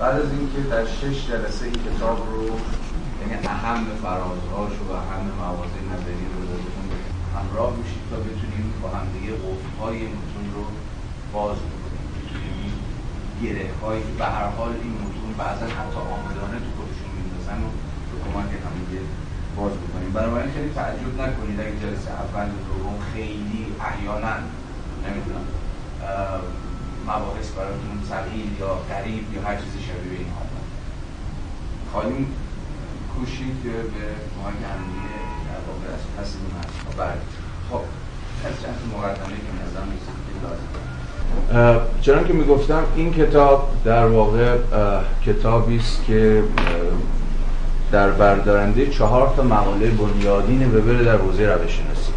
بعد از اینکه در شش جلسه این کتاب رو یعنی اهم فرازهاش و اهم مواضع نظری رو دادتون همراه میشید تا بتونیم با همدیگه قفل‌های متون رو باز بکنیم. بتونیم گره هایی به هر حال این متون بعضا حتی آمدانه تو خودشون میندازن و به کمک همدیگه باز بکنیم. برای خیلی تعجب نکنید اگه جلسه اول دوم خیلی احیانا نمی‌دونم مباحث براتون سقیل یا قریب یا هر چیزی شبیه این ها خواهیم کوشید که به کمک همدیگه در واقع از پس این هست. بعد خب از چند مقدمه که نظر که لازم. چرا که می‌گفتم این کتاب در واقع کتابی است که در بردارنده چهار تا مقاله بنیادین وبر در حوزه روش شناسی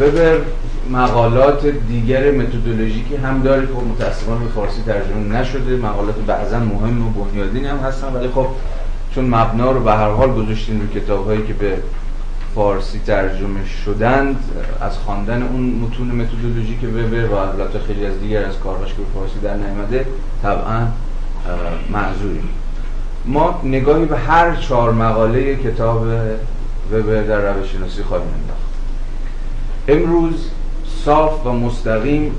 وبر مقالات دیگر متدولوژیکی هم داره که خب متاسفانه به فارسی ترجمه نشده. مقالات بعضا مهم و بنیادین هم هستن ولی خب چون مبنا رو به هر حال گذاشتین رو کتاب هایی که به فارسی ترجمه شدند از خواندن اون متون متدولوژیک وبر و البته خیلی از دیگر از کارهاش که به فارسی در نیامده طبعا معذوریم. ما نگاهی به هر چهار مقاله کتاب وبر در روش شناسی خواهیم انداخت. امروز صاف و مستقیم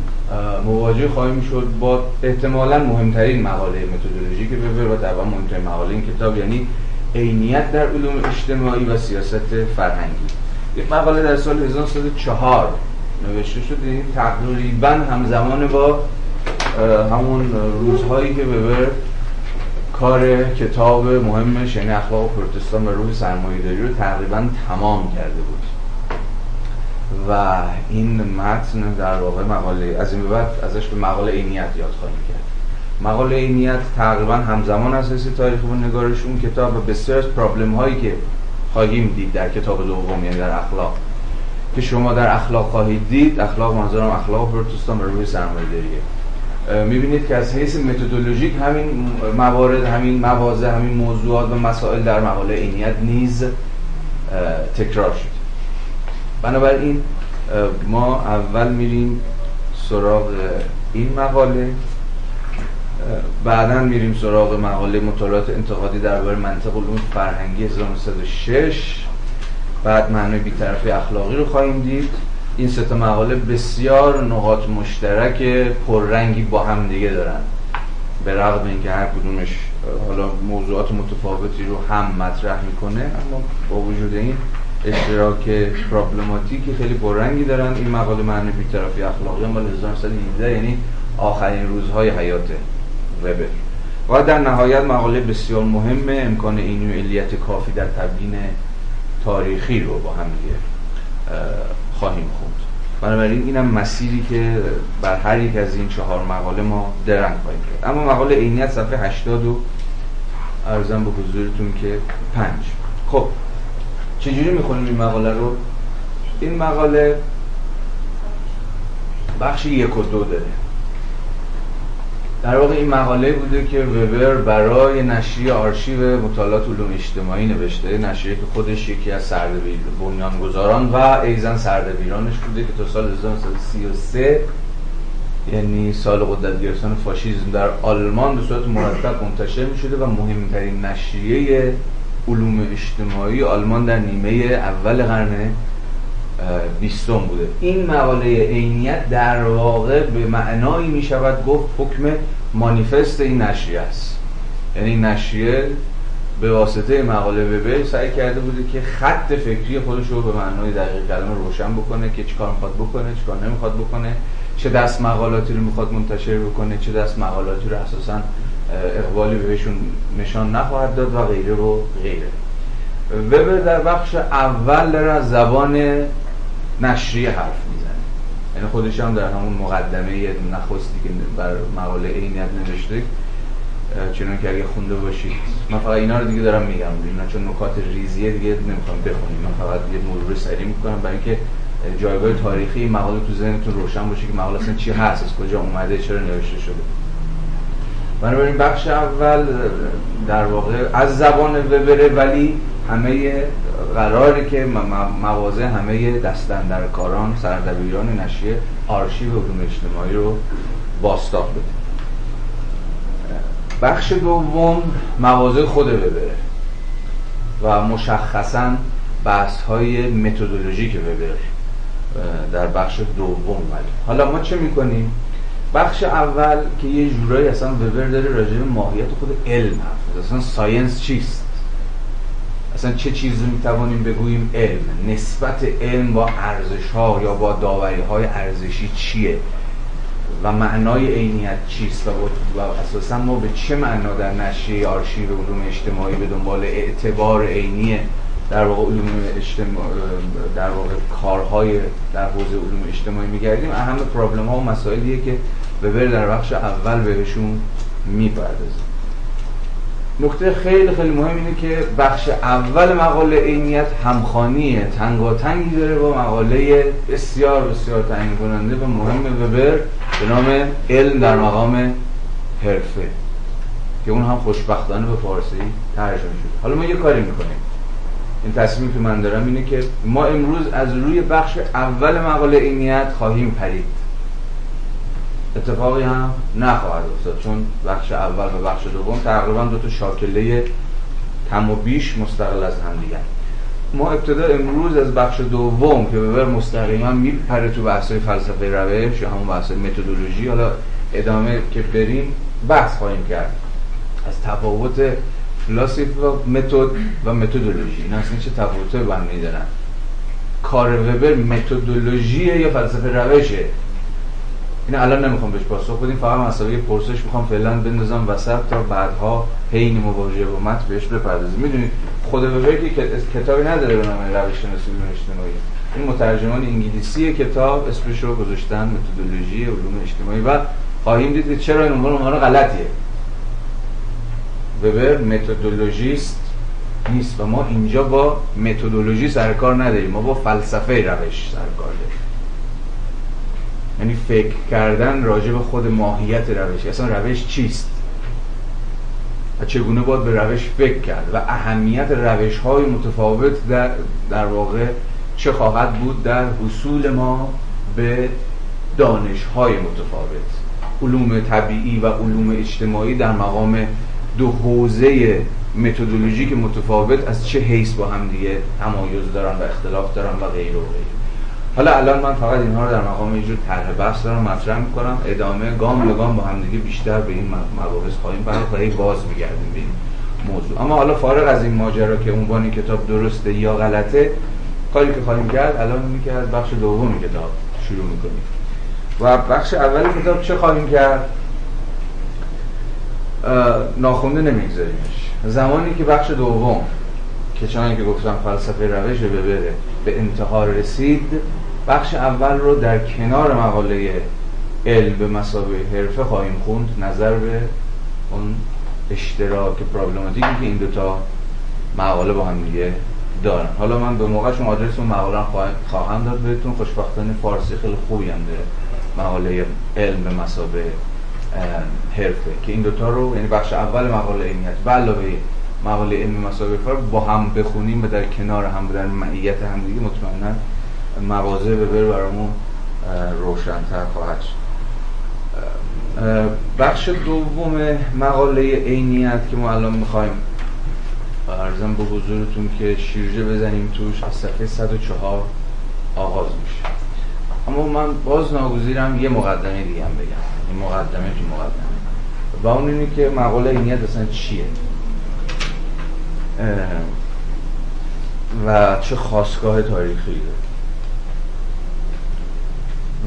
مواجه خواهیم شد با احتمالا مهمترین مقاله متدولوژی که وبر و طبعا مهمترین مقاله این کتاب یعنی عینیت در علوم اجتماعی و سیاست فرهنگی. یک مقاله در سال 1904 نوشته شد این تقریبا همزمان با همون روزهایی که وبر کار کتاب مهم شنی اخلاق پروتستان و روح سرمایه‌داری رو تقریبا تمام کرده بود. و این متن در واقع مقاله از این بعد ازش به مقاله عینیت یاد خواهیم کرد. مقاله عینیت تقریبا همزمان اساسی تاریخ و نگارش اون کتاب و بسیار از پرابلم هایی که خواهیم دید در کتاب دوم یعنی در اخلاق. که شما در اخلاق خواهید دید اخلاق منظورم اخلاق پروتستان و روی سرمایه‌داریه می‌بینید که از حیث متدولوژیک همین موارد همین مواضع همین موضوعات و مسائل در مقاله عینیت نیز تکرار شد. بنابراین ما اول میریم سراغ این مقاله. بعدا میریم سراغ مقاله مطالعات انتقادی درباره منطق علوم فرهنگی 1906 بعد معنای بیطرفی اخلاقی رو خواهیم دید. این سه مقاله بسیار نقاط مشترک پررنگی با هم دیگه دارن. به رغم اینکه هر کدومش حالا موضوعات متفاوتی رو هم مطرح می‌کنه اما با وجود این اشتراک پرابلماتیکی خیلی پررنگی دارن. این مقاله معنی بیطرفی اخلاقی مال 1917 یعنی آخرین روزهای حیات وبر. و در نهایت مقاله بسیار مهم امکان اینو علیت کافی در تبیین تاریخی رو با هم خواهیم خوند. بنابراین اینم مسیری که بر هر یک از این چهار مقاله ما درنگ خواهیم کرد. اما مقاله عینیت صفحه 80 و ارزم به حضورتون که پنج. خب چجوری می‌خونیم این مقاله رو؟ این مقاله بخش یک و دو داره. در واقع این مقاله بوده که وبر برای نشریه آرشیو مطالعات علوم اجتماعی نوشته نشریه که خودش یکی از سردبیر بنیانگذاران و ایزن سردبیرانش بوده که تا سال 1933 یعنی سال قدرت گرفتن فاشیسم در آلمان به صورت مرتب منتشر می شده و مهمترین نشریه علوم اجتماعی آلمان در نیمه اول قرن بیستم بوده. این مقاله عینیت در واقع به معنایی می شود گفت حکم مانیفست این نشریه است. یعنی نشریه به واسطه مقاله وبر سعی کرده بوده که خط فکری خودش رو به معنای دقیق کلمه روشن بکنه که چیکار می‌خواد بکنه چیکار نمی‌خواد بکنه چه دست مقالاتی رو می‌خواد منتشر بکنه چه دست مقالاتی رو اساسا اقبالی بهشون نشان نخواهد داد و غیره و غیره. وبر در بخش اول داره از زبان نشریه حرف می‌زنه. یعنی خودش هم در همون مقدمه نخستی که بر مقاله عینیت نوشته چنان که اگه خونده باشید. من فقط اینا رو دیگه دارم میگم. اینا چون نکات ریزیه دیگه نمی‌خوام بخونیم. من فقط یه مرور سریع می‌کنم برای اینکه جایگاه تاریخی مقاله تو ذهنتون روشن باشه که مقاله اصلا چی هست از کجا اومده چرا نوشته شده. بنابراین بخش اول در واقع از زبان وبره ولی همه قراره که مواضع همه دستندرکاران سردبیران نشریه آرشیو علوم اجتماعی رو باستاب بده. بخش دوم مواضع خود ببره و مشخصا بحث های متدولوژیک وبر در بخش دوم ولی. حالا ما چه می‌کنیم؟ بخش اول که یه جورایی اصلا وبر داره راجع به ماهیت خود علم حرف اصلا science چیست؟ اصلا چه چیزی می‌توانیم بگوییم علم؟ نسبت علم با ارزش ها یا با داوری های ارزشی چیه؟ و معنای عینیت چیست؟ و, و اساسا ما به چه معنا در نشریه آرشیو علوم اجتماعی به دنبال اعتبار عینی در واقع علوم اجتماع در واقع کارهای در حوزه علوم اجتماعی میگردیم؟ اهم پرابلم ها و مسائلیه که وبر در بخش اول بهشون می‌پردازه نکته خیلی خیلی مهم اینه که بخش اول مقاله عینیت همخانی تنگاتنگی داره با مقاله بسیار بسیار تعیین کننده و مهم وبر به نام علم در مقام حرفه که اون هم خوشبختانه به فارسی ترجمه شد حالا ما یه کاری می‌کنیم. این تصمیم که من دارم اینه که ما امروز از روی بخش اول مقاله عینیت خواهیم پرید. اتفاقی هم نخواهد افتاد. چون بخش اول و بخش دوم تقریبا دو تا شاکله کم و بیش مستقل از هم دیگر ما ابتدا امروز از بخش دوم که ببر مستقیما میپره تو بحث فلسفه روش یا همون بحث متدولوژی حالا ادامه که بریم بحث خواهیم کرد. از تفاوت فلسفه و متد و متدولوژی. این اصلا چه تفاوته به هم میدارن کار وبر متدولوژی یا فلسفه روشه؟ این الان نمی‌خوام بهش پاسخ بدیم فقط مسئله پرسش می‌خوام فعلا بندازم وسط تا بعدها حین مواجهه با متن بهش بپردازیم. می‌دونید خود وبر که کتابی نداره به نام روش شناسی علوم اجتماعی. این مترجمان انگلیسی کتاب اسمش رو گذاشتن متدولوژی علوم اجتماعی. و خواهیم دید که چرا این عنوان عنوان غلطیه. وبر متدولوژیست نیست و ما اینجا با متدولوژی سرکار نداریم. ما با فلسفه روش سرکار داریم. یعنی فکر کردن راجع به خود ماهیت روش. اصلا روش چیست؟ و چگونه باید به روش فکر کرد؟ و اهمیت روش های متفاوت در, در واقع چه خواهد بود در حصول ما به دانش های متفاوت؟ علوم طبیعی و علوم اجتماعی در مقام دو حوزه متدولوژیک متفاوت از چه حیث با هم دیگه تمایز دارن و اختلاف دارن و غیر و غیر حالا الان من فقط اینها رو در مقام یه جور طرح بحث دارم مطرح می‌کنم. ادامه گام به گام با هم دیگه بیشتر به این مباحث خواهیم پرداخت و باز میگردیم به این موضوع. اما حالا فارغ از این ماجرا که عنوان کتاب درسته یا غلطه کاری که خواهیم کرد الان اینه که از بخش دوم کتاب شروع می‌کنیم. و بخش اول کتاب چه خواهیم کرد؟ ناخونده نمیگذاریمش. زمانی که بخش دوم که چنانکه که گفتم فلسفه روش ببره به انتها رسید بخش اول رو در کنار مقاله علم به مسابه حرفه خواهیم خوند نظر به اون اشتراک پرابلماتیکی که این دوتا مقاله با هم دیگه دارن. حالا من به موقع شما آدرس اون مقاله خواهم داد بهتون خوشبختانه فارسی خیلی خوبی هم داره. مقاله علم به مسابه حرفه. که این دوتا رو یعنی بخش اول مقاله علمیت به علاوه مقاله علم مسابقه کار با هم بخونیم و در کنار هم در معیت هم دیگه مطمئنا مواضع ببر برامون روشنتر خواهد بخش دوم مقاله عینیت که ما الان می‌خوایم ارزم به حضورتون که شیرجه بزنیم توش از صفحه 104 آغاز میشه. اما من باز ناگزیرم یه مقدمه دیگه هم بگم. این مقدمه تو مقدمه. و اون اینه که مقاله عینیت اصلا چیه؟ و چه خواستگاه تاریخی داره؟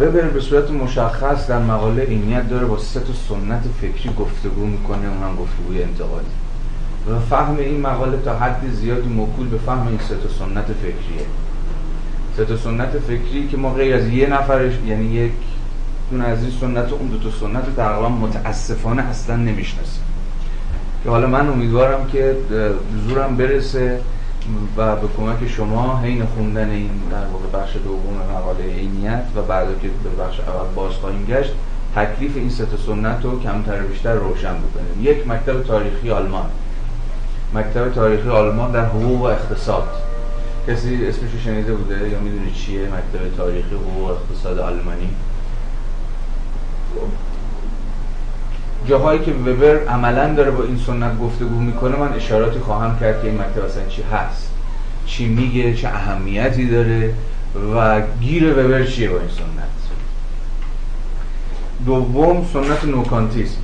وبر به صورت مشخص در مقاله اینیت داره با سه تا سنت فکری گفتگو می‌کنه اون هم گفتگوی انتقادی. و فهم این مقاله تا حد زیادی موکول به فهم این سه تا سنت فکریه. سه تا سنت فکری که ما غیر از یه نفرش یعنی یک دون از این سنت اون دو تا سنت تقریبا متاسفانه اصلا نمی‌شناسیم. که حالا من امیدوارم که زورم برسه و به کمک شما حین خوندن این در واقع بخش دوم مقاله عینیت و بعد که به بخش اول باز خواهیم گشت تکلیف این سه سنت رو کمتر بیشتر روشن بکنیم. یک مکتب تاریخی آلمان. مکتب تاریخی آلمان در حقوق و اقتصاد. کسی اسمش شنیده بوده یا می‌دونی چیه مکتب تاریخی حقوق و اقتصاد آلمانی؟ جاهایی که وبر عملا داره با این سنت گفتگو می‌کنه من اشاراتی خواهم کرد که این مکتب اصلا چی هست چی میگه چه اهمیتی داره و گیر وبر چیه با این سنت. دوم سنت نوکانتیسم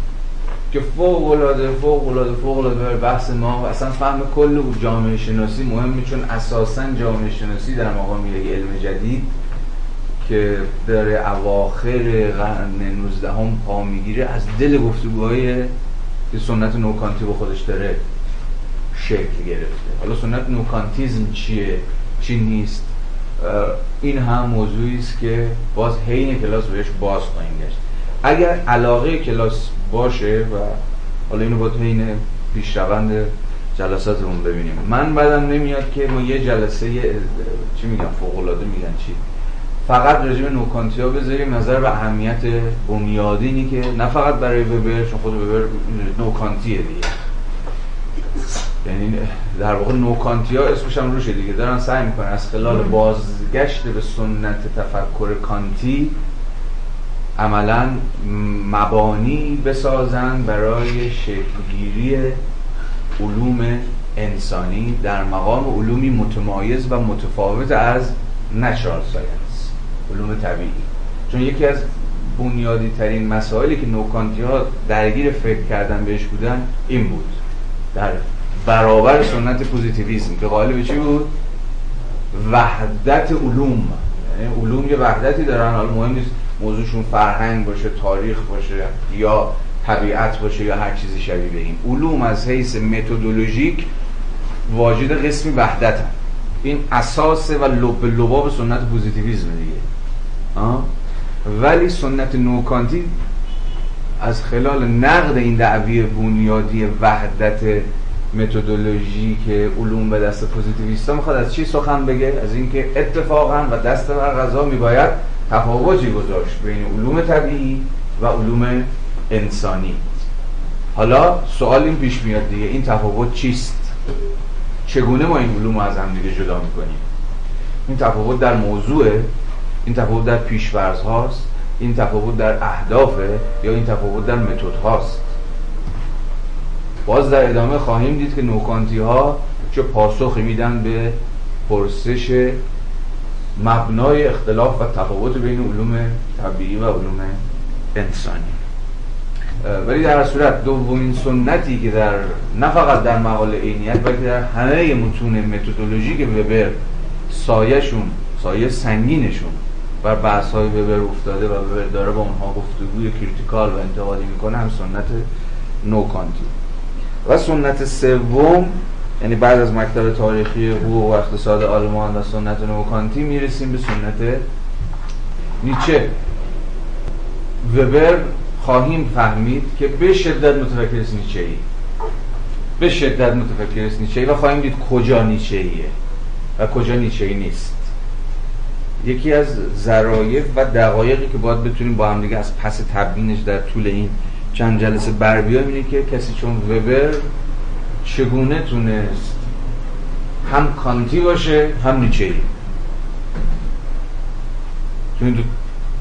که فوق العاده فوق العاده فوق العاده بحث ما و اصلا فهم کل جامعه شناسی مهمه چون اساسا جامعه شناسی در مقام یک علم جدید که داره اواخر قرن 19 هم پا می‌گیره از دل گفتگوهای که سنت نوکانتی با خودش داره شکل گرفته. حالا سنت نوکانتیزم چیه؟ چی نیست؟ این هم موضوعی است که باز حین کلاس بهش باز خواهیم گشت. اگر علاقه کلاس باشه و حالا اینو با حین پیشروند جلساتمون ببینیم. من بعدم نمیاد که ما یه جلسه چی میگم فوق العاده میگن چی؟ فقط رژیم نوکانتی ها بذاریم نظر به اهمیت بنیادینی که نه فقط برای وبر چون خود وبر نوکانتیه دیگه. یعنی در واقع نوکانتی ها اسمش هم روشه دیگه. دارن سعی می‌کنن از خلال بازگشت به سنت تفکر کانتی عملا مبانی بسازن برای شکلگیری علوم انسانی در مقام علومی متمایز و متفاوت از natural science علوم طبیعی. چون یکی از بنیادی ترین مسائلی که نوکانتی ها درگیر فکر کردن بهش بودن این بود. در برابر سنت پوزیتیویسم که قائل به چی بود؟ وحدت علوم. یعنی علوم یه وحدتی دارن. حالا مهم نیست موضوعشون فرهنگ باشه تاریخ باشه یا طبیعت باشه یا هر چیزی شبیه به این. علوم از حیث متدولوژیک واجد قسمی وحدت هم. این اساس و لب لباب سنت پوزیتیویسم دیگه. ولی سنت نوکانتی از خلال نقد این دعوی بنیادی وحدت متدولوژی که علوم به دست پوزیتیویستا می‌خواد از چی سخن بگه؟ از اینکه اتفاقا و دست بر غذا میباید تفاوتی گذاشت بین علوم طبیعی و علوم انسانی. حالا سوال این پیش میاد دیگه این تفاوت چیست؟ چگونه ما این علوم از هم دیگه جدا می‌کنیم؟ این تفاوت در موضوع این تفاوت در پیشورز هاست این تفاوت در اهدافه یا این تفاوت در متد هاست. باز در ادامه خواهیم دید که نوکانتی ها چه پاسخی میدن به پرسش مبنای اختلاف و تفاوت بین علوم طبیعی و علوم انسانی. ولی در صورت دومین سنتی که در نه فقط در مقاله عینیت بلکه در همه متون متدولوژی که وبر سایهشون سایه سنگینشون بر بحث های وبر افتاده و وبر داره با اونها گفتگوی critical و انتقادی می‌کنه هم سنت نوکانتی و سنت سوم یعنی بعد از مکتب تاریخی حقوق و اقتصاد آلمان و سنت نوکانتی می‌رسیم به سنت نیچه. وبر خواهیم فهمید که به شدت متفکر نیچه ای به شدت متفکر نیچه ای و خواهیم دید کجا نیچه ایه و کجا نیچه ای نیست. یکی از ذرایف و دقایقی که باید بتونیم با هم دیگه از پس تبیینش در طول این چند جلسه بر بیایم اینه که کسی چون وبر چگونه تونست هم کانتی باشه هم نیچه چون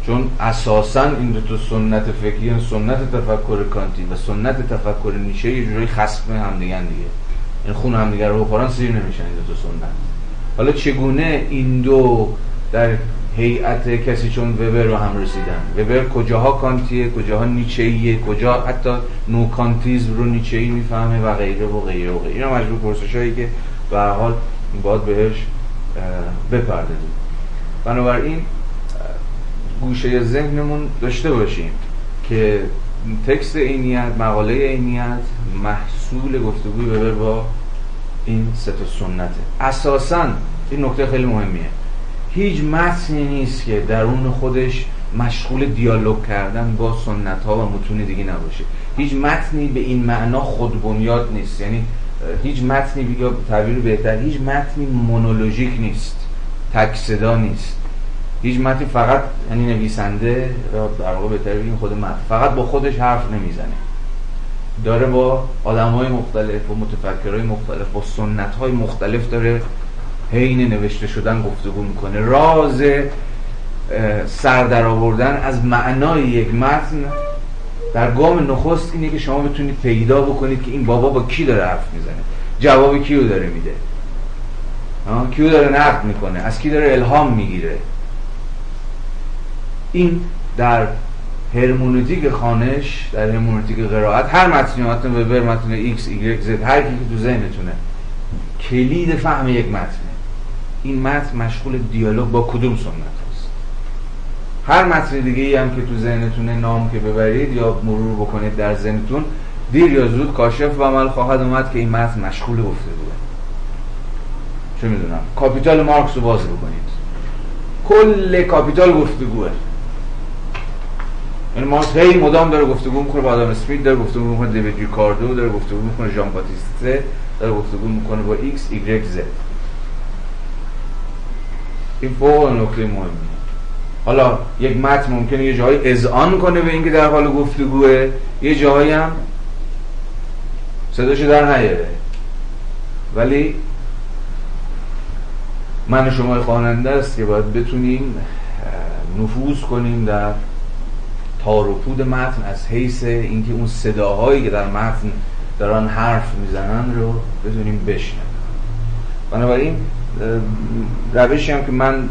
چون اساسا این دو تا سنت فکری سنت تفکر کانتی و سنت تفکر نیچه یه جوری خصم هم دیگه دیگه. این خون هم دیگه رو بخورن سیر نمیشن این دو تا سنت. حالا چگونه این دو در هیئت کسی چون وبر رو هم رسیدن. وبر کجاها کانتیه کجاها نیچهیه کجا حتی نوکانتیزم رو نیچهی می‌فهمه و غیره و غیره و غیره. اینا مجبور پرسش هایی که به حال باید بهش بپردازیم. بنابراین گوشه ذهنمون داشته باشیم که تکست اینیت مقاله اینیت محصول گفتگوی وبر با این سه سنته. اساسا این نکته خیلی مهمیه. هیچ متنی نیست که درون خودش مشغول دیالوگ کردن با سنت ها و متون دیگه نباشه. هیچ متنی به این معنا خود بنیاد نیست. یعنی هیچ متنی یا تعبیر بهتر هیچ متنی مونولوژیک نیست. تک صدا نیست. هیچ متنی فقط یعنی نویسنده یا در واقع بهتر بگیم خود متن فقط با خودش حرف نمی‌زنه. داره با آدم های مختلف و متفکرهای مختلف با سنت های مختلف داره حین نوشته شدن گفتگو می‌کنه. راز سر در آوردن از معنای یک متن در گام نخست اینه که شما بتونید پیدا بکنید که این بابا با کی داره حرف می‌زنه. جواب کیو داره میده؟ کیو داره نقد می‌کنه؟ از کی داره الهام می‌گیره؟ این در هرمونوتیک خانش در هرمونوتیک قرائت هر متنی متن وبر متن X Y Z هر کی که تو ذهنتونه کلید فهم یک متنه این متن مشغول دیالوگ با کدوم سنت هست؟ هر متن دیگه ای هم که تو ذهنتونه نام که ببرید یا مرور بکنید در ذهنتون دیر یا زود کاشف و عمل خواهد اومد که این متن مشغول گفتگوه چه می‌دونم؟ کاپیتال مارکس رو باز بکنید. کل کاپیتال گفتگوه. این مارکس هی مدام داره گفتگو می‌کنه با آدم اسمیت داره گفتگو می‌کنه دیوید ریکاردو داره گفتگو می‌کنه ژان باتیست سه داره گفتگو می‌کنه با ایکس ایگرگ زد. این فوق نکته مهمی. حالا یک متن ممکنه یه جایی اذعان کنه به اینکه در حال گفتگوه. یه جایی هم صداشو در نیاره. ولی من شما خواننده است که باید بتونیم نفوذ کنیم در تار و پود متن از حیث اینکه اون صداهایی که در متن دارن حرف می‌زنن رو بتونیم بشنویم. بنابراین روشی هم که من,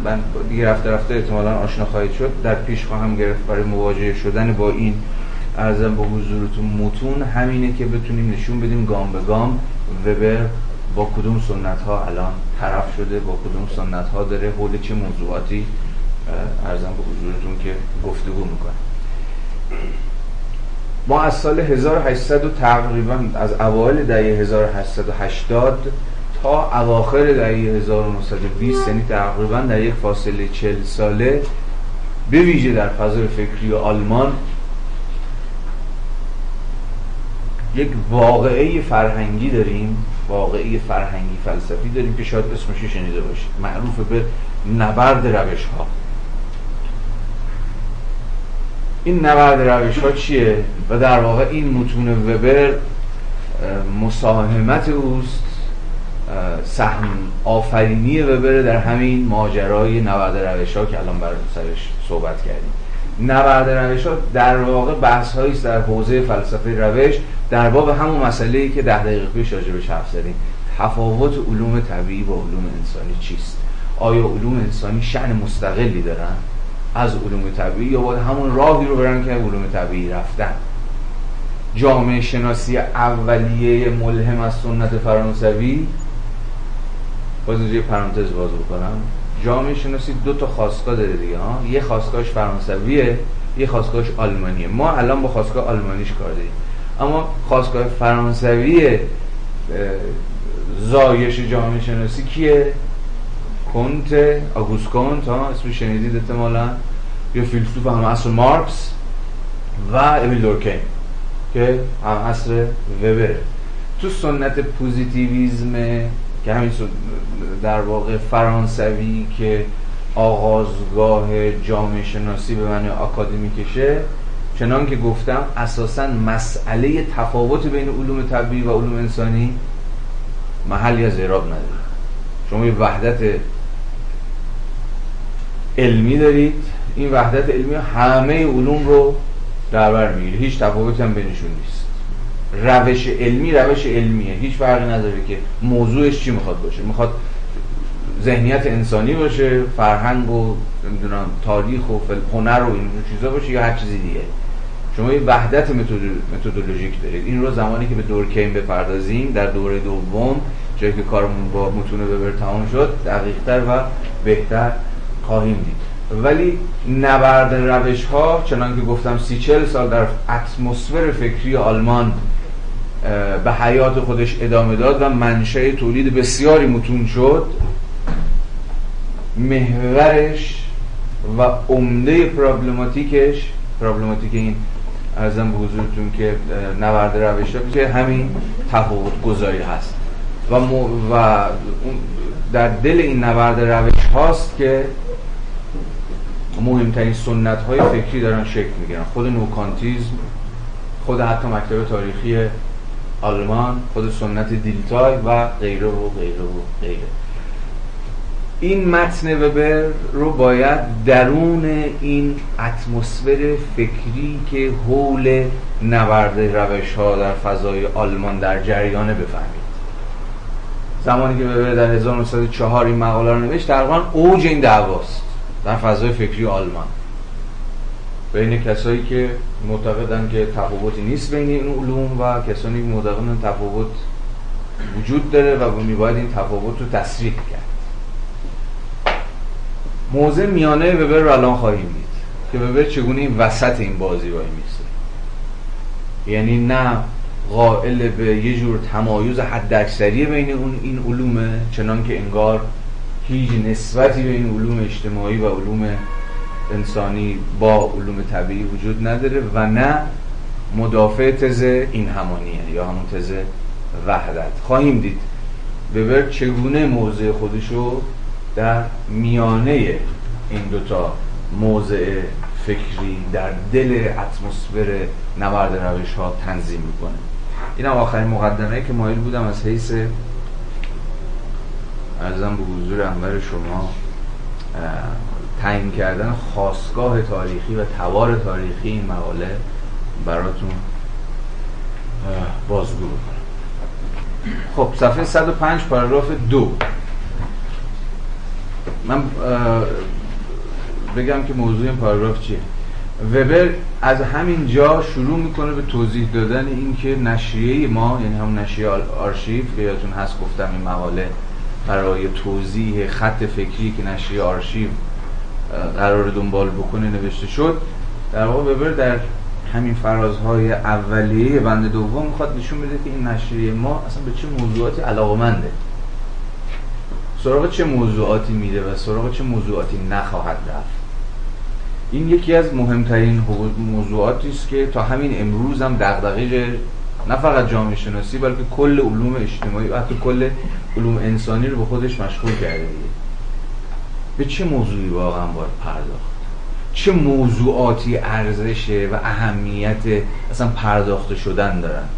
دیگه رفته رفته احتمالا آشنا خواهید شد در پیش خواهم گرفت برای مواجه شدن با این ارزم به حضورتون متون. همینه که بتونیم نشون بدیم گام به گام وبر با کدوم سنت ها الان طرف شده با کدوم سنت ها داره حول چه موضوعاتی ارزم به حضورتون که گفتگو می‌کنه. ما از سال 1800 و تقریبا از اوایل دهه 1880 تا اواخر دهه 1920 یعنی تقریبا در یک فاصله 40 ساله به ویژه در فضای فکری آلمان یک واقعه فرهنگی داریم واقعه فرهنگی فلسفی داریم که شاید اسمش شنیده باشید معروف به نبرد روش ها این نبرد روش ها چیه؟ و در واقع این متون وبر مساهمت اوست سهم آفرینی وبر در همین ماجرای نبرد روش ها که الان بر سرش صحبت کردیم. نبرد روش ها در واقع بحث است در حوزه فلسفه روش در باب همون مسئله ای که ده دقیقه پیش راجبش حرف زدیم. تفاوت علوم طبیعی با علوم انسانی چیست؟ آیا علوم انسانی شأن مستقلی دارن از علوم طبیعی یا باید همون راهی رو برن که علوم طبیعی رفتن؟ جامعه شناسی اولیه ملهم از سنت فرانسوی باز اینجا یه پرانتز باز بکنم. جامعه شناسی دو تا خواستگاه داره دیگه ها یه خواستگاهش فرانسویه یه خواستگاهش آلمانیه. ما الان با خواستگاه آلمانیش کار داریم. اما خواستگاه فرانسوی زایش جامعه شناسی کیه؟ کنت آگوست کنت ها اسم شنیدید احتمالا. یا فیلسوف هم اصر مارکس و امیل دورکین که هم اصر وبره تو سنت پوزیتیویزم که همین در واقع فرانسوی که آغازگاه جامعه شناسی به معنی کشه چنان که گفتم اساسا مسئله تفاوت بین علوم طبیعی و علوم انسانی محلی از اعراب نداره. شما یه وحدت علمی دارید این وحدت علمی همه علوم رو در بر می‌گیره. هیچ تفاوتی هم بینشون نیست. روش علمی روش علمیه. هیچ فرقی نداره که موضوعش چی می‌خواد باشه. می‌خواد ذهنیت انسانی باشه فرهنگ و نمی‌دونم تاریخ و هنر و این چیزا باشه یا هر چیزی دیگه. شما یه وحدت متدولوژیک دارید. این رو زمانی که به دورکیم بپردازیم در دوره دوم جایی که کارمون با متون وبر تمام شد دقیقتر و بهتر خواهیم دید. ولی نبرد روش ها چنان که گفتم سی چل سال در اتمسفر فکری آلمان به حیات خودش ادامه داد و منشه تولید بسیاری متون شد. محورش و عمده پرابلماتیکش پرابلماتیک این ارزم به حضورتون که نبرد روش که همین تفاوت گذاری هست. و, و در دل این نبرد روش هاست که مهمترین سنت های فکری دارن شکل می‌گیرن. خود نوکانتیزم خود حتی مکتب تاریخی آلمان خود سنت دیلتای و غیره و غیره و غیره. این متن وبر رو باید درون این اتمسفر فکری که حول نبرد روش ها در فضای آلمان در جریانه بفهمید. زمانی که وبر در 1904 این مقاله رو نوشت تقریبا اوج این دعواست در فضای فکری آلمان. بین کسایی که معتقدن که تفاوتی نیست بین این علوم و کسانی که معتقدن تفاوت وجود داره و میباید این تفاوت رو تصریح کرد. موضع میانه وبر رو الان خواهیم دید که وبر چگونه این وسط این بازی وای میسته یعنی نه قائل به یه جور تمایز حد اکثری بین اون این علومه چنان که انگار هیچ نسبتی بین علوم اجتماعی و علوم انسانی با علوم طبیعی وجود نداره و نه مدافع تز این همانیه یا همون تز وحدت. خواهیم دید وبر چگونه موضع خودشو در میانه این دوتا موضع فکری در دل اتمسفر نبرد روش ها تنظیم می‌کنه. این هم آخرین مقدمه که مایل بودم از حیث ارزم به حضور انور شما تعیین کردن خواستگاه تاریخی و توار تاریخی این مقاله براتون بازگو بکنم. خب صفحه 105 پاراگراف دو. من بگم که موضوع این پاراگراف چیه. وبر از همین جا شروع می‌کنه به توضیح دادن اینکه نشریه ما یعنی هم نشریه آرشیو که یادتون هست گفتم این مقاله برای توضیح خط فکری که نشریه آرشیو قرار دنبال بکنه نوشته شد. در واقع وبر در همین فرازهای اولیه بند دوم می‌خواد نشون بده که این نشریه ما اصلا به چه موضوعاتی علاقمنده سراغ چه موضوعاتی میره و سراغ چه موضوعاتی نخواهد رفت. این یکی از مهمترین موضوعاتی است که تا همین امروز هم دغدغه نه فقط جامعه شناسی بلکه کل علوم اجتماعی و حتی کل علوم انسانی رو به خودش مشغول کرده. دیگه به چه موضوعی واقعا باید پرداخت؟ چه موضوعاتی ارزشه و اهمیت اصلا پرداخته شدن دارن؟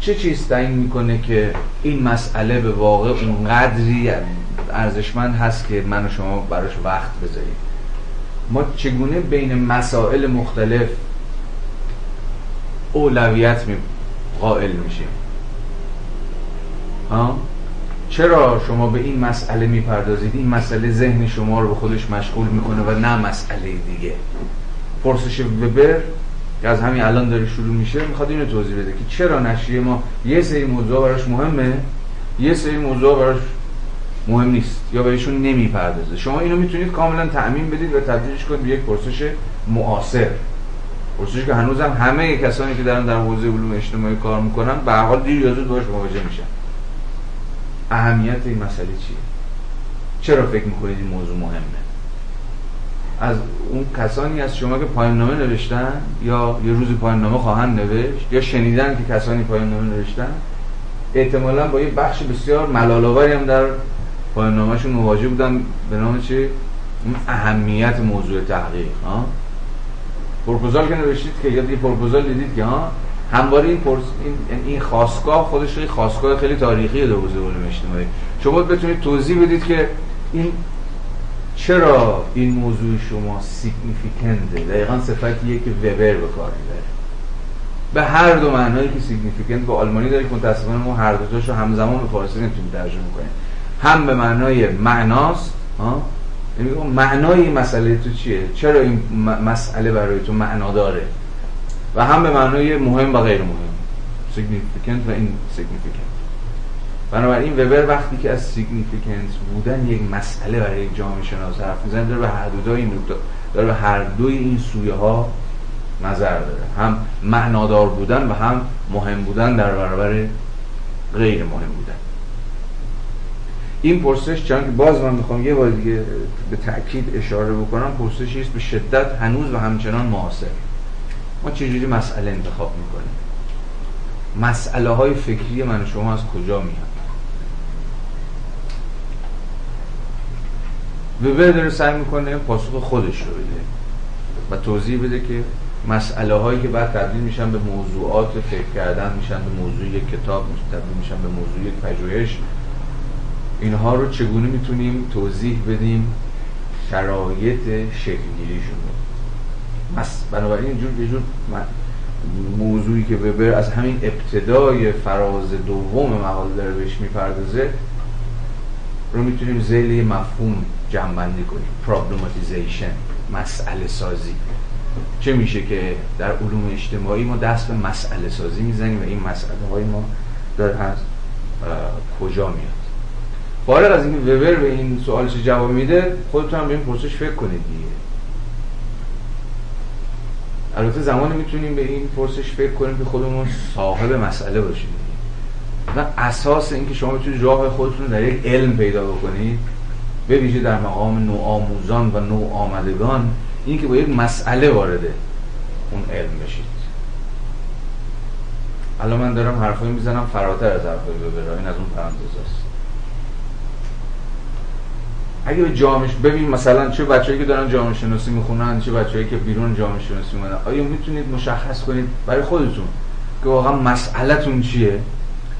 چه چیز تعیین می‌کنه که این مسئله به واقع اونقدری ارزشمند هست که من و شما براش وقت بذاریم؟ ما چگونه بین مسائل مختلف اولویت می قائل میشیم؟ ها؟ چرا شما به این مسئله می‌پردازید؟ این مسئله ذهن شما رو به خودش مشغول می‌کنه و نه مسئله دیگه. پرسش وبر که از همین الان داره شروع میشه می‌خواد اینو توضیح بده که چرا نشریه ما یه سری موضوع براش مهمه یه سری موضوع براش مهم نیست یا بهشون نمی‌پردازه. شما اینو می‌تونید کاملا تأمین بدید و تبدیلش کنید به یک پرسش معاصر پرسشی که هنوزم همه کسانی که دارن در حوزه علوم اجتماعی کار می‌کنن به حال دیر یا زود باش مواجه میشن. اهمیت این مسئله چیه؟ چرا فکر می‌کنید این موضوع مهمه؟ از اون کسانی از شما که پایان نامه نوشتن یا یه روزی پایان نامه خواهند نوشت یا شنیدن که کسانی پایان نامه نوشتن احتمالا با یه بخش بسیار ملالآوری هم در پایان نامهشون مواجه بودن به نام چی؟ اون اهمیت موضوع تحقیق ها؟ پروپوزال که نوشتید که یاد یه پروپوزال دیدید که ها؟ همواره این, پرس... این این خواستگاه خودش خیلی خواستگاه خیلی تاریخی در حوزه علوم اجتماعی شما بتونید توضیح بدید که این چرا این موضوع شما سیگنیفیکنده دقیقا صفتیه که وبر به کار می‌بره. به هر دو معنایی که سیگنیفیکنت به آلمانی داره که متاسفانه ما هر دو تاشو همزمان به فارسی نمی‌تونیم ترجمه کنیم. هم به معنای معناست ها؟ یعنی معنای مسئله تو چیه؟ چرا این مسئله برای تو معنا داره؟ و هم به معنای مهم و غیر مهم. Significant و این significant بنابراین وبر وقتی که از significance بودن یک مسئله برای یک جامعه شناس حرف می‌زنه داره به هر دو این داره به هر دوی این سویه ها نظر داره. هم معنادار بودن و هم مهم بودن در برابر غیر مهم بودن. این پرسش چون که باز من می‌خوام یه بار دیگه به تاکید اشاره بکنم پرسشی است به شدت هنوز و همچنان معاصر ما چجوری مسئله انتخاب می‌کنیم؟ مسئله های فکری من و شما از کجا میاد؟ وبر داره سعی می‌کنه پاسخ خودش رو بده و توضیح بده که مسئله هایی که بعد تبدیل میشن به موضوعات فکر کردن میشن به موضوع یک کتاب تبدیل میشن به موضوع یک پژوهش. اینها رو چگونه می‌تونیم توضیح بدیم؟ شرایط شکلگیریشون رو بنابراین اینجور یه جور موضوعی که وبر از همین ابتدای فراز دوم مقاله داره بهش می‌پردازه رو می‌تونیم زیل مفهوم جمعبندی کنیم. پرابلماتیزیشن مسئله سازی. چه میشه که در علوم اجتماعی ما دست به مسئله سازی می‌زنیم و این مسئله های ما در از کجا میاد. فارغ از اینکه وبر به این سوالش جواب میده خودتون هم به این پرسش فکر کنید دیگه. البته زمانی می‌تونیم به این پرسش فکر کنیم که خودمون صاحب مسئله باشیم. و اساس اینکه شما بتونید راه خودتون در یک علم پیدا بکنید به ویژه در مقام نو آموزان و نو آمدگان این که با یک مسئله وارد اون علم بشید. الان من دارم حرفایی می‌زنم فراتر از حرفایی ببرم. این از اون پرانتز است اگه به جامعه ببین مثلا چه بچه‌ای که دارن جامعه شناسی می‌خونن چه بچه‌ای که بیرون جامعه شناسی می‌خونن. آیا می‌تونید مشخص کنید برای خودتون که واقعا مسئلهتون چیه؟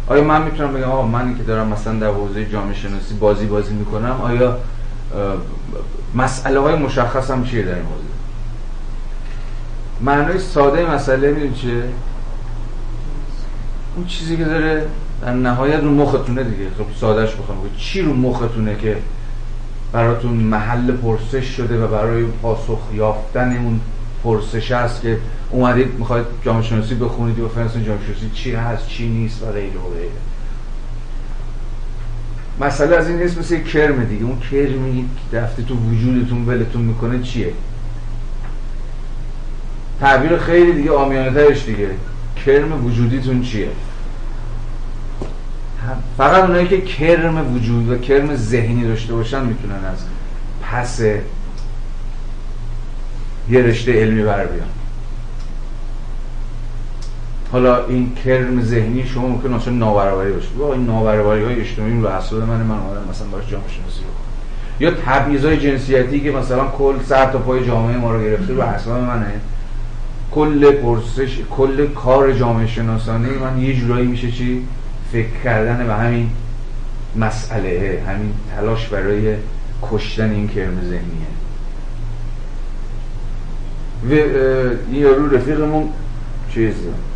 آیا من می‌تونم بگم آقا من که دارم مثلا در حوزه جامعه شناسی بازی بازی می‌کنم آیا مسئله های مشخصم چیه در این حوزه؟ معنای ساده مسئله می‌دونی چیه؟ اون چیزی که داره در نهایت رو مختونه دیگه. خب سادهش بخوام چی رو مختونه که براتون محل پرسش شده و برای پاسخ یافتن اون پرسش است که اومدید می‌خواید جامعه شناسی بخونید و فرانسه جامعه شناسی چی هست چی نیست و غیره و غیره. مسئله از این نیست مثل کرم دیگه. اون کرمی که دفته تو وجودتون ولتون می‌کنه چیه؟ تعبیر خیلی دیگه آمیانه دیگه. کرم وجودیتون چیه؟ فقط اونایی که کرم وجود و کرم ذهنی داشته باشن می‌تونن از پس یه رشته علمی بر بیان. حالا این کرم ذهنی شما ممکن اصلا نابرابری باشه. با این نابرابری های اجتماعی رو اصلا من من اومدم مثلا باش جامعه شناسی یا تبعیض های جنسیتی که مثلا کل سر تا پای جامعه ما رو گرفته رو اصلا منه. کل پرسش کل کار جامعه شناسانه من یه جورایی میشه چی؟ فکر کردن به همین مسئله همین تلاش برای کشتن این کرم ذهنیه. و این یارو رفیقمون چیز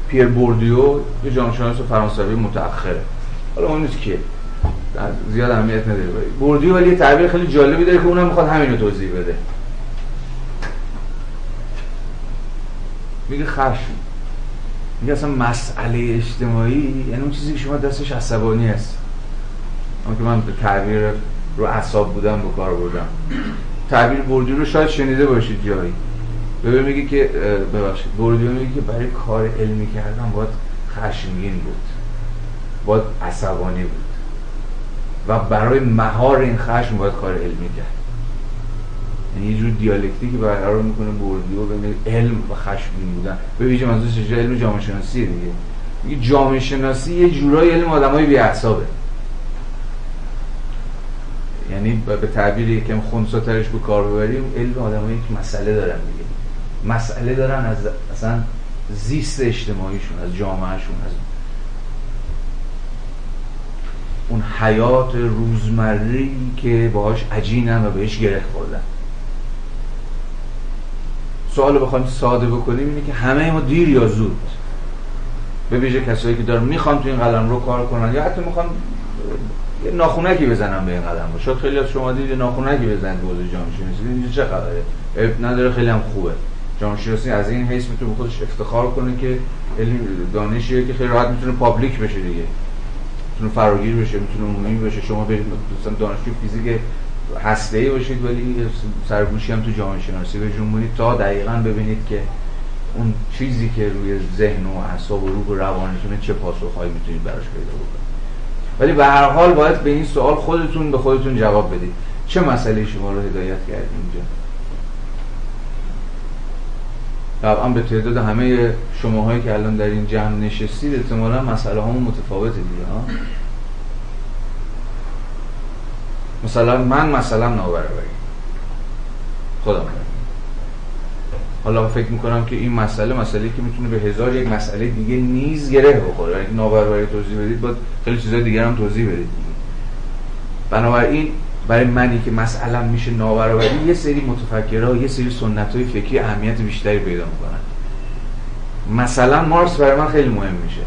پیر بوردیو یه شناس فرانسوی متأخره. حالا اون که زیاد اهمیت نداره. بوردیو ولی یه تعبیر خیلی جالبی داره که اونم می‌خواد همین رو توضیح بده. میگه خشم. میگه اصلا مسئله اجتماعی یعنی اون چیزی که شما دستش عصبانی هست. اما که من تعبیر رو اعصاب بودم به کار بردم تعبیر بردی رو شاید شنیده باشید جایی. ببین میگه که ببخشید بردی میگه که برای کار علمی کردن باید خشمگین بود. باید عصبانی بود. و برای مهار این خشم باید کار علمی کرد. یعنی یه جور دیالکتیکی برقرار می‌کنه بردیو بین علم و خشمگین بودن. به ویژه منظور چه علم جامعه شناسی دیگه. میگه جامعه شناسی یه جورای علم آدمای بی اعصابه یعنی به تعبیر یکم خونساترش به کار ببریم علم آدمایی که مسئله دارن دیگه. مسئله دارن از اصلا زیست اجتماعیشون از جامعهشون از اون حیات روزمری که باهاش عجینن و بهش گره خوردن. سوال رو بخوایم ساده بکنیم اینه که همه ما دیر یا زود به ویژه کسایی که دارن می‌خوان تو این قلم رو کار کنن یا حتی می‌خوان یه ناخونکی بزنم به این قدم رو. شاید خیلی از شما دید ناخونکی بزنید به حوزه جامعه اینجا چه خبره. نداره خیلی هم خوبه. جامعه از این حیث می‌تونه خودش افتخار کنه که علم دانشیه که خیلی راحت می‌تونه پابلیک بشه دیگه. می‌تونه فراگیر بشه می‌تونه عمومی بشه. شما برید مثلا دانشجو فیزیک هسته ای باشید ولی سرگوشی هم تو جامعه شناسی بجنبونید تا دقیقا ببینید که اون چیزی که روی ذهن و اعصاب و روح و روانتونه چه پاسخهایی می‌تونید براش پیدا بکنید. ولی به هر حال باید به این سوال خودتون به خودتون جواب بدید. چه مسئله شما رو هدایت کرد اینجا؟ طبعا به تعداد همه شماهایی که الان در این جمع نشستید احتمالا مسئله همون متفاوته دیگه ها؟ مثلا من مثلا نابرابری. خودم حالا فکر می‌کنم که این مسئله مسئله که می‌تونه به هزار یک مسئله دیگه نیز گره بخوره. اگه نابرابری توضیح بدید باید خیلی چیزای دیگر هم توضیح بدید. بنابراین برای منی که مسئله میشه نابرابری یه سری متفکرها یه سری سنت های فکری اهمیت بیشتری پیدا می‌کنن. مثلا مارکس برای من خیلی مهم میشه.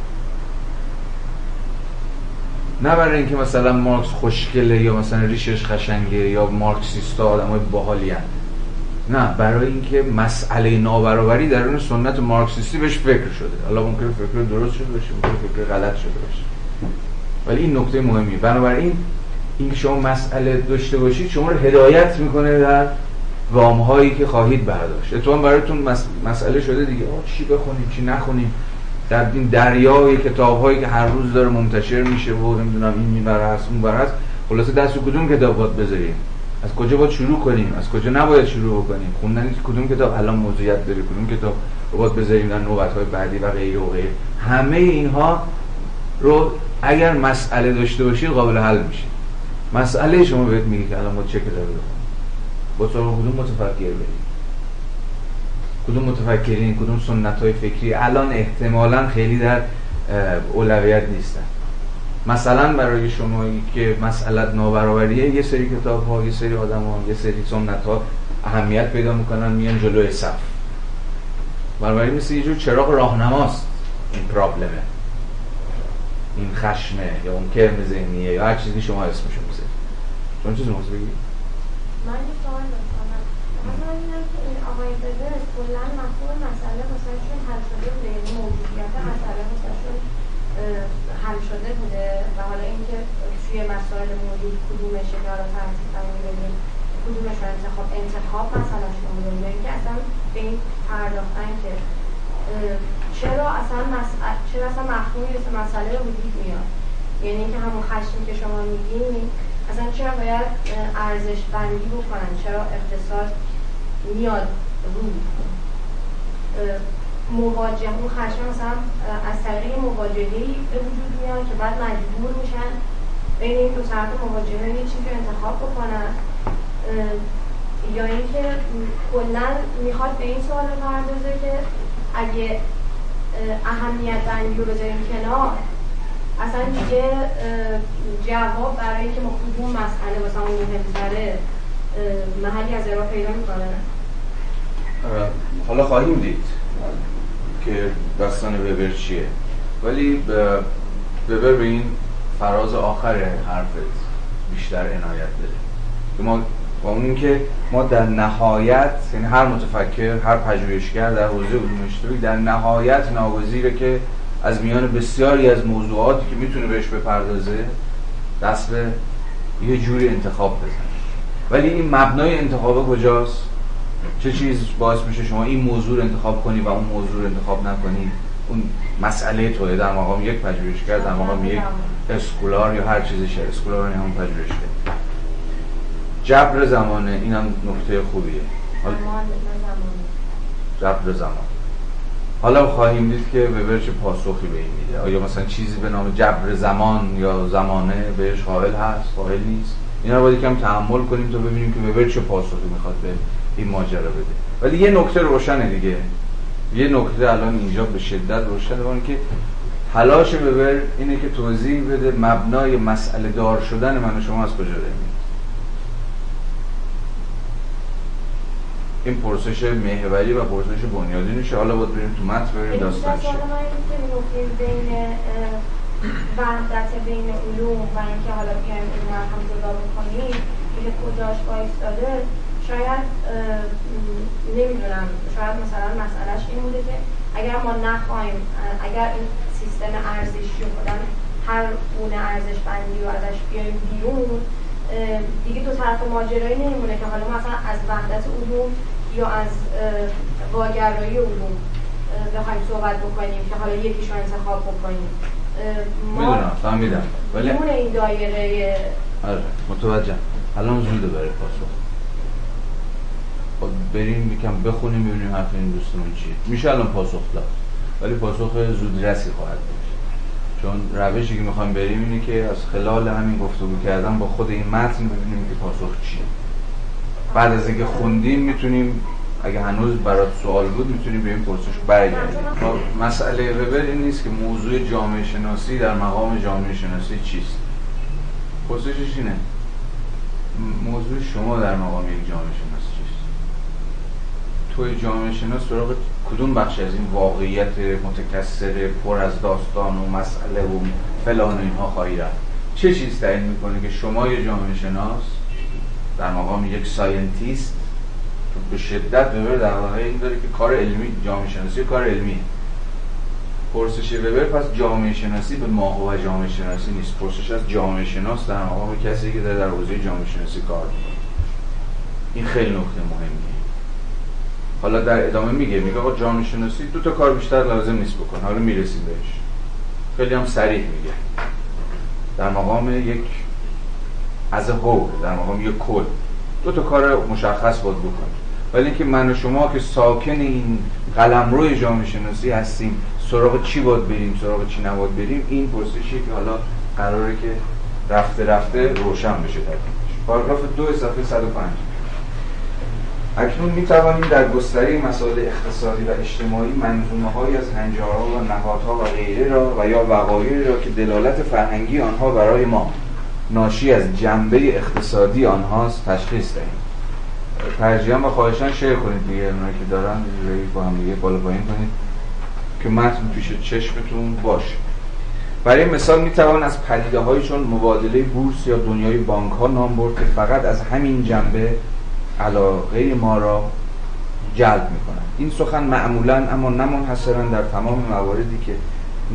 نه برای اینکه مثلا مارکس خوشگله یا مثلا ریشش خشنگه یا مارکسیستا آدمای باحالی نه برای اینکه مسئله نابرابری در اون سنت مارکسیستی بهش فکر شده. حالا ممکنه فکر درست شده باشه ممکنه فکر غلط شده باشه. ولی این نکته مهمیه. بنابراین اینکه شما مسئله داشته باشید شما رو هدایت می‌کنه در گام هایی که خواهید برداشت. اتفاقا براتون مسئله شده دیگه. آه چی بخونیم چی نخونیم؟ در این دریای کتاب هایی که هر روز داره منتشر میشه و نمی‌دونم این می‌بره هست اون هست خلاصه دست کدوم کتاب باید بذاریم؟ از کجا باید شروع کنیم؟ از کجا نباید شروع بکنیم؟ خوندن کدوم کتاب الان موضوعیت داره کدوم کتاب رو باید بذاریم در نوبت های بعدی و غیره و غیره. همه اینها رو اگر مسئله داشته باشید قابل حل میشه. مسئله شما بهت میگه که الان ما چه کتابی بخونیم؟ با سراغ کدوم متفکر بریم؟ کدوم متفکرین کدوم سنت های فکری؟ الان احتمالا خیلی در اولویت نیستن. مثلا برای شما که مسئله نابرابریه یه سری کتاب ها یه سری آدم ها یه سری سنت ها اهمیت پیدا می‌کنن میان جلوی صف. بنابراین مثل یه جور چراغ راهنماست این پرابلمه. این خشمه یا اون کرم ذهنیه یا هر چیزی شما اسمشو بذارید چون چیزی موضوع بگید؟ من مثلا اینم که این آقای بزر کلا مفهوم مسئله مثلا چون حل شده بوده؟ یعنی موجودیت مسئله مثلا چون حل شده بوده؟ و حالا اینکه توی مسائل موجود کدومشه که حالا ترتیب بدیم کدومش رو انتخاب انتخاب مثلا شما یا اینکه اصلا به این پرداختن که چرا اصلا مسئله چرا اصلا مفهومی مثل مسئله وجود میاد؟ یعنی اینکه همون خشمی که شما میگین اصلا چرا باید ارزش بندی بکنن؟ چرا اقتصاد میاد رو مواجه اون خشم مثلا از طریق مواجهه به وجود میاد که بعد مجبور میشن بین این دو طرف مواجهه یه چیزی رو انتخاب بکنن. یا اینکه کلا می‌خواد به این سوال پردازه که اگه اهمیت بندی رو بذاریم کنار اصلا دیگه جواب برای اینکه ما کدوم مسئله واسه اون مهمتره. محلی از ارائه پیدا می‌کنه؟ حالا خواهیم دید که داستان وبر چیه. ولی وبر به این فراز آخر حرفت بیشتر عنایت داره که ما با اون که ما در نهایت یعنی هر متفکر هر پژوهشگر در حوزه علوم اجتماعی در نهایت ناگزیره که از میان بسیاری از موضوعاتی که می‌تونه بهش بپردازه دست به یه جوری انتخاب بزنه. ولی این مبنای انتخاب کجاست؟ چه چیز باعث میشه شما این موضوع رو انتخاب کنی و اون موضوع رو انتخاب نکنی؟ اون مسئله توه در مقام یک پژوهشگر در مقام یک اسکولار یا هر چیزی شه اسکولار یعنی همون پژوهشگر جبر زمانه اینم نکته خوبیه. جبر زمان. حالا خواهیم دید که وبر چه پاسخی به این میده. آیا مثلا چیزی به نام جبر زمان یا زمانه بهش قائل هست؟ قائل نیست. اینا رو باید یکم تحمل کنیم تا ببینیم که وبر چه پاسخی می‌خواد به این ماجرا بده. ولی یه نکته روشنه دیگه. یه نکته الان اینجا به شدت روشنه اون که تلاش وبر اینه که توضیح بده مبنای مسئله دار شدن من و شما از کجا داریم این پرسش محوری و پرسش بنیادینشه. حالا باید بریم تو متن بریم داستان چیه. بین وحدت بین علوم و اینکه حالا بیایم این هم جدا بکنیم که کجاش داده شاید نمی‌دونم شاید مثلا مسئلهش این بوده که اگر ما نخواهیم اگر این سیستم ارزشی خودم هر گونه ارزش بندی رو ازش بیایم بیرون دیگه دو طرف ماجرایی نمیمونه که حالا مثلا از وحدت علوم یا از واگرایی علوم بخوایم صحبت بکنیم که حالا یکیش رو انتخاب بکنیم. می‌دونم فهمیدم. ولی این دایره آره متوجه الان زوده برای پاسخ. خب بریم یکم بخونیم ببینیم حرف این دوستمون چیه. میشه الان پاسخ داد. ولی پاسخ زود رسی خواهد بود. چون روشی که می‌خوایم بریم اینه که از خلال همین گفتگو کردن با خود این متن ببینیم که پاسخ چیه. بعد از اینکه خوندیم می‌تونیم اگه هنوز برات سوال بود می‌تونیم به این پرسش برگردیم خب، مسئله وبر این نیست که موضوع جامعه شناسی در مقام جامعه شناسی چیست. پرسشش اینه. موضوع شما در مقام یک جامعه شناس چیست؟ توی جامعه شناس سراغ کدوم بخش از این واقعیت متکثر پر از داستان و مسئله و فلان و اینها خواهی رفت؟ چه چیز تعیین می‌کنه که شما یه جامعه شناس در مقام یک scientist به شدت وبر در واقع این داره که کار علمی جامعه شناسی کار علمی. پرسش وبر پس جامعه شناسی به ماهو و جامعه شناسی نیست. پرسش از جامعه شناس در مقام کسی که داره در حوزه جامعه شناسی کار می‌کنه. این خیلی نکته مهمیه. حالا در ادامه میگه میگه آقا جامعه شناسی دو تا کار بیشتر لازم نیست بکن حالا می‌رسیم بهش. خیلی هم سریع میگه. در مقام یک از هو در مقام یک کل. دو تا کار مشخص باید بکن ولی اینکه من و شما که ساکن این قلمرو جامعه شناسی هستیم سراغ چی باید بریم سراغ چی نباید بریم؟ این پرسشی که حالا قراره که رفته رفته روشن بشه در پاراگراف دو صفحه 105 اکنون می توانیم در گستره مسائل اقتصادی و اجتماعی منظومه های از هنجارها و نهادها و غیره را و یا وقایعی را که دلالت فرهنگی آنها برای ما ناشی از جنبه اقتصادی آنهاست تشخیص دهیم. ترجیحاً و خواهشان شیر کنید دیگه. اونایی که دارن با هم دیگه بالا پایین کنید. که متن پیش چشمتون باشه. برای مثال می‌توان از پدیده های چون مبادله بورس یا دنیای بانک ها نام برد که فقط از همین جنبه علاقه ما را جلب می‌کنند این سخن معمولا اما نمنحصرا در تمام مواردی که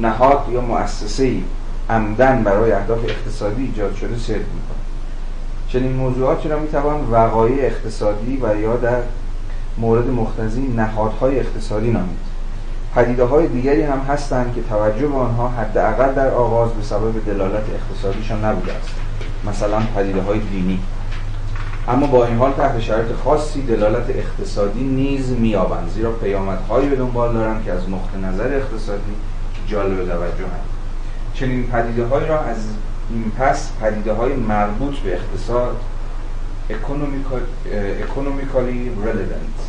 نهاد یا مؤسسه ای عمدن برای اهداف اقتصادی ایجاد شده صدق می‌کنه چنین موضوعاتی را می‌توان وقایع اقتصادی و یا در مورد مختزی نهادهای اقتصادی نامید. پدیده های دیگری هم هستند که توجه به آنها حداقل در آغاز به سبب دلالت اقتصادیشان نبوده است. مثلا پدیده های دینی. اما با این حال تحت شرایط خاصی دلالت اقتصادی نیز میابند زیرا پیامدهایی به دنبال دارند که از نقطه نظر اقتصادی جالب توجه هستند. چنین پدیده را از این پس پدیده های مربوط به اقتصاد اکونومیکالی relevant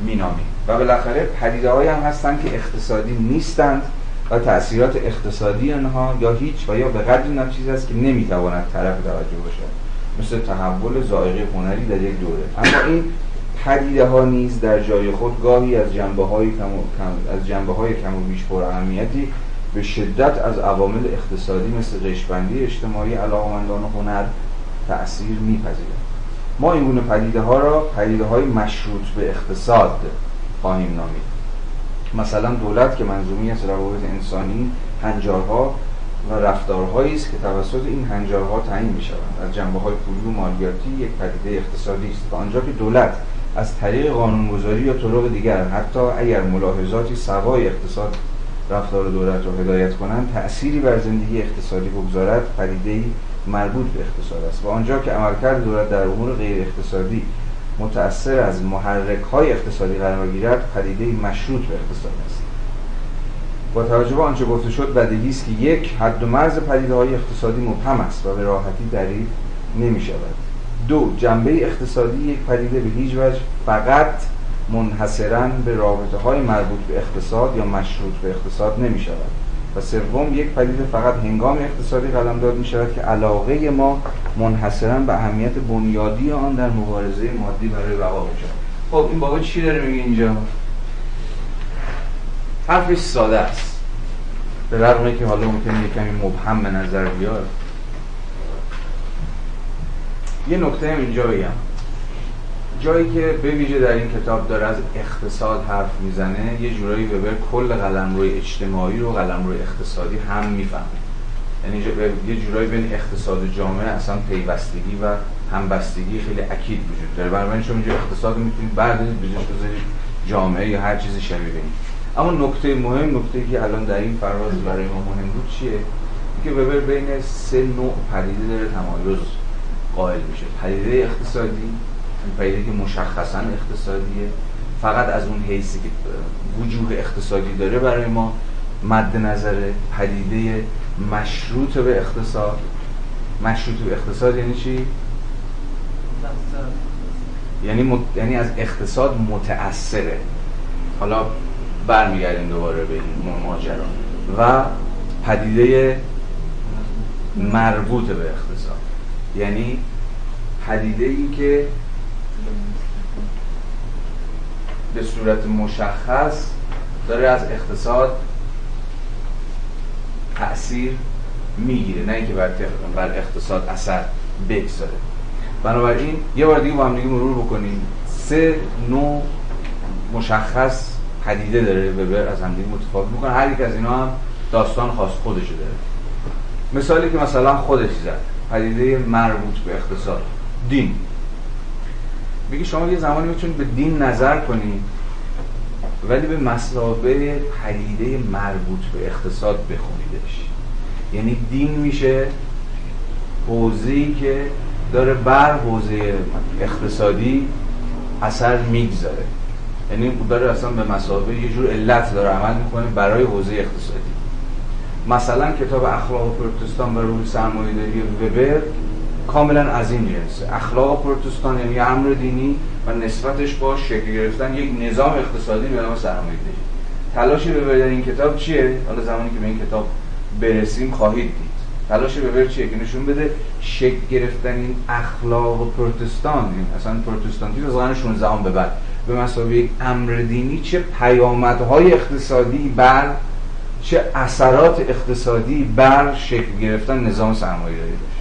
مینامیم و بالاخره پدیده های هم هستند که اقتصادی نیستند و تأثیرات اقتصادی آنها یا هیچ و یا به قدری ناچیز است که نمی‌تواند طرف توجه باشد. مثل تحول زائقه هنری در یک دوره. اما این پدیده ها نیز در جای خود گاهی از جنبه های کم از جنبه های کم و بیش پر اهمیتی به شدت از عوامل اقتصادی مثل قشبندی اجتماعی علاقمندان هنر تأثیر میپذیرد. ما این گونه پدیده ها را پدیده های مشروط به اقتصاد خواهیم نامید. مثلا دولت که منظومی از روابط انسانی هنجارها و رفتارهایی است که توسط این هنجارها تعیین می شوند از جنبه های پولی و مالیاتی یک پدیده اقتصادی است. و آنجا که دولت از طریق قانونگذاری یا طرق دیگر حتی اگر ملاحظاتی سوای اقتصاد رفتار دولت را هدایت کنند تأثیری بر زندگی اقتصادی بگذارد پدیده مربوط به اقتصاد است و آنجا که عملکرد دولت در امور غیر اقتصادی متأثر از محرک های اقتصادی قرار گیرد پدیده مشروط به اقتصاد است. با توجه به آنچه گفته شد بدیهی است که یک حد و مرز پدیده های اقتصادی مبهم است و به راحتی دریغ نمی شود دو جنبه اقتصادی یک پدیده به هیچ وجه فقط منحصرا به رابطه های مربوط به اقتصاد یا مشروط به اقتصاد نمی شود و سوم یک پدیده فقط هنگام اقتصادی قلمداد می شود که علاقه ما منحصرا به اهمیت بنیادی آن در مبارزه مادی برای بقا باشد. خب این بابا چی داره میگه اینجا؟ حرفش ساده است. به رغم که حالا ممکنه یه کمی مبهم به نظر بیاد. یه نکته هم اینجا بگم. جایی که به ویژه در این کتاب داره از اقتصاد حرف می‌زنه یه جورایی وبر کل قلم روی اجتماعی رو قلم روی اقتصادی هم می‌فهمه. یعنی یه جورایی بین اقتصاد جامعه اصلا پیوستگی و همبستگی خیلی اکید وجود داره. بنابراین شما اینجا اقتصاد می‌تونید بعد بجاش بذارید جامعه یا هر چیزی شبیه بینید اما نکته مهم نکته که الان در این فراز برای ما مهم بود چیه؟ که وبر بین سه نوع پدیده داره تمایز قائل میشه. پدیده اقتصادی پدیده که مشخصا اقتصادیه. فقط از اون حیثی که وجوه اقتصادی داره برای ما مد نظر پدیده مشروط به اقتصاد. مشروط به اقتصاد یعنی چی؟ یعنی, یعنی از اقتصاد متأثره. حالا برمیگردیم دوباره به این ماجرا. و پدیده مربوط به اقتصاد. یعنی پدیده ای که به صورت مشخص داره از اقتصاد تأثیر می‌گیره نه اینکه بر, بر اقتصاد اثر بگذاره. بنابراین یه بار دیگه با هم دیگه مرور بکنیم. سه نوع مشخص پدیده داره وبر از هم دیگه متفاوت می‌کنه. هر یک از اینا هم داستان خاص خودش داره. مثالی که مثلا خودش زد پدیده مربوط به اقتصاد. دین. میگه شما یه زمانی می‌تونید به دین نظر کنید ولی به مسابه پدیده مربوط به اقتصاد بخونیدش. یعنی دین میشه حوزه‌ای که داره بر حوزه اقتصادی اثر می‌گذاره. یعنی داره اصلا به مسابه یه جور علت داره عمل می‌کنه برای حوزه اقتصادی. مثلا کتاب اخلاق پروتستان و روح سرمایه‌داری وبر کاملا از این جنسه اخلاق پروتستان یعنی امر دینی و نسبتش با شکل گرفتن یک نظام اقتصادی به نام سرمایه‌داری تلاش وبر در این کتاب چیه؟ حالا زمانی که به این کتاب برسیم خواهید دید. تلاش وبر چیه؟ که نشون بده شکل گرفتن این اخلاق پروتستان. این اصلا پروتستانتی از قرن 16 به بعد. به مسابقه یک امر دینی چه پیامدهای اقتصادی بر چه اثرات اقتصادی بر شکل گرفتن نظام سرمایه داری داشت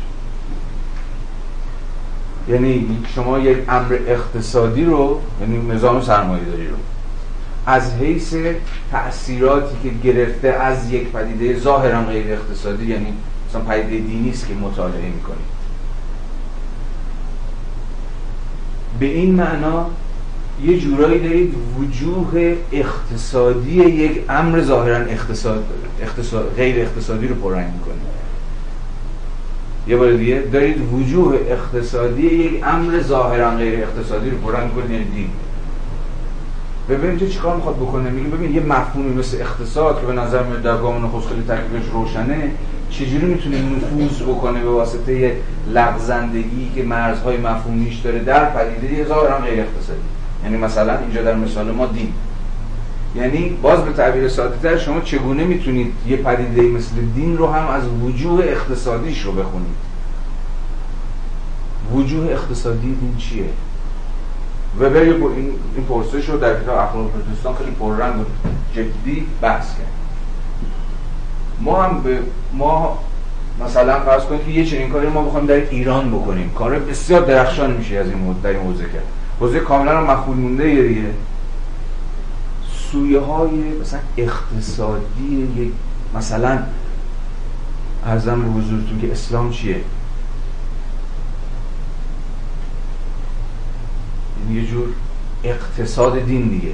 یعنی شما یک امر اقتصادی رو یعنی نظام سرمایه داری رو از حیث تأثیراتی که گرفته از یک پدیده ظاهرا غیر اقتصادی یعنی مثلا پدیده دینی است که مطالعه می‌کنید به این معنا یه جورایی دارید وجوه اقتصادی یک امر ظاهرا اقتصاد, اقتصاد غیر اقتصادی رو پررنگ می‌کنید. یه بار دیگه دارید وجوه اقتصادی یک امر ظاهرا غیر اقتصادی رو پررنگ می‌کنید یعنی دین. ببین تو چیکار می‌خواد بکنه؟ میگه ببین یه مفهومی مثل اقتصاد که به نظر میاد در گام نخست خیلی تکلیفش روشنه چجوری می‌تونه نفوذ بکنه به واسطه لغزندگی که مرزهای مفهومیش داره در پدیده ظاهرا غیر اقتصادی؟ یعنی مثلا اینجا در مثال ما دین. یعنی باز به تعبیر ساده تر شما چگونه می‌تونید یه پدیده مثل دین رو هم از وجوه اقتصادیش رو بخونید؟ وجوه اقتصادی دین چیه؟ وبر این این پرسش رو در کتاب اخلاق پروتستان خیلی پررنگ و جدی بحث کرد. ما هم به ما مثلا فرض کنید که یه چنین کاری ما بخوایم در ایران بکنیم. کار بسیار درخشان میشه از این در این حوزه کرد. حوزه کاملا مخول مونده دیگه. سویه های مثلا اقتصادی یک مثلا ارزم به حضورتون که اسلام چیه؟ یه جور اقتصاد دین دیگه.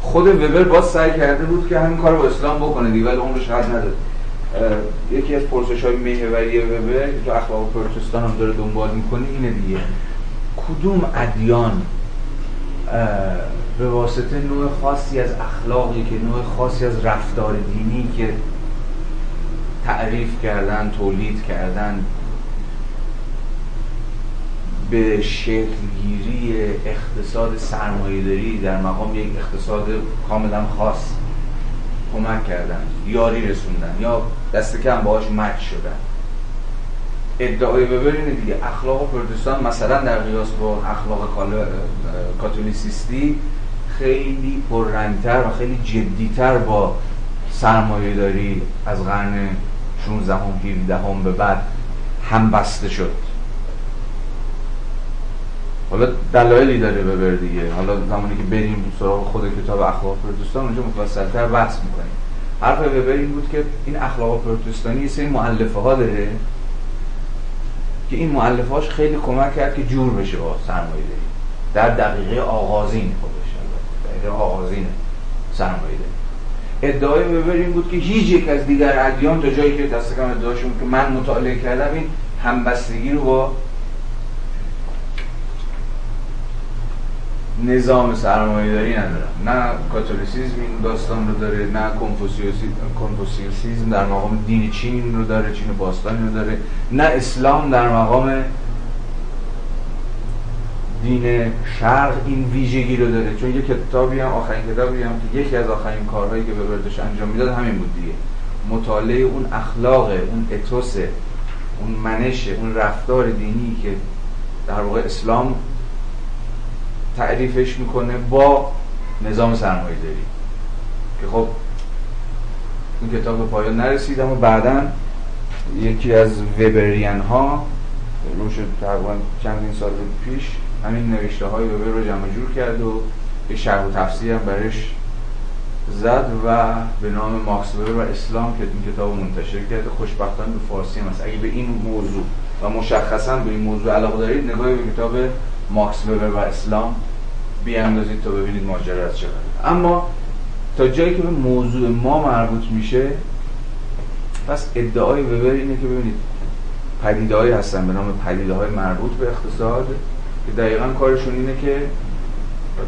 خود وبر باز سعی کرده بود که همین کار با اسلام بکنه دیگه ولی عمرش حد نداد. یکی از پرسش های محوری وبر که تو اخلاق پروتستان هم داره دنبال می‌کنه اینه دیگه. کدوم ادیان به واسطه نوع خاصی از اخلاقی که نوع خاصی از رفتار دینی که تعریف کردن تولید کردن به شکلگیری اقتصاد سرمایهداری در مقام یک اقتصاد کاملا خاص کمک کردن یاری رسوندن یا دست کم باهاش مچ شدن. ادعای وبر اینه دیگه. اخلاق پروتستان مثلا در قیاس با اخلاق کاتولیسیستی خیلی پررنگتر و خیلی جدیتر با سرمایه داری از قرن 16 هم 17 هم به بعد هم بسته شد. حالا دلایلی داره ببر دیگه. حالا زمانی که بریم سراغ خود کتاب اخلاق پروتستان اونجا مفصلتر بحث می‌کنیم. حرف وبر این بود که این اخلاق پروتستانی یه سری مؤلفه ها داره. که این مؤلفهاش خیلی کمک کرد که جور بشه با سرمایه در دقیقه آغازین خودش دقیقه آغازین سرمایه ادعای وبر این بود که هیچ یک از دیگر ادیان تا جایی که دست کم ادعاشون که من مطالعه کردم این همبستگی رو با نظام سرمایه داری ندارم. نه کاتولیسیزم این داستان رو داره نه کنفوسیوسیزم در مقام دین چین رو داره چین باستانی رو داره نه اسلام در مقام دین شرق این ویژگی رو داره. چون یه کتابی هم آخرین کتابی هم که یکی از آخرین کارهایی که به بردش انجام می‌داد همین بود دیگه. مطالعه اون اخلاق اون اتوس اون منشه اون رفتار دینی که در واقع اسلام تعریفش می‌کنه با نظام سرمایه داری. که خب این کتاب به پایان نرسید اما بعدا یکی از وبریان ها روش تقریبا چندین سال پیش همین نوشته های وبر رو جمع جور کرد و یه شرح و تفسیر هم برش زد و به نام ماکس وبر و اسلام که این کتاب منتشر کرده خوشبختانه به فارسی هم هست. اگه به این موضوع و مشخصا به این موضوع علاقه دارید نگاهی به کتاب ماکس وبر و اسلام بیاندازید تا ببینید ماجرا از چقدر اما تا جایی که به موضوع ما مربوط میشه پس ادعای وبر اینه که ببینید پدیده هستن به نام پدیده های مربوط به اقتصاد که دقیقا کارشون اینه که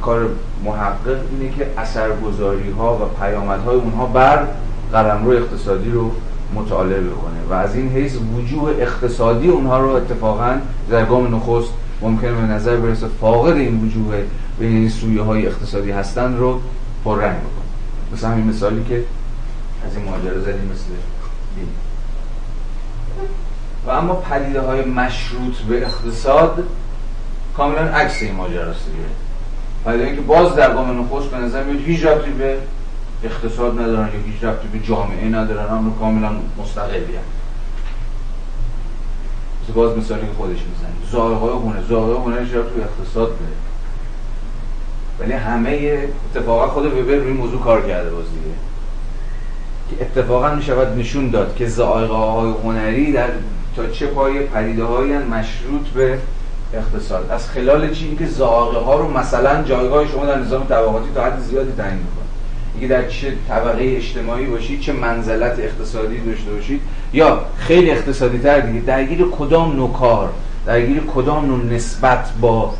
کار محقق اینه که اثرگذاری ها و پیامدهای اونها بر قلمرو اقتصادی رو مطالعه بکنه. و از این حیث وجوه اقتصادی اونها رو اتفاقا در گام نخست ممکنه به نظر برسه فاقد این وجوه به این سویه های اقتصادی هستن رو پررنگ بکنه. مثل همین مثالی که از این ماجرا زدیم مثل دین. و اما پدیده های مشروط به اقتصاد کاملا عکس این ماجراست دیگه. پدیده که باز در گام نخست به نظر میاد هیچ ربطی به اقتصاد ندارن یا هیچ ربطی به جامعه ندارن اما کاملا مستقلی هم. باز مثالی که خودش می‌زنه. زائقای هنر زائقای هنر تو اقتصاد داره ولی همه اتفاقا خود وبر روی موضوع کار کرده باز دیگه. که اتفاقا می شود نشون داد که زائقه های هنری در تا چه پای پدیده مشروط به اقتصاد. از خلال چی؟ که زائقه ها رو مثلا جایگاه شما در نظام طبقاتی تا حد زیادی تعیین می‌کنه. اینکه در چه طبقه اجتماعی باشید چه منزلت اقتصادی داشته باشید یا خیلی اقتصادی تر دیگه درگیر کدام نوع کار درگیر کدام نوع نسبت با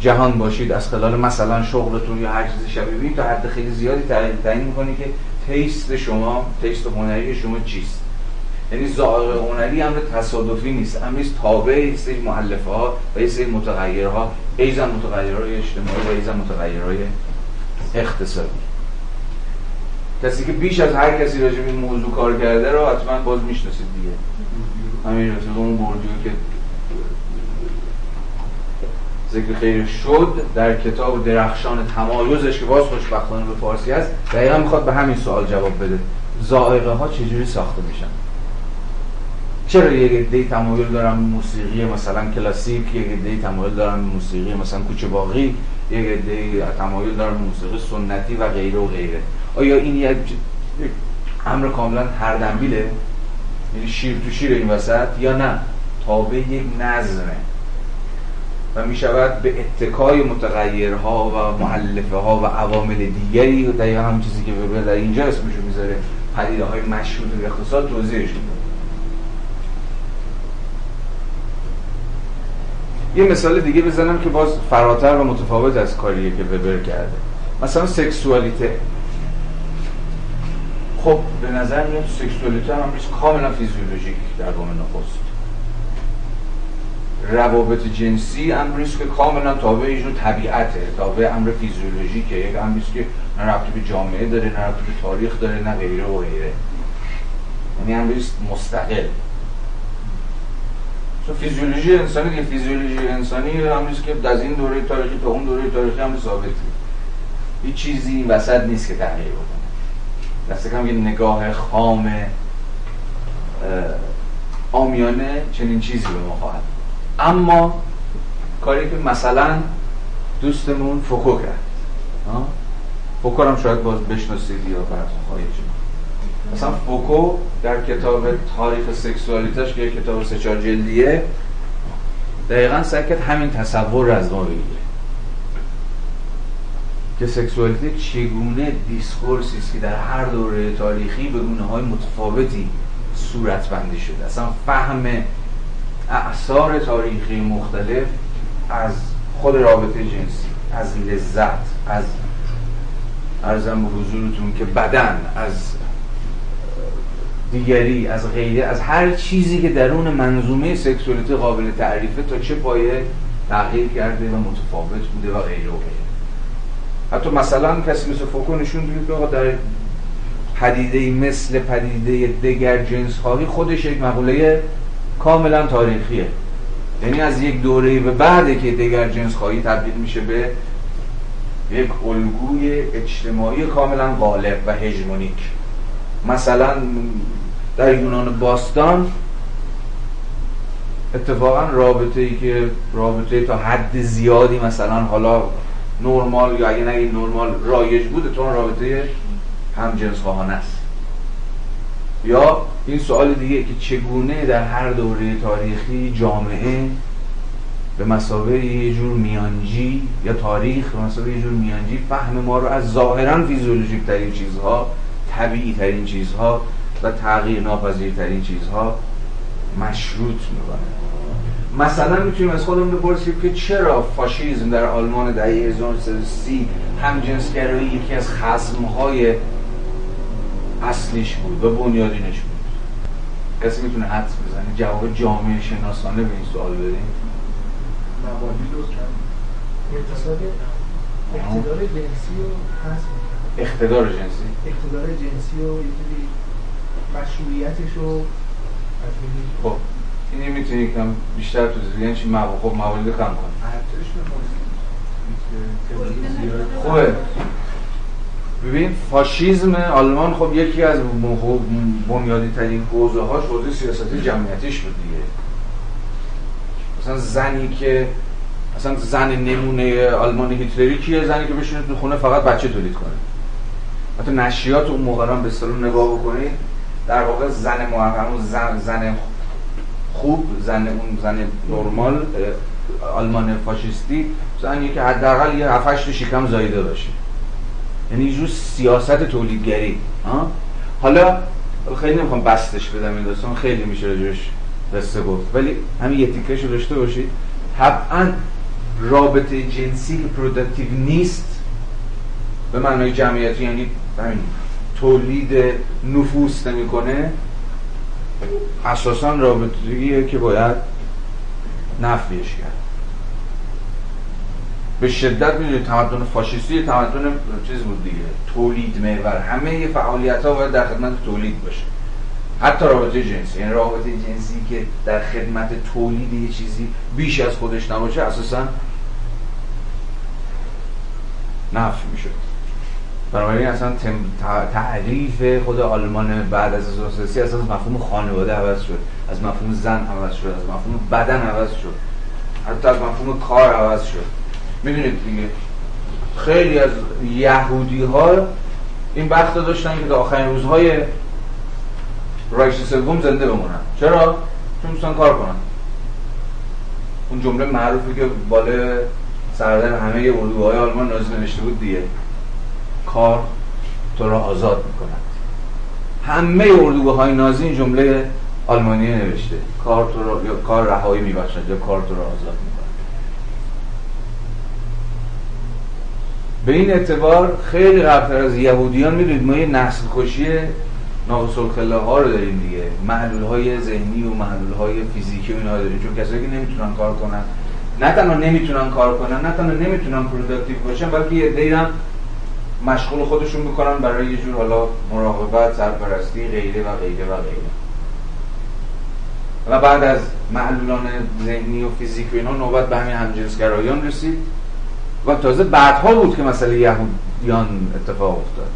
جهان باشید. از خلال مثلا شغلتون یا هر چیز شبیه تا حد خیلی زیادی تعیین می‌کنه که taste شما taste هنری شما چیست. یعنی ذائقه هنری امر تصادفی نیست امر تابع یه سری مؤلفه ها و یه متغیرها ایضا متغیرهای اجتماعی و ایضا متغیرهای اقتصادی. کسی که بیش از هر کسی راجع به این موضوع کار کرده رو حتما باز می‌شناسید دیگه. همین رفیق اون بردیو که ذکر خیر شد در کتاب درخشان تمایزش که باز خوشبختانه به فارسی هست دقیقا می‌خواد به همین سوال جواب بده. زائقه ها چجوری ساخته میشن؟ چرا یک عده تمایل دارن موسیقی مثلا کلاسیک یک عده تمایل دارن موسیقی مثلا کوچه باقی یک عده تمایل دارن موسیقی سنتی و غیره و غیره؟ آیا این یک امر کاملا هر دنبیله یعنی شیر تو شیر این وسط یا نه؟ تابع یک نظمه و می شود به اتکای متغیرها و معلفه ها و عوامل دیگری دقیقا همون چیزی که در اینجا اسمشو می‌ذاره پدیده های مشروط اقتصاد توضیحش یه مثال دیگه بزنم که باز فراتر و متفاوت از کاریه که وبر کرده. مثلا سکسوالیته. خب به نظر میاد سکسوالیته هم کاملا فیزیولوژیک در گام نخست. روابط جنسی امریست که کاملا تابع ایشون طبیعته. تابع امر فیزیولوژیکه. یک امریست که نه ربطی به جامعه داره نه ربطی به تاریخ داره نه غیره و غیره. یعنی امریست مستقل. چون فیزیولوژی انسانی دیگه فیزیولوژی انسانی همونیست که از این دوره تاریخی تا اون دوره تاریخی هم ثابته. هیچ چیزی این وسط نیست که تغییر بکنه. دست کم یه نگاه خام آمیانه چنین چیزی به ما خواهد اما کاری که مثلا دوستمون فوکو کرد. فوکو هم شاید باز بشناسید یا براتون خواهید مثلا فوکو در کتاب تاریخ سکسوالیتش که کتاب سه چهار جلدیه دقیقا کرد همین تصور از ما بگیره. که سکسوالیته چگونه دیسکورسی است که در هر دوره تاریخی به گونه های متفاوتی صورت بندی شده. اصلا فهم اعثار تاریخی مختلف از خود رابطه جنسی از لذت از ارزم به حضورتون که بدن از دیگری از غیره از هر چیزی که درون منظومه سکسوالیته قابل تعریفه تا چه پایه تغییر کرده و متفاوت بوده و غیره و غیره. حتی مثلا کسی مثل فوکو نشون دید که در پدیده مثل پدیده دگر جنس خواهی خودش یک مقوله کاملا تاریخیه. یعنی از یک دوره به بعده که دیگر جنس خواهی تبدیل میشه به یک الگوی اجتماعی کاملا غالب و هژمونیک. مثلا در یونان باستان اتفاقا رابطه ای که رابطه تا حد زیادی مثلا حالا نرمال یا اگه نگیم نرمال رایج بود تو رابطه هم جنس خواهانه است. یا این سوال دیگه که چگونه در هر دوره تاریخی جامعه به مسابقه یه جور میانجی یا تاریخ به مسابقه یه جور میانجی فهم ما رو از ظاهرا فیزیولوژیک ترین چیزها طبیعی ترین چیزها و تغییر ناپذیر ترین چیزها مشروط می‌کنه. مثلا می‌تونیم از خودمون بپرسیم که چرا فاشیزم در آلمان دهه 1930 هم جنسگرایی یکی از خصمهای اصلیش بود و بنیادینش بود؟ کسی می‌تونه حدس بزنه؟ جواب جامعه شناسانه به این سوال بدیم؟ رو اقتدار جنسی رو هست اقتدار جنسی؟ اقتدار جنسی و یه مشروعیتش رو خب. اینی می‌تونی کم بیشتر تو زیگه چی. خب موالید کم کن خوبه. ببین فاشیزم آلمان خب یکی از بنیادی ترین حوزه هاش حوزه سیاست جمعیتیش بود دیگه. مثلا زنی که مثلا زن نمونه آلمان هیتلری کیه؟ زنی که بشینه تو خونه فقط بچه تولید کنه. حتی نشریات اون موقع به سلون نگاه بکنید در واقع زن محقق زن زن خوب زن اون زن نرمال آلمان فاشیستی زنی که حداقل یه 7 8 شکم زاییده باشه. یعنی یه سیاست تولیدگری حالا خیلی نمی‌خوام بسطش بدم این داستان خیلی میشه راجعش قصه گفت. ولی همین یه تیکش رو داشته باشید. طبعا رابطه جنسی که productive نیست به معنای جمعیتی یعنی همین تولید نفوس نمی‌کنه. اساسا رابطه که باید نفیش کرد. به شدت می‌دونید تمدن فاشیستی تمدن چیز بود دیگه تولید محور. همه فعالیت ها باید در خدمت تولید باشه. حتی رابطه جنسی. یعنی رابطه جنسی که در خدمت تولید یه چیزی بیش از خودش نباشه اساسا نفی میشه بنابراین اصلا تعریف خود آلمان بعد از 1930 اصلا مفهوم خانواده عوض شد. از مفهوم زن عوض شد. از مفهوم بدن عوض شد. حتی از مفهوم کار عوض شد. می‌دونید دیگه خیلی از یهودی ها این بخت داشتن که در آخرین روزهای رایش سوم زنده بمونن. چرا؟ چون دوستان کار کنن. اون جمله معروفی که بالا سردر همه اردوهای آلمان نازی نوشته بود دیگه. کار تو را آزاد می‌کند. همه اردوگاه های نازی این جمله آلمانی نوشته. کار تو را یا کار رهایی میبخشد یا کار تو را آزاد می‌کند. به این اعتبار خیلی قبلتر از یهودیان می‌دونید ما یه نسل کشی ناقص ها رو داریم دیگه. معلول های ذهنی و معلول های فیزیکی و اینا داریم. چون کسایی که نمی‌تونن کار کنن نه تنها نمی‌تونن کار کنن نه تنها نمی‌تونن productive باشن بلکه یه هم مشغول خودشون می‌کنن برای یه جور حالا مراقبت سرپرستی غیره و غیره و غیره. و بعد از معلولان ذهنی و فیزیک و اینا نوبت به همین همجنسگرایان رسید و تازه بعدها بود که مسئله یهودیان اتفاق افتاد.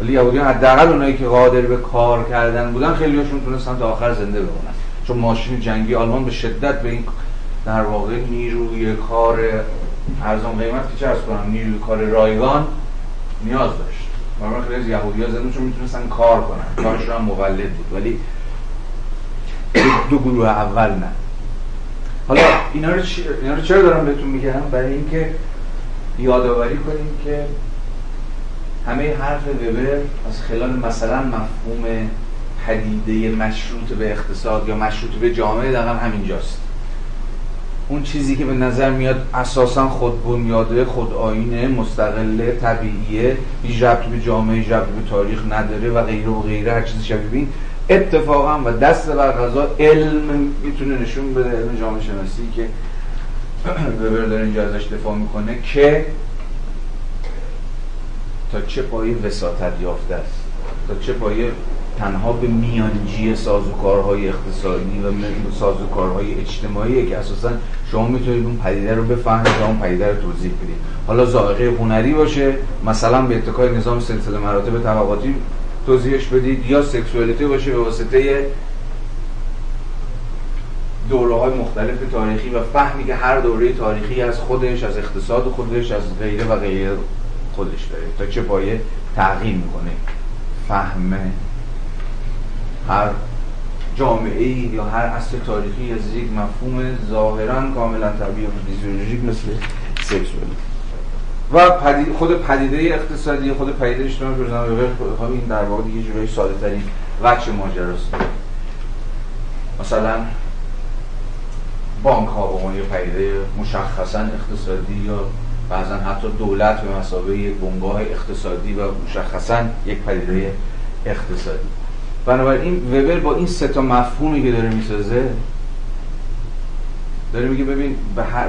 ولی یهودیان حداقل اونایی که قادر به کار کردن بودن خیلی هاشون تونستن تا آخر زنده بمونن. چون ماشین جنگی آلمان به شدت به این در واقع نیروی کار ارزان قیمت که چه کنم نیروی کار رایگان نیاز داشت. برای خیلی از یهودی ها زدن چون می‌تونستن کار کنن. کارشون هم مولد بود. ولی دو گروه اول نه. حالا اینا رو, اینا رو چرا دارم بهتون میگم؟ برای اینکه یادآوری کنیم که همه حرف وبر از خلال مثلا مفهوم پدیده مشروط به اقتصاد یا مشروط به جامعه دقیقا همینجاست. اون چیزی که به نظر میاد اساسا خود بنیاده خود آینه مستقله طبیعیه. هیچ ربطی به جامعه هیچ ربطی به تاریخ نداره و غیره و غیره. هر چیزی شبیه بین اتفاقا و دست بر غذا علم می‌تونه نشون بده علم جامعه شناسی که وبر داره اینجا ازش دفاع می‌کنه که تا چه پایه وساطت یافته است. تا چه پایه تنها به میانجی سازوکارهای اقتصادی و سازوکارهای اجتماعی که اساسا شما می‌تونید اون پدیده رو بفهمید و اون پدیده رو توضیح بدید. حالا ظاهره هنری باشه مثلا به اتکای نظام سلسله مراتب طبقاتی توضیحش بدید یا سکسوالیته باشه به واسطه دوره های مختلف تاریخی و فهمی که هر دوره تاریخی از خودش از اقتصاد خودش از غیره و غیره خودش داره تا چه پایه تغییر می‌کنه. فهم هر جامعه یا هر اصل تاریخی از یک مفهوم ظاهرا کاملا طبیعی و فیزیولوژیک مثل سکسوالیته و پدید خود پدیده اقتصادی خود پدیده اجتماعی روزنامه خب این در واقع دیگه جورایی ساده ترین وجه ماجراست. مثلا بانک ها به عنوان پدیده مشخصا اقتصادی یا بعضا حتی دولت به مسابقه یک بنگاه اقتصادی و مشخصا یک پدیده اقتصادی. بنابراین وبر با این سه تا مفهومی که داره می‌سازه داره میگه ببین به هر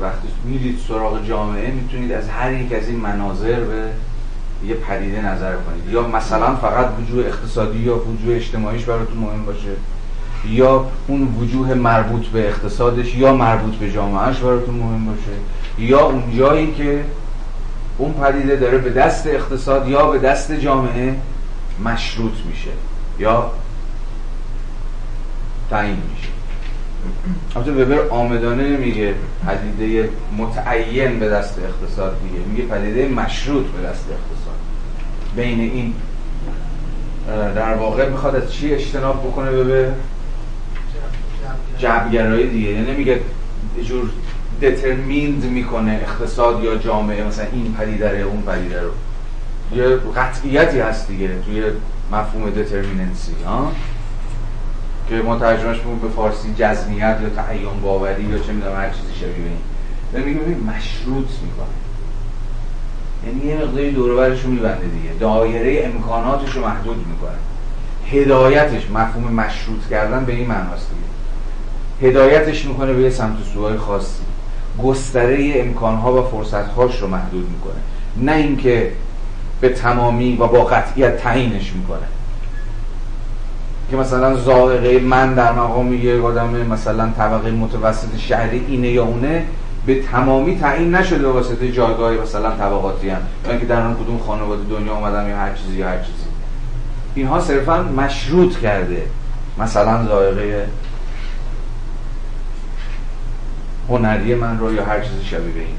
وقتی میرید سراغ جامعه می‌تونید از هر یک از این مناظر به یه پدیده نظر کنید. یا مثلا فقط وجوه اقتصادی یا وجوه اجتماعیش براتون مهم باشه. یا اون وجوه مربوط به اقتصادش یا مربوط به جامعهش براتون مهم باشه. یا اون جایی که اون پدیده داره به دست اقتصاد یا به دست جامعه مشروط میشه. یا تعیین میشه. البته وبر آمدانه نمیگه پدیده متعین به دست اقتصاد دیگه. میگه پدیده مشروط به دست اقتصاد. بین این در واقع می‌خواد از چی اجتناب بکنه به جبگرایی دیگه. یعنی نمیگه جور دترمیند می‌کنه اقتصاد یا جامعه مثلا این پدیده اون پدیده رو. یه قطعیتی هست دیگه. توی مفهوم دترمیننسی ها؟ که ما ترجمهش به فارسی جزمیت یا تعین باوری یا چه می‌دونم هر چیزی شبیه این. داره میگه ببین مشروط می‌کنه. یعنی یه مقداری دور رو میبنده دیگه. دایره امکاناتش رو محدود می‌کنه. هدایتش مفهوم مشروط کردن به این معناست دیگه. هدایتش می‌کنه به یه سمت سوهای خاصی. گستره امکانها و فرصتهاش رو محدود می‌کنه. نه اینکه به تمامی و با قطعیت تعیینش می‌کنه. که مثلا ظاهره من در مقام یه آدم مثلا طبقه متوسط شهری اینه یا اونه به تمامی تعیین نشده به واسطه جایگاه مثلا طبقاتی هم. یا اینکه در اون کدوم خانواده دنیا اومدم یا هر چیزی یا هر چیزی. اینها صرفا مشروط کرده مثلا ظاهره هنری من رو یا هر چیزی شبیه به این.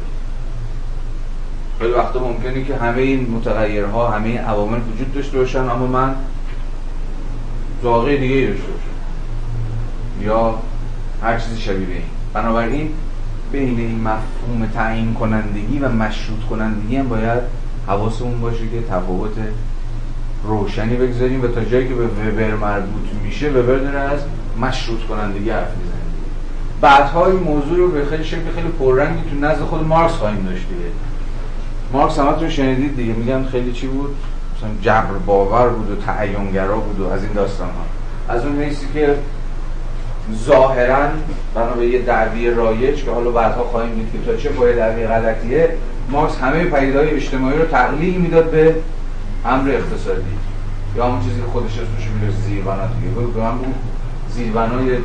خیلی وقتا ممکنه که همه این متغیرها همه این عوامل وجود داشته باشن اما من ذائقه دیگه داشته باشم. یا هر چیزی شبیه این. بنابراین بین این مفهوم تعیین کنندگی و مشروط کنندگی هم باید حواسمون باشه که تفاوت روشنی بگذاریم و تا جایی که به وبر مربوط میشه وبر داره از مشروط کنندگی حرف می‌زنه. بعدها این موضوع رو به خیلی شکل خیلی پررنگی تو نزد خود مارکس خواهیم داشت مارکس همتون شنیدید دیگه. میگن خیلی چی بود؟ مثلا جبر باور بود و تعیونگرا بود و از این داستان ها از اون حیثی که ظاهرا بنا به یه دعوی رایج که حالا بعدها خواهیم دید که تا چه پای دعوی غلطیه مارکس همه پدیده‌های اجتماعی رو تعلیل می‌داد به امر اقتصادی. یا همون چیزی که خودش اسمش میره زیربنا دیگه. به من بود زیربنای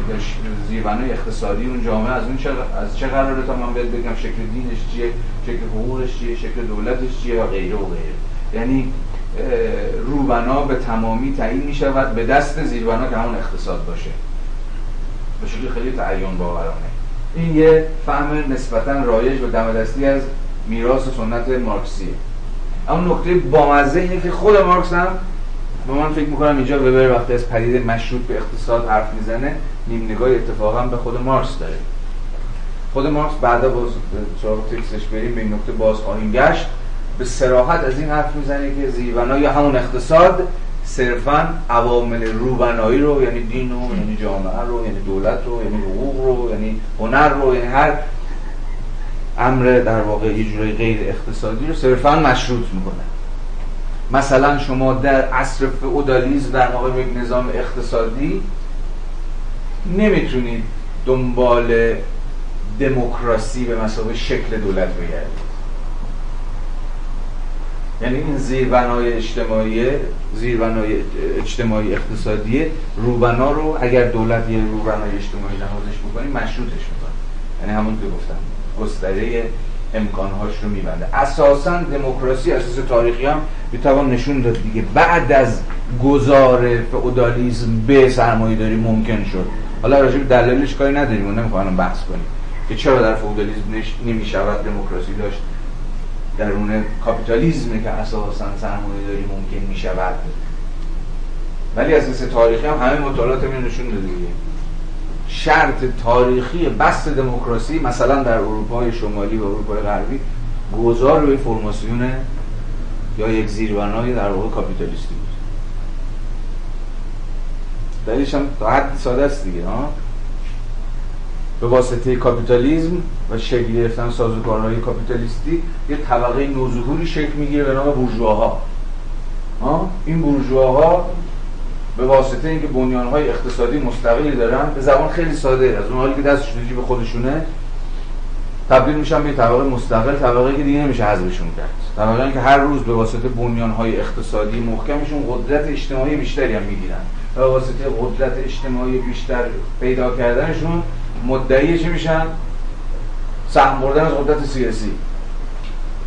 زیربنای اقتصادی اون جامعه از اون چه از چه قراره تا من بگم شکل دینش چیه شکل حقوقش چیه شکل دولتش چیه و غیره و غیره. یعنی روبنا به تمامی تعیین می شود به دست زیربنا که همون اقتصاد باشه. به شکل خیلی تعیین باورانه. این یه فهم نسبتا رایج و دم دستی از میراث سنت مارکسیه. اما نکته بامزه اینه که خود مارکس هم با من فکر می‌کنم اینجا وبر وقتی از پدیده مشروط به اقتصاد حرف می‌زنه نیم نگاه اتفاقا به خود مارکس داره. خود مارکس بعدا باز سراغ تکسش بریم به این نکته باز خواهیم گشت. به سراحت از این حرف می‌زنه که زیربنا یا همون اقتصاد صرفا عوامل روبنایی رو یعنی دین رو یعنی جامعه رو یعنی دولت رو یعنی حقوق رو یعنی هنر رو یعنی هر امر در واقع یه غیر اقتصادی رو صرفا مشروط می‌کنه. مثلا شما در عصر فئودالیسم در واقع یک نظام اقتصادی نمی‌تونید دنبال دموکراسی به مسابقه شکل دولت بگردید. یعنی این زیربنای اجتماعی زیربنای اجتماعی اقتصادی روبنا رو اگر دولت یه روبنای اجتماعی نهادش بکنی مشروطش می‌کنه. یعنی همون که گفتم گستره امکانهاش رو میبنده. اساسا دموکراسی اساس تاریخی هم می‌توان نشون داد دیگه. بعد از گذار فئودالیسم به سرمایه داری ممکن شد. حالا راجع به دلایلش کاری نداریم. و نمی‌خوام بحث کنیم. که چرا در فئودالیسم نمی‌شود دموکراسی داشت؟ درون کاپیتالیزم که اساسا سرمایه داری ممکن می‌شود. ولی اساس تاریخی هم همه مطالعات نشون داده شرط تاریخی بست دموکراسی مثلا در اروپای شمالی و اروپای غربی گذار به فرماسیون یا یک زیربنای در واقع کاپیتالیستی بود. دلیلش هم تا حد ساده است دیگه ها؟ به واسطه کاپیتالیزم و شکل گرفتن سازوکارهای کاپیتالیستی یه طبقه نوظهوری شکل می‌گیره به نام بورژواها. این بورژواها به واسطه اینکه بنیانهای اقتصادی مستقلی دارن به زبان خیلی ساده. از اون حالی که دستش به خودشونه تبدیل میشن به طبقه مستقل طبقه که دیگه نمیشه حذفشون کرد. طبقه که هر روز به واسطه بنیانهای اقتصادی محکمشون قدرت اجتماعی بیشتری هم می‌گیرن. به واسطه قدرت اجتماعی بیشتر پیدا کردنشون مدعی چی میشن؟ سهم بردن از قدرت سیاسی.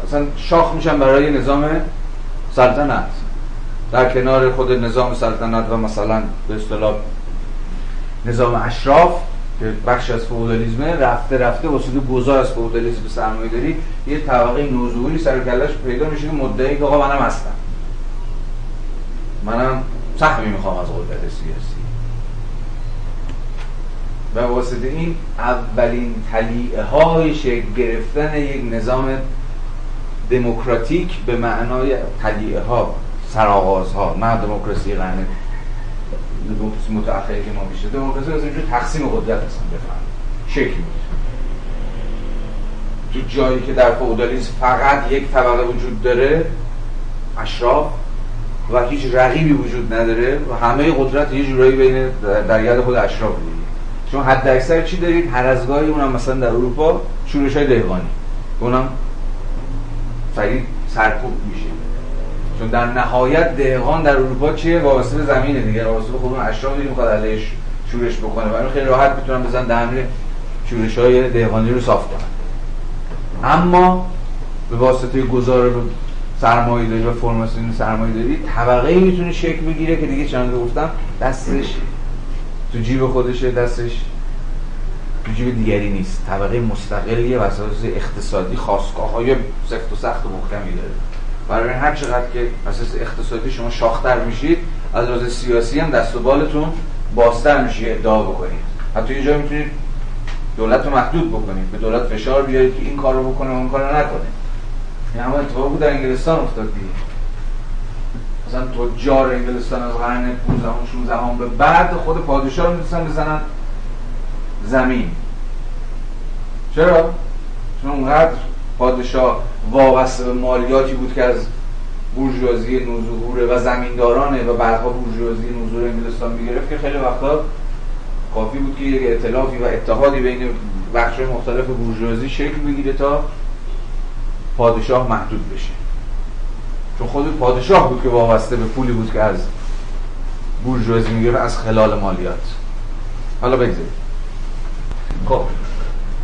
اصلا شاخ میشن برای نظام سلطنت. در کنار خود نظام سلطنت و مثلا به اصطلاح نظام اشراف که بخش از فئودالیسمه رفته رفته واسه گذار از فئودالیسم به داری یه طبقه نوظهوری سر کلش پیدا میشه که مدعی که آقا منم هستم. منم سهمی می‌خوام از قدرت سیاسی. و واسطه این اولین تلیعه های شکل گرفتن یک نظام دموکراتیک به معنای تلیعه ها سرآغاز ها نه دموکراسی قرن دموکراسی متأخری که ما میشه. دموکراسی از اینجور تقسیم قدرت هستن بفهم شکل میشه تو جایی که در فئودالیسم فقط یک طبقه وجود داره اشراف و هیچ رقیبی وجود نداره و همه قدرت یه جورایی بین در ید خود اشراف دیگه شما حد اکثر چی دارید؟ هر از گاهی اونم مثلا در اروپا شورش های دهقانی. اونم فرید سرکوب میشه. چون در نهایت دهقان در اروپا چیه؟ وابسته به زمینه دیگه. وابسته به خودمون اشرافی می‌خواد علیش شورش بکنه. برای خیلی راحت می‌تونن بزن دهنه شورش های دهقانی رو صاف کنن. اما به واسطه گذار سرمایه داری و فرماسیون سرمایه داری طبقه ای می‌تونه شکل بگیره که دیگه چند گفتم دستش تو جیب خودشه دستش تو جیب دیگری نیست. طبقه مستقلیه و اساس اقتصادی خواستگاه های سفت و سخت و محکمی داره. برای هر چقدر که اساس اقتصادی شما شاختر میشید از لحاظ سیاسی هم دست و بالتون بازتر میشه ادعا بکنید. حتی یه جایی می‌تونید دولت رو محدود بکنید. به دولت فشار بیارید که این کار رو بکنه اون کار رو نکنه. این همه اتفاق بود در انگلستان افتاد دیگه. مثلا تجار انگلستان از قرن 15 16 هم به بعد خود پادشاه رو می‌تونن بزنن زمین. چرا؟ چون اونقدر پادشاه وابسته به مالیاتی بود که از بورژوازی نوظهوره و زمیندارانه و بعدها بورژوازی نوظهور انگلستان می‌گرفت که خیلی وقتا کافی بود که یک ائتلافی و اتحادی بین بخش مختلف بورژوازی شکل بگیره تا پادشاه محدود بشه. چون خود پادشاه بود که وابسته به پولی بود که از بورژوازی می‌گرفت از خلال مالیات. حالا بگذاریم. خب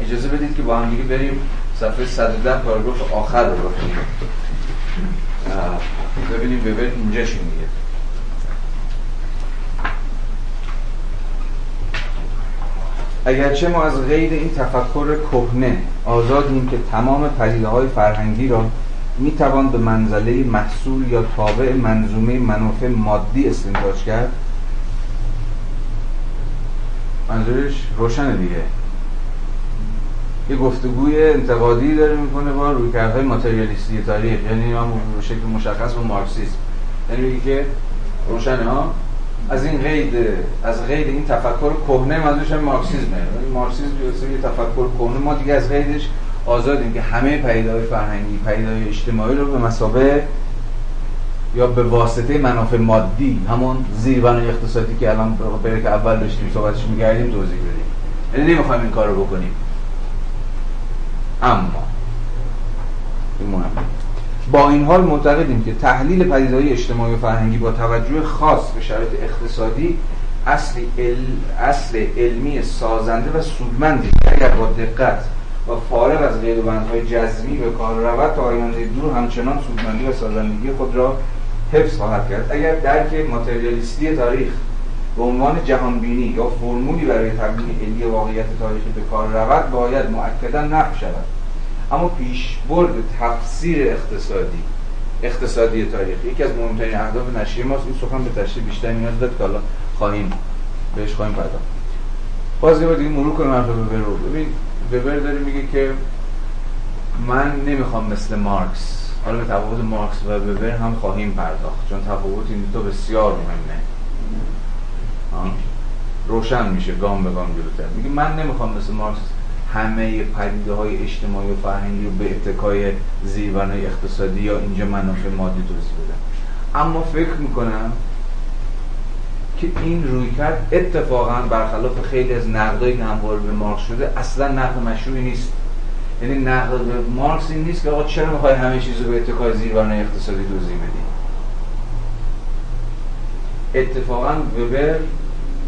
اجازه بدید که با هم دیگه بریم صفحه 110 پاراگراف آخر رو بخونیم ببینیم ببینیم اینجا چی میگه. اگرچه ما از غیر این تفکر کهنه آزادیم که تمام پدیده های فرهنگی را می توان به منزله محصول یا تابع منظومه منافع مادی استنتاج کرد؟ منظورش روشن دیگه. یه گفتگوی انتقادی داره می‌کنه با رویکردهای ماتریالیستی تاریخ. یعنی هم به شکل مشخص با مارکسیسم. یعنی میگه که روشنه ها از این قید از قید این تفکر کهنه منظورش مارکسیسمه یعنی مارکسیسم یه تفکر کهنه ما دیگه از قیدش آزادیم که همه پیدای فرهنگی پیدای اجتماعی رو به مسابه یا به واسطه منافع مادی همون زیربنای اقتصادی که الان برای که اول داشتیم صحبتش میگردیم توضیح بدیم. یعنی نمی‌خوایم این کار رو بکنیم. اما این با این حال معتقدیم که تحلیل پدیدهای اجتماعی و فرهنگی با توجه خاص به شرایط اقتصادی اصل, اصل علمی سازنده و سودمندی اگر با دقت و فارغ از قید و بندهای جزمی به کار رود تا آینده دور همچنان سودمندی و سازندگی خود را حفظ خواهد کرد. اگر درک ماتریالیستی تاریخ به عنوان جهانبینی یا فرمولی برای تبیین علی واقعیت تاریخی به کار رود باید مؤکدا نقش شود. اما پیشبرد تفسیر اقتصادی اقتصادی تاریخی یکی از مهمترین اهداف نشریه ماست. این سخن به تشریح بیشتر نیاز داد که حالا خواهیم بهش خواهیم پرداخت. باز یه دیگه مرور کنیم حرف وبر رو. ببین وبر داره میگه که من نمی‌خوام مثل مارکس. حالا به تفاوت مارکس و وبر هم خواهیم پرداخت چون تفاوت این دو بسیار مهمه. روشن میشه گام به گام جلوتر. میگه من نمی‌خوام مثل مارکس همه پدیده های اجتماعی و فرهنگی رو به اتکای زیربنای اقتصادی یا اینجا منافع مادی توضیح بدم. اما فکر می‌کنم که این روی کرد اتفاقا برخلاف خیلی از نقدایی که به مارکس شده اصلا نقد مشروعی نیست. یعنی نقد به مارکس این نیست که آقا چرا می‌خوای همه چیز رو به اتکای زیربنای اقتصادی توضیح بدی؟ اتفاقا وبر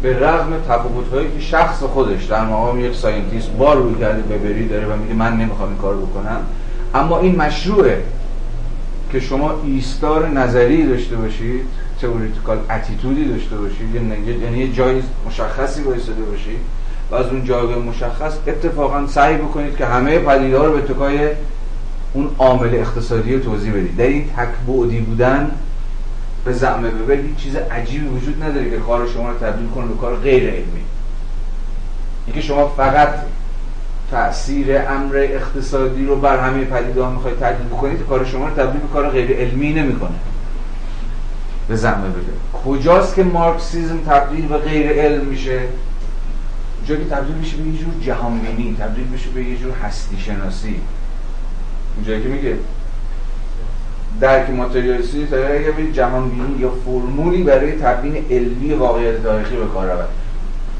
به رغم تفاوت هایی که شخص خودش در مقام یک scientist با رویکرد وبری داره و میگه من نمی‌خوام این کار بکنم. اما این مشروعه که شما ایستار نظری داشته باشید theoretical attitude ی داشته باشید یعنی یه جای مشخصی بایستاده باشید و از اون جایگاه مشخص اتفاقا سعی بکنید که همه پدیده رو به تکای اون عامل اقتصادی رو توضیح بدید. در این تکبعدی بودن به زعم ببر هیچ چیز عجیبی وجود نداره که کار شما رو تبدیل کنه به کار غیر علمی. اینکه شما فقط تاثیر امر اقتصادی رو بر همه پدیده ها می‌خواید تبدیل بکنید کار شما رو تبدیل به کار غیر علمی نمی‌کنه. به زعم بده کجاست که مارکسیزم تبدیل به غیر علم میشه؟ اونجا که تبدیل میشه به یه جور جهانبینی تبدیل میشه به یه جور هستی شناسی اونجایی که میگه درک ماتریالیستی اگر به جهان بینی یا فرمولی برای تبیین علمی واقعیت تاریخی به کار رود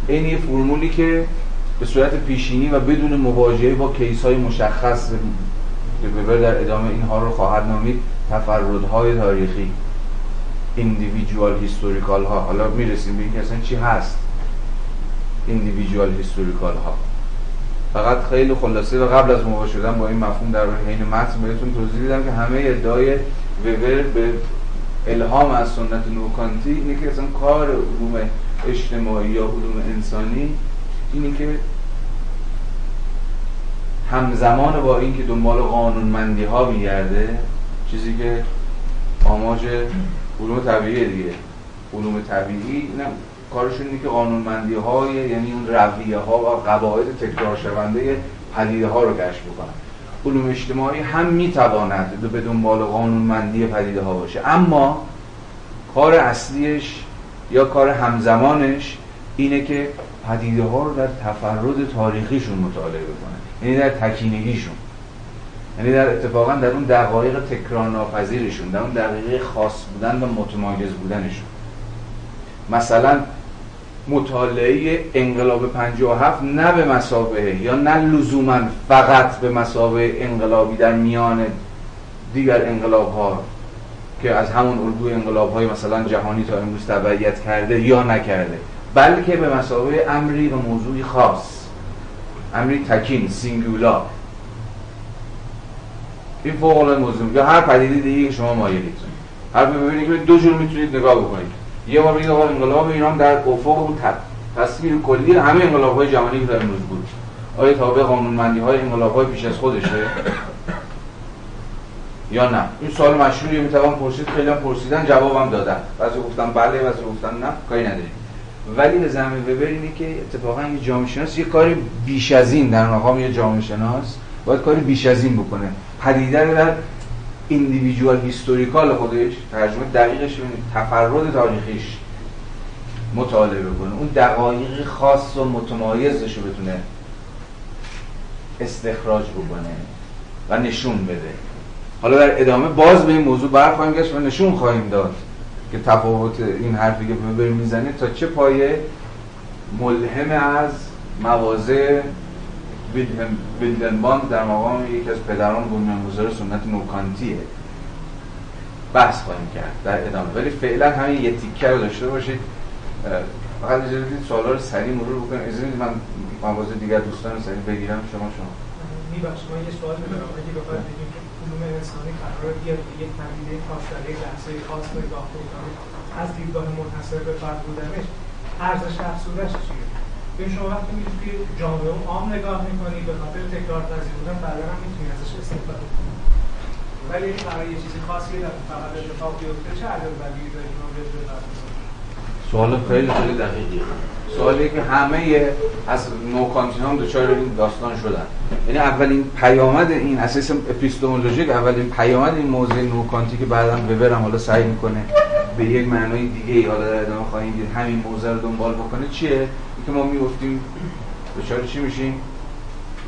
این یه فرمولی که به صورت پیشینی و بدون مواجهه با کیس های مشخص که در ادامه اینها رو خواهد نامید تفردهای تاریخی individual هیستوریکال ها. حالا می‌رسیم به اینکه اصلا چی هست individual هیستوریکال ها. فقط خیلی خلاصه و قبل از مواجه شدن با این مفهوم در حین متن بهتون توضیح دیدم که همه ادعای وبر به الهام از سنت نوکانتی اینه که اصلا کار علوم اجتماعی یا علوم انسانی اینه که همزمان با اینکه دنبال قانونمندی ها میگرده چیزی که آماج علوم طبیعی دیگه. علوم طبیعی نه. کارشون اینه که قانونمندی های یعنی اون رویه ها و قواعد تکرار شونده پدیده ها رو کشف بکنن. علوم اجتماعی هم می‌تواند به دنبال قانونمندی پدیده ها باشه. اما کار اصلیش یا کار همزمانش اینه که پدیده ها رو در تفرد تاریخیشون مطالعه بکنه یعنی در تکینگیشون. یعنی در اتفاقا در اون دقایق تکرار ناپذیرشون در اون دقیقه خاص بودن و متمایز بودنشون. مثلا مطالعه انقلاب 57 نه به مسابقه یا نه لزوما فقط به مسابقه انقلابی در میان دیگر انقلاب ها که از همون الگوی انقلاب های مثلا جهانی تا امروز تبعیت کرده یا نکرده بلکه به مسابقه امری و موضوعی خاص امری تکین سینگولا این فوق العاده موضوع. یا هر پدیده دیگه شما مایلید. هر ببینید دو جور می‌تونید نگاه بکنید. یه بار بگید آقا انقلاب ایران در افق اون تصویر کلی همه انقلاب های جهانی که در امروز بود. آیا تابع قانونمندی های انقلاب های پیش از خودشه؟ یا نه؟ این سوال مشهوری می‌توان پرسید خیلی هم پرسیدن جوابم دادن. بعضی گفتن بله بعضی گفتن نه کاری نداریم. ولی به زمین وبر اینه که اتفاقا یه جامعه شناس یه کاری بیش از این در مقام یه جامعه شناس باید کاری بیش از این بکنه. پدیده رو در ایندیویدوال هیستوریکال خودش ترجمه دقیقش تفرد تاریخیش مطالعه بکنه. اون دقایق خاص و متمایزش رو بتونه استخراج بکنه و نشون بده. حالا در ادامه باز به این موضوع برخواهیم گشت و نشون خواهیم داد که تفاوت این حرفی که بریم می‌زنه تا چه پایه ملهم از مواضع ویلدنباند در مقام یکی از پدران بنیانگذار سنت نوکانتیه. بحث خواهیم کرد در ادامه. ولی فعلا همین یه تیکه رو داشته باشید. فقط اجازه بدید سوالا رو سریع مرور بکنیم. اجازه بدید من مواضع دیگر دوستان سریع بگیرم. شما شما. میبخشید من یه سوال دارم. اگه بخواید بگیم که علوم انسانی قرار بیاد به یک پدیده خاص در یک لحظه خاص نگاه بکنید از دیدگاه منحصر به فرد بودنش ارزش افزودش چیه؟ به شما وقتی میرید که جامعه عام نگاه می‌کنید به خاطر تکرار پذیر بودن بعدا هم می‌تونید ازش استفاده کنید. ولی اگه قرار یه چیزی خاصی فقط اتفاق بیفته چه عدد بدیهی دارید سوال خیلی خیلی دقیقی سوالی که همه از نوکانتی هم دچار این داستان شدن. یعنی اولین پیامد این اساس اپیستمولوژیک اولین پیامد این موضوع نوکانتی که بعدا ببرم حالا سعی می‌کنه به یک معنای دیگه ای حالا در ادامه خواهیم دید همین موضوع رو دنبال بکنه چیه؟ که ما می‌گفتیم دچار چی میشیم؟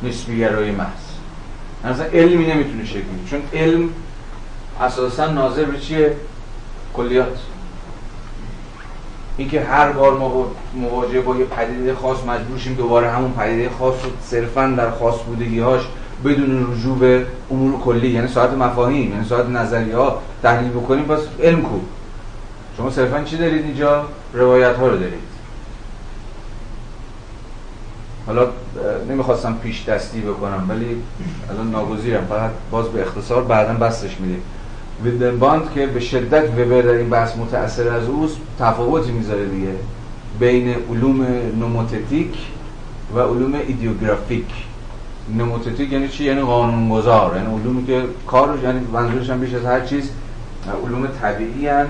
نسبی گرایی محض. مثلا علمی نمی‌تونه شکل چون علم اساسا ناظر به چیه؟ کلیات. اینکه هر بار ما مواجه با یه پدیده خاص مجبور شیم دوباره همون پدیده خاص رو صرفا در خاص بودگی هاش بدون رجوع به امور کلی یعنی ساعت مفاهیم یعنی ساعت نظریه ها تحلیل بکنیم پس علم کو؟ شما صرفا چی دارید اینجا؟ روایت ها رو دارید. حالا نمی‌خواستم پیش دستی بکنم ولی الان ناگزیرم. فقط باز به اختصار بعدا بسطش میدیم. ویندلباند که به شدت وبر در این بحث متأثر از اوست تفاوتی می‌ذاره دیگه بین علوم nomothetic و علوم idiographic. nomothetic یعنی چی؟ یعنی قانونگذار. یعنی علومی که کارش یعنی منظورش هم بیش از هر چیز علوم طبیعی هن.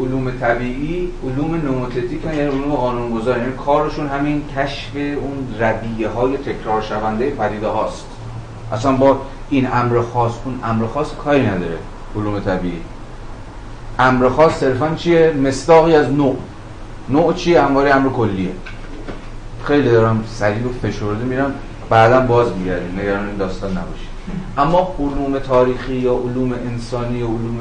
علوم طبیعی علوم نوموتتیک یعنی علوم قانونگذار یعنی کارشون همین کشف اون رویه های تکرار شونده پدیده هاست. اصلا با این امر خاص اون امر خاص کاری نداره علوم طبیعی. امر خاص صرفا چیه؟ مستاقی از نوع. نوع چیه؟ همواره امر کلیه. خیلی دارم سریع و فشرده میرم بعدا باز میگردیم. نگران این داستان نباشید. اما علوم تاریخی یا علوم انسانی یا علوم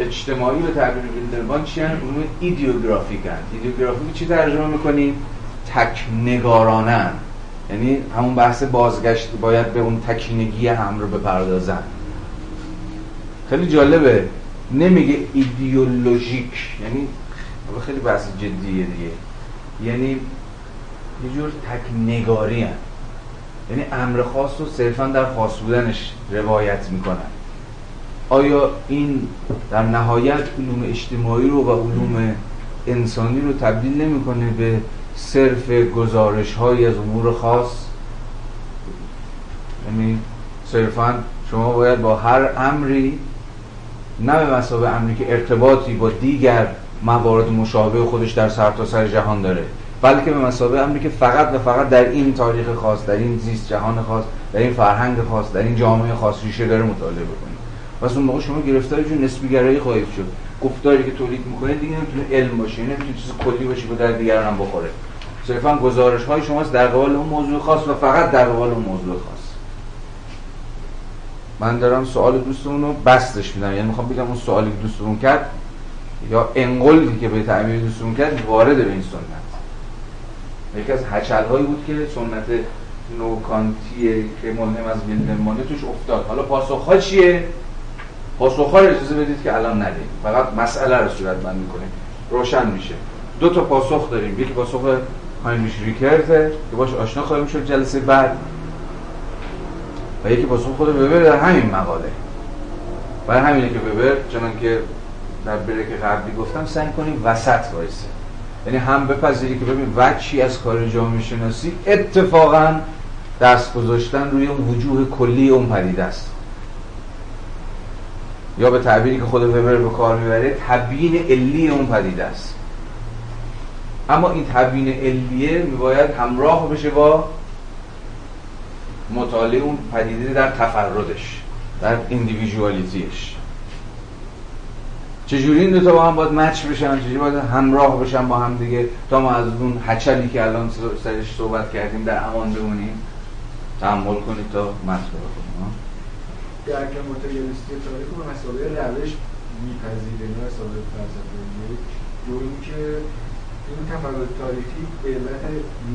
اجتماعی به تعبیر ویلدربان چی هن؟ علوم ایدیوگرافیک ایدیوگرافیک چی ترجمه می‌کنیم؟ تک نگارانه یعنی همون بحث بازگشت باید به اون تکینگی هم رو بپردازن. خیلی جالبه. نمیگه ایدئولوژیک. یعنی خیلی بحث جدیه دیگه. یعنی یه جور تک نگاری هن. یعنی امر خاص رو صرفا در خاص بودنش روایت می‌کنن. آیا این در نهایت علوم اجتماعی رو و علوم انسانی رو تبدیل نمی‌کنه به صرف گزارش های از امور خاص؟ یعنی صرفا شما باید با هر امری نه به مسابه امری که ارتباطی با دیگر موارد مشابه خودش در سرتاسر سر جهان داره بلکه به مسابه امری که فقط و فقط در این تاریخ خاص در این زیست جهان خاص در این فرهنگ خاص در این جامعه خاص ریشه داره مطالعه بکنید پس اون موقع شما گرفتار جون نسبی گرایی خواهید شد. گفتاری که تولید می‌کنه دیگه نمی‌تونه علم باشه نمی‌تونه چیز کلی باشه که در دیگران هم بخوره. صرفا گزارش های شماست در قبال اون موضوع خاص و فقط در قبال اون موضوع خاص. من دارم سوال دوستمون رو بستش میدم. یعنی می‌خوام بگم اون سوالی که دوستمون کرد یا انقلی که به تعمیر دوستمون کرد وارد به این سنت. یکی از هچل هایی بود که سنت نوکانتی که مهم از ویلدمانه توش افتاد. حالا پاسخ ها چیه؟ پاسخ ها رو اجازه بدید که الان ندیم. فقط مسئله رو صورت بند می‌کنیم. روشن میشه. دو تا پاسخ داریم. یکی پاسخ هاینریش ریکرته که باش آشنا خواهیم شد جلسه بعد. و یکی پاسخ خود ببر در همین مقاله. برای همینه که ببر چنان که در بریک قبلی گفتم سعی کنیم وسط وایسه. یعنی هم بپذیری که ببین وچی از کار جامعه شناسی اتفاقا دست گذاشتن روی وجوه کلی اون پدیده است. یا به تعبیری که خود وبر به کار می‌بره تبیین علی اون پدیده است. اما این تبیین علیه میباید همراه بشه با مطالعه اون پدیده در تفردش در اندیویژوالیتیش چجوری این دوتا با هم باید مچ بشن؟ چجوری باید همراه بشن با هم دیگه؟ تا ما از اون هچلی که الان سرش صحبت کردیم در امان بمونیم تحمل کنید تا متن بخونیم درک متریالیستی تاریخ و مسابقه روش میپذیره نه مسابقه فلسفه یک دوم که این تفاوت تاریخی به علت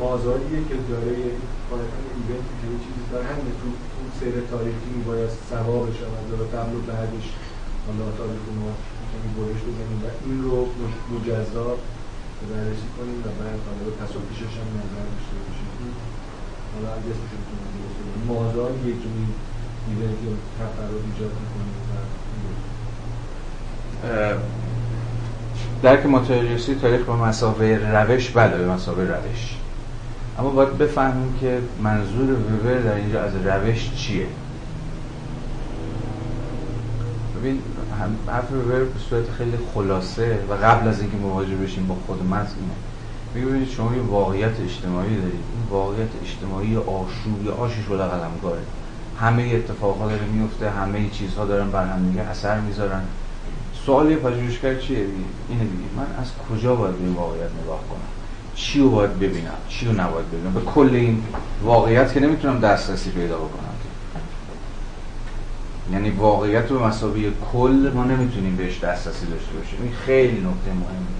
مازاریه که داره یعنی قاعدتا ایونتی که چیزی داره همین تو اون سیر تاریخی میباید سوابش هم از قبل و بعدش. حالا تاریخ ما می‌تونیم برش بزنیم و این رو مجزا بررسی کنیم و بعد حالا تصاویشش هم نظر داشته باشیم. حالا از اسمش می‌تونیم مازار یکی ایونت یا تفراد ایجاد می‌کنیم درک ماتریالیستی تاریخ به مسابقه روش بله به مسابقه روش. اما باید بفهمیم که منظور ویبر در اینجا از روش چیه. ببین حرف ویبر به صورت خیلی خلاصه و قبل از اینکه مواجه بشیم با خود متن اینه. ببینید شما یه واقعیت اجتماعی دارید. این واقعیت اجتماعی آشوب یا آشی شده قلمگاره همه اتفاقات داره میفته همه چیزها دارن بر هم دیگه اثر می‌ذارن. سوال پژوهشگر چیه؟ اینه دیگه. من از کجا باید به واقعیت نگاه کنم؟ چی رو باید ببینم؟ چی رو نباید ببینم؟ به کل این واقعیت که نمی‌تونم دسترسی پیدا بکنم. یعنی واقعیت رو مسابقه کل ما نمی‌تونیم بهش دسترسی داشته باشیم. این خیلی نکته مهمه.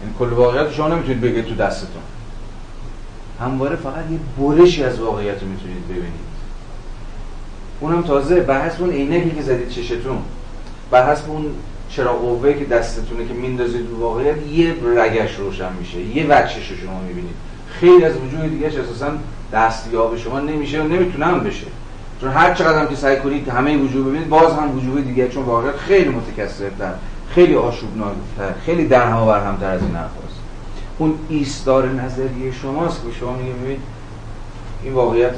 یعنی کل واقعیت شما نمی‌تونید بگید تو دستتون. همواره فقط یه برشی از واقعیت رو می‌تونید ببینید. اونم تازه بحث اون عینکی که زدید چشتون. بحث اون چرا قوه که دستتونه که میندازید رو واقعیت یه رگش روشن میشه. یه وجهش رو شما می‌بینید. خیلی از وجود دیگه اساسا دستیاب شما نمیشه و نمی‌تونم بشه. چون هر چقدر که سعی کنید همه وجود ببینید باز هم وجود دیگه چون واقعیت خیلی متکثرتر خیلی آشوبناکتر خیلی در هم بر همتر از این حرفاست اون ایستار نظریه شماست که شما میگه ببین این واقعیت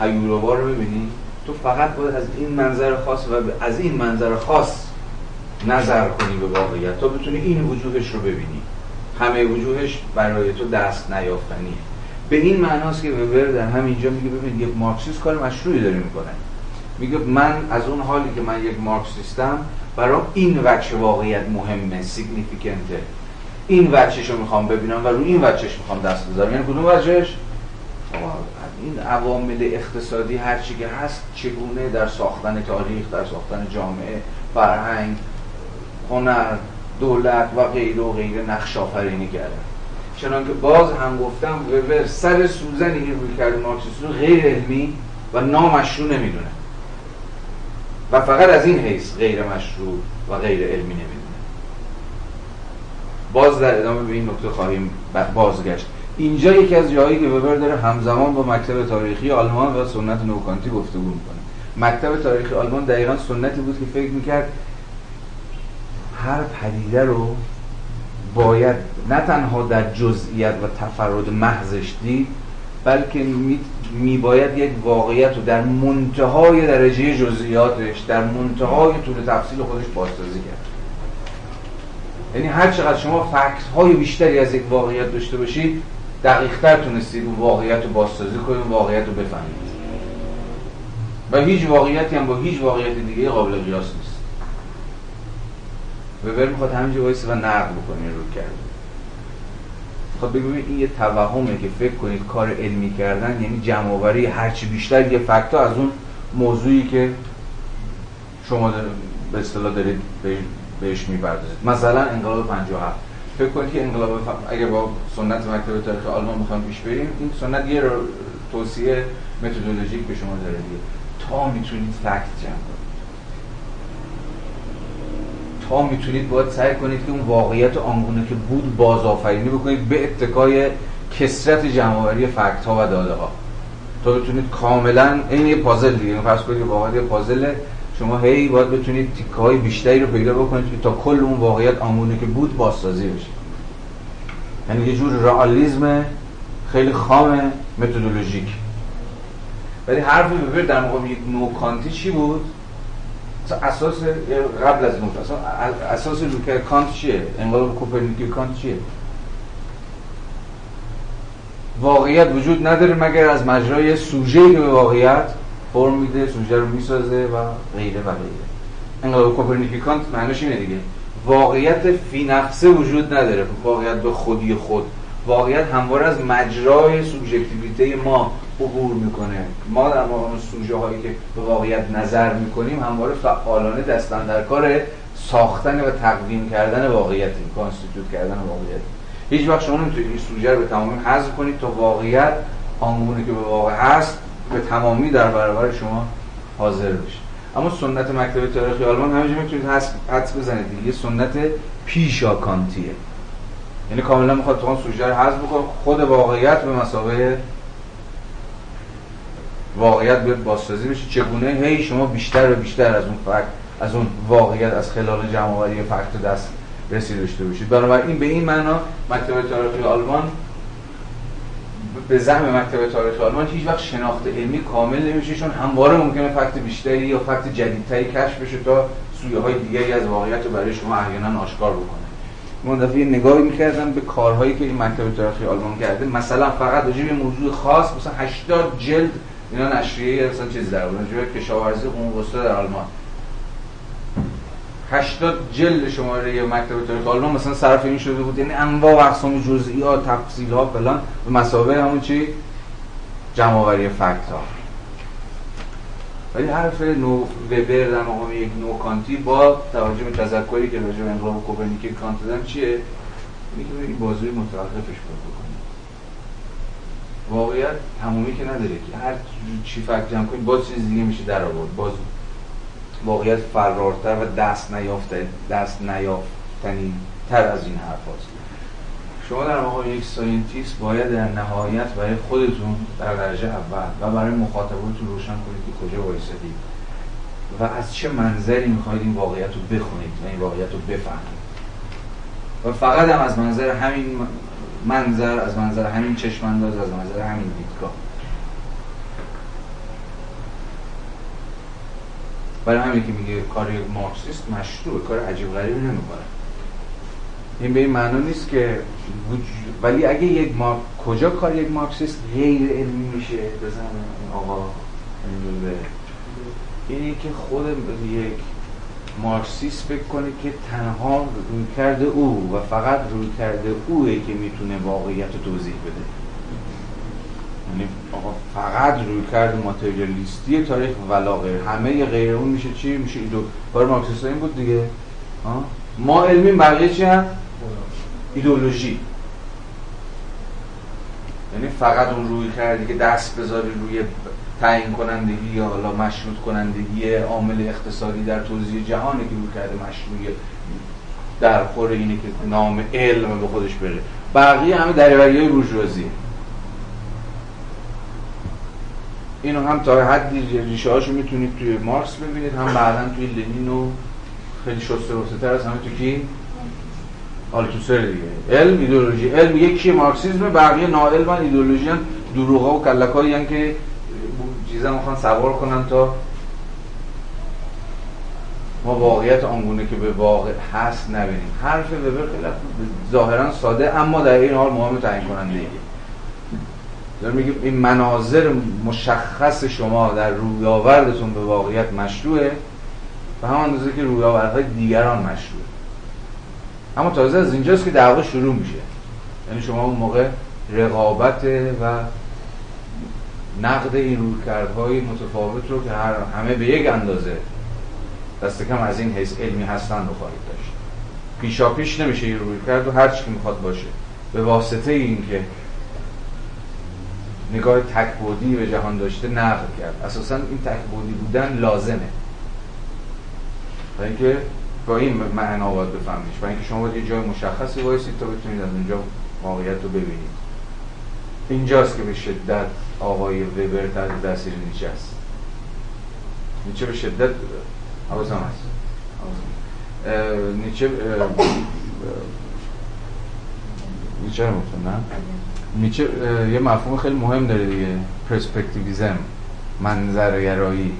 حیوروار رو ببینید تو فقط باید از این منظر خاص و از این منظر خاص نظر کنی به واقعیت. تا بتونی این وجوهش رو ببینی. همه وجوهش برای تو دست نیافتنیه. به این معناست که وبر در همینجا میگه ببین یک مارکسیست کار مشروعی داره می‌کنه. میگه من از اون حالی که من یک مارکسیستم برای این وجه واقعیت مهمه سیگنیفیکنته این وجهش رو می‌خوام ببینم و روی این وجهش می‌خوام دست بذارم. یعنی کدوم وجهش؟ این عوامل اقتصادی هر چی که هست چگونه در ساختن تاریخ در ساختن جامعه فرهنگ هنر دولت و غیره و غیره نقش آفرینی کرده. چنانکه باز هم گفتم وبر سر سوزن این روی کرده رو غیر علمی و نامشروع نمی‌دونه. و فقط از این حیث غیر مشروع و غیر علمی نمی‌دونه. باز در ادامه به این نکته خواهیم بازگشت. اینجا یکی از جایی که وبر داره همزمان با مکتب تاریخی آلمان و سنت نوکانتی گفتگو می‌کنه. مکتب تاریخی آلمان دقیقا سنتی بود که فکر می‌کرد هر پدیده رو باید نه تنها در جزئیت و تفرد محضش دید بلکه می, باید یک واقعیت رو در منتهای درجه جزئیاتش در منتهای طول تفصیل خودش بازسازی کرد. یعنی هر چقدر شما فکت های بیشتری از یک واقعیت داشته باشید دقیقتر تونستید اون واقعیت رو بازسازی کنید واقعیت رو بفهمید. و هیچ واقعیتی هم با هیچ واقعیت دیگه قابل قیاس نیست. وبر می‌خواد همینجا وایسه و نقد بکنه رو کرده. خب بگویم این یه توهمه که فکر کنید کار علمی کردن یعنی جمع آوری هرچی بیشتر یه فکتا از اون موضوعی که شما به اصطلاح دارید بهش می‌پردازید. مثلا انقلاب 57 فکر کنید که انقلاب اگر با سنت مکتب تاریخ آلمان می‌خوام پیش بریم این سنت یه توصیه متدولوژیک به شما داره دیگه. تا می‌تونید فکت جمع کنید. تا می‌تونید باید سعی کنید که اون واقعیت آنگونه که بود بازآفرینی بکنید به اتکای کسرت جمعآوری فکت ها و داده ها تا بتونید کاملا این یه پازل دیگه. فرض کنید واقعیت یه پازل شما هی باید بتونید تیکه های بیشتری رو پیدا بکنید که تا کل اون واقعیت آنگونه که بود بازسازی بشه. یعنی یه جور رئالیسم خیلی خام متدولوژیک. ولی حرف ببر در مقابل یک نوکانتی چی بود؟ اساس قبل از اصلا اساس روکر کانت چیه؟ انقلاب کوپرنیکی کانت چیه؟ واقعیت وجود نداره مگر از مجرای سوژه به واقعیت فرم میده سوژه رو می‌سازه و غیره و غیره. انقلاب کوپرنیکی کانت معنیش اینه دیگه. واقعیت فی نفسه وجود نداره. واقعیت به خودی خود. واقعیت همواره از مجرای سوبژکتیویته ما عبور می‌کنه. ما در مقام سوژه هایی که به واقعیت نظر می‌کنیم همواره فعالانه دستن در کار ساختن و تقویم کردن واقعیت کانستیتوت کردن واقعیت. هیچ وقت شما نمی‌تونید این سوژه رو به تمامی حذف کنید تا واقعیت آنگونه که به واقع هست به تمامی در برابر شما حاضر بشه اما سنت مکتب تاریخی آلمان همینجا می‌تونید حدس بزنید دیگه. سنت پیشاکانتیه. یعنی کاملا می‌خواد تو سوژه رو حذف بکنه. خود واقعیت به مسابقه واقعیت بیاد بازسازی بشه. چگونه؟ هی شما بیشتر و بیشتر از اون فکت از اون واقعیت از خلال جمعآوری فکت دست رسید داشته باشید. بنابراین به این معنا مکتب تاریخی آلمان به زعم مکتب تاریخی آلمان هیچ وقت شناخت علمی کامل نمیشه چون همواره ممکنه فکت بیشتری یا فکت جدیدتری کشف بشه تا سویه های دیگری از واقعیت رو برای شما احیانا آشکار بکنه. من دفعه نگاهی می‌کردم به کارهایی که این مکتب تاریخی آلمان کرده. مثلا فقط راجع به موضوع خاص مثلا 80 جلد اینا نشریه مثلا چیز در بود کشاورزی قوم در آلمان. 80 جلد شماره مکتب تاریخ آلمان مثلا صرف این شده بود یعنی انواع و اقسام جزئیات تفصیل ها فلان به مسابقه همون چی؟ جمع آوری فکت ها ولی حرف نو وبر در مقام یک نوکانتی با توجه به تذکری که راجع به انقلاب کوپرنیکی کانت دادن چیه؟ اینکه این بازوی متوقفش بکنید واقعیت تمومی که نداره که هر چی فکت جمع کنید باز چیز دیگه میشه در آورد. باز واقعیت فرارتر و دست نیافته دست نیافتنی تر از این حرف هست. شما در مقام یک scientist باید در نهایت برای خودتون در درجه اول و برای مخاطباتون روشن کنید که کجا وایسادید و از چه منظری می‌خواید این واقعیت رو بخونید و این واقعیت رو بفهمید و فقط هم از منظر همین منظر از منظر همین چشم انداز از منظر همین دیدگاه برای همین که میگه کار مارکسیست مشروع کار عجیب غریبی نمی‌کنه. این به این معنا نیست که ولی اگه یک مارک کجا کار یک مارکسیست غیر علمی میشه؟ بزن آقا اینی که خود یک مارکسیست فکر کنه که تنها روی کرده او و فقط روی کرده اوه که می‌تونه واقعیت رو توضیح بده. یعنی آقا فقط روی کرد ماتریالیستی تاریخ ولا غیر همه غیر اون میشه چی؟ میشه ایدو. کار مارکسیست این بود دیگه. ما علمی بقیه چی هم؟ ایدولوژی یعنی فقط اون روی کردی که دست بذاری روی تعیین کنندگی یا حالا مشروط کنندگی عامل اقتصادی در توضیح جهانی که روی کرده مشروعی در خور اینه که نام علم به خودش بره. بقیه همه دریوری های اینو هم تا حدی ریشه هاشو می‌تونید توی مارکس ببینید. هم بعدا توی لنین و خیلی شسته رسته تر از همه تو کی؟ آلتوسر دیگه. علم ایدئولوژی. علم یکی مارکسیسم بقیه ناعلم ایدئولوژی هم دروغا و کلکایی که چیزا می‌خوان سوار کنن تا ما واقعیت آنگونه که به واقع هست نبینیم. حرف وبر خیلی ظاهرا ساده اما در این حال مهم تعیین کننده داره میگه این مناظر مشخص شما در رویاوردتون به واقعیت مشروعه و همان اندازه که رویاوردهای دیگران مشروعه. اما تازه از اینجاست که دعوا شروع میشه. یعنی شما اون موقع رقابت و نقد این رویکردهای متفاوت رو که هر همه به یک اندازه دست کم از این حیث علمی هستن رو خواهید داشت. پیشا پیش نمیشه این روی کرد و هر چی که می‌خواد باشه. به واسطه این که نگاه تکبودی به جهان داشته نقل کرد. اساسا این تکبودی بودن لازمه. و اینکه با این معنا باید بفهمیش و اینکه شما باید یه جای مشخصی وایسید تا بتونید از اونجا واقعیت رو ببینید. اینجاست که به شدت آقای وبر تحت تاثیر نیچه است. نیچه به شدت حواسم هست. نیچه نیچه رو نه میچه یه مفهوم خیلی مهم داره دیگه پرسپکتیویزم منظرگرایی.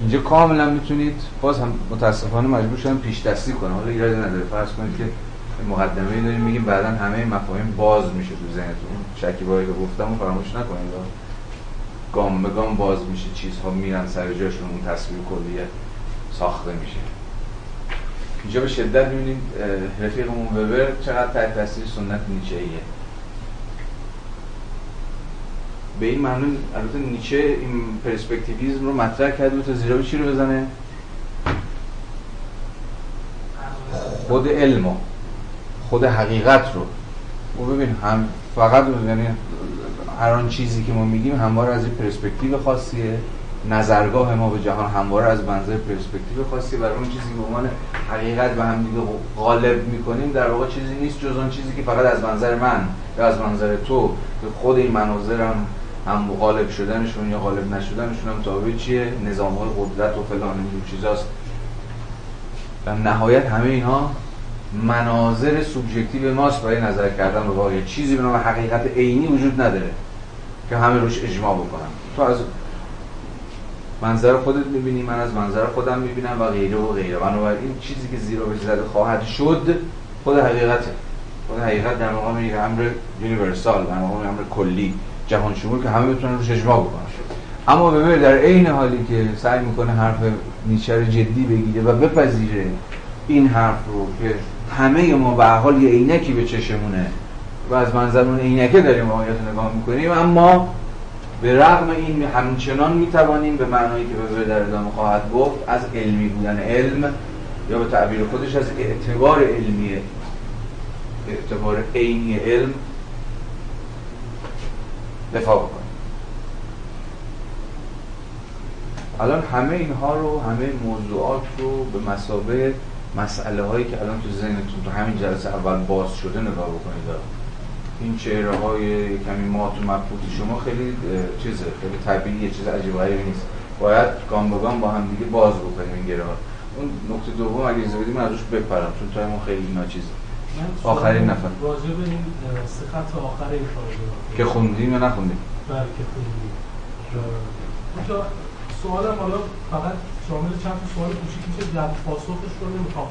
اینجا کاملا می‌تونید باز هم متاسفانه مجبور شدن پیش دستی کنم. حالا ایرادی نداره. فرض کنید که مقدمه داریم میگیم بعدا همه مفاهیم باز میشه تو ذهنتون. شکیبایی که گفتم و فراموش نکنید. گام به گام باز میشه چیزها میرن سر جاشون اون تصویر کلیه ساخته میشه. اینجا به شدت می‌بینید رفیقمون وبر چقدر تحت تاثیر سنت نیچه به این معنی البته نیچه این پرسپکتیویزم رو مطرح کرده بود تا زیرا چی رو بزنه؟ خود علم خود حقیقت رو. و ببین هم فقط یعنی هر آن چیزی که ما میگیم همواره از این پرسپکتیو خاصیه. نظرگاه ما به جهان همواره از منظر پرسپکتیو خاصی برای اون چیزی به عنوان حقیقت به هم دیگه غالب می‌کنیم در واقع چیزی نیست جز اون چیزی که فقط از منظر من یا از منظر تو که خود این مناظرم هم غالب شدنشون یا غالب نشدنشون هم تابع چیه؟ نظام های قدرت و فلان این چیزاست. در نهایت همه اینها مناظر سوبژکتیو ماست برای نظر کردن به واقع. چیزی به نام حقیقت عینی وجود نداره که همه روش اجماع بکنم تو از منظر خودت می‌بینی من از منظر خودم می‌بینم و غیره و غیره. بنابراین چیزی که زیرا به زده خواهد شد خود حقیقته. خود حقیقت در مقام امر یونیورسال در مقام امر کلی. جهان شمول که همه بتونن روش اجماع بکنن. اما ببین در عین حالی که سعی می‌کنه حرف نیچه جدی بگیره و بپذیره این حرف رو که همه ما به حال یه عینکی به چشمونه و از منظر اون عینکه داریم واقعیت نگاه می‌کنیم اما به رغم این همچنان می‌توانیم به معنایی که به در ادامه خواهد گفت از علمی بودن علم یا به تعبیر خودش از اعتبار علمی اعتبار عینی علم دفاع بکنیم الان همه اینها رو همه موضوعات رو به مسابه مسئله هایی که الان تو ذهنتون تو همین جلسه اول باز شده نگاه بکنید. این چهره های کمی مات و مبهوتی شما خیلی چیزه خیلی طبیعیه چیز عجیب نیست. باید گام به گام با هم دیگه باز بکنیم این گره اون نکته دوم اگه اجازه بدید من ازش بپرم چون تایم خیلی ناچیزه. آخرین نفر. راجع به این سه خط آخر این که خوندیم یا نخوندیم؟ بله که خوندیم. اونجا سوالم حالا فقط شامل چند سوال کوچیکی که جواب پاسخش رو نمی‌خوام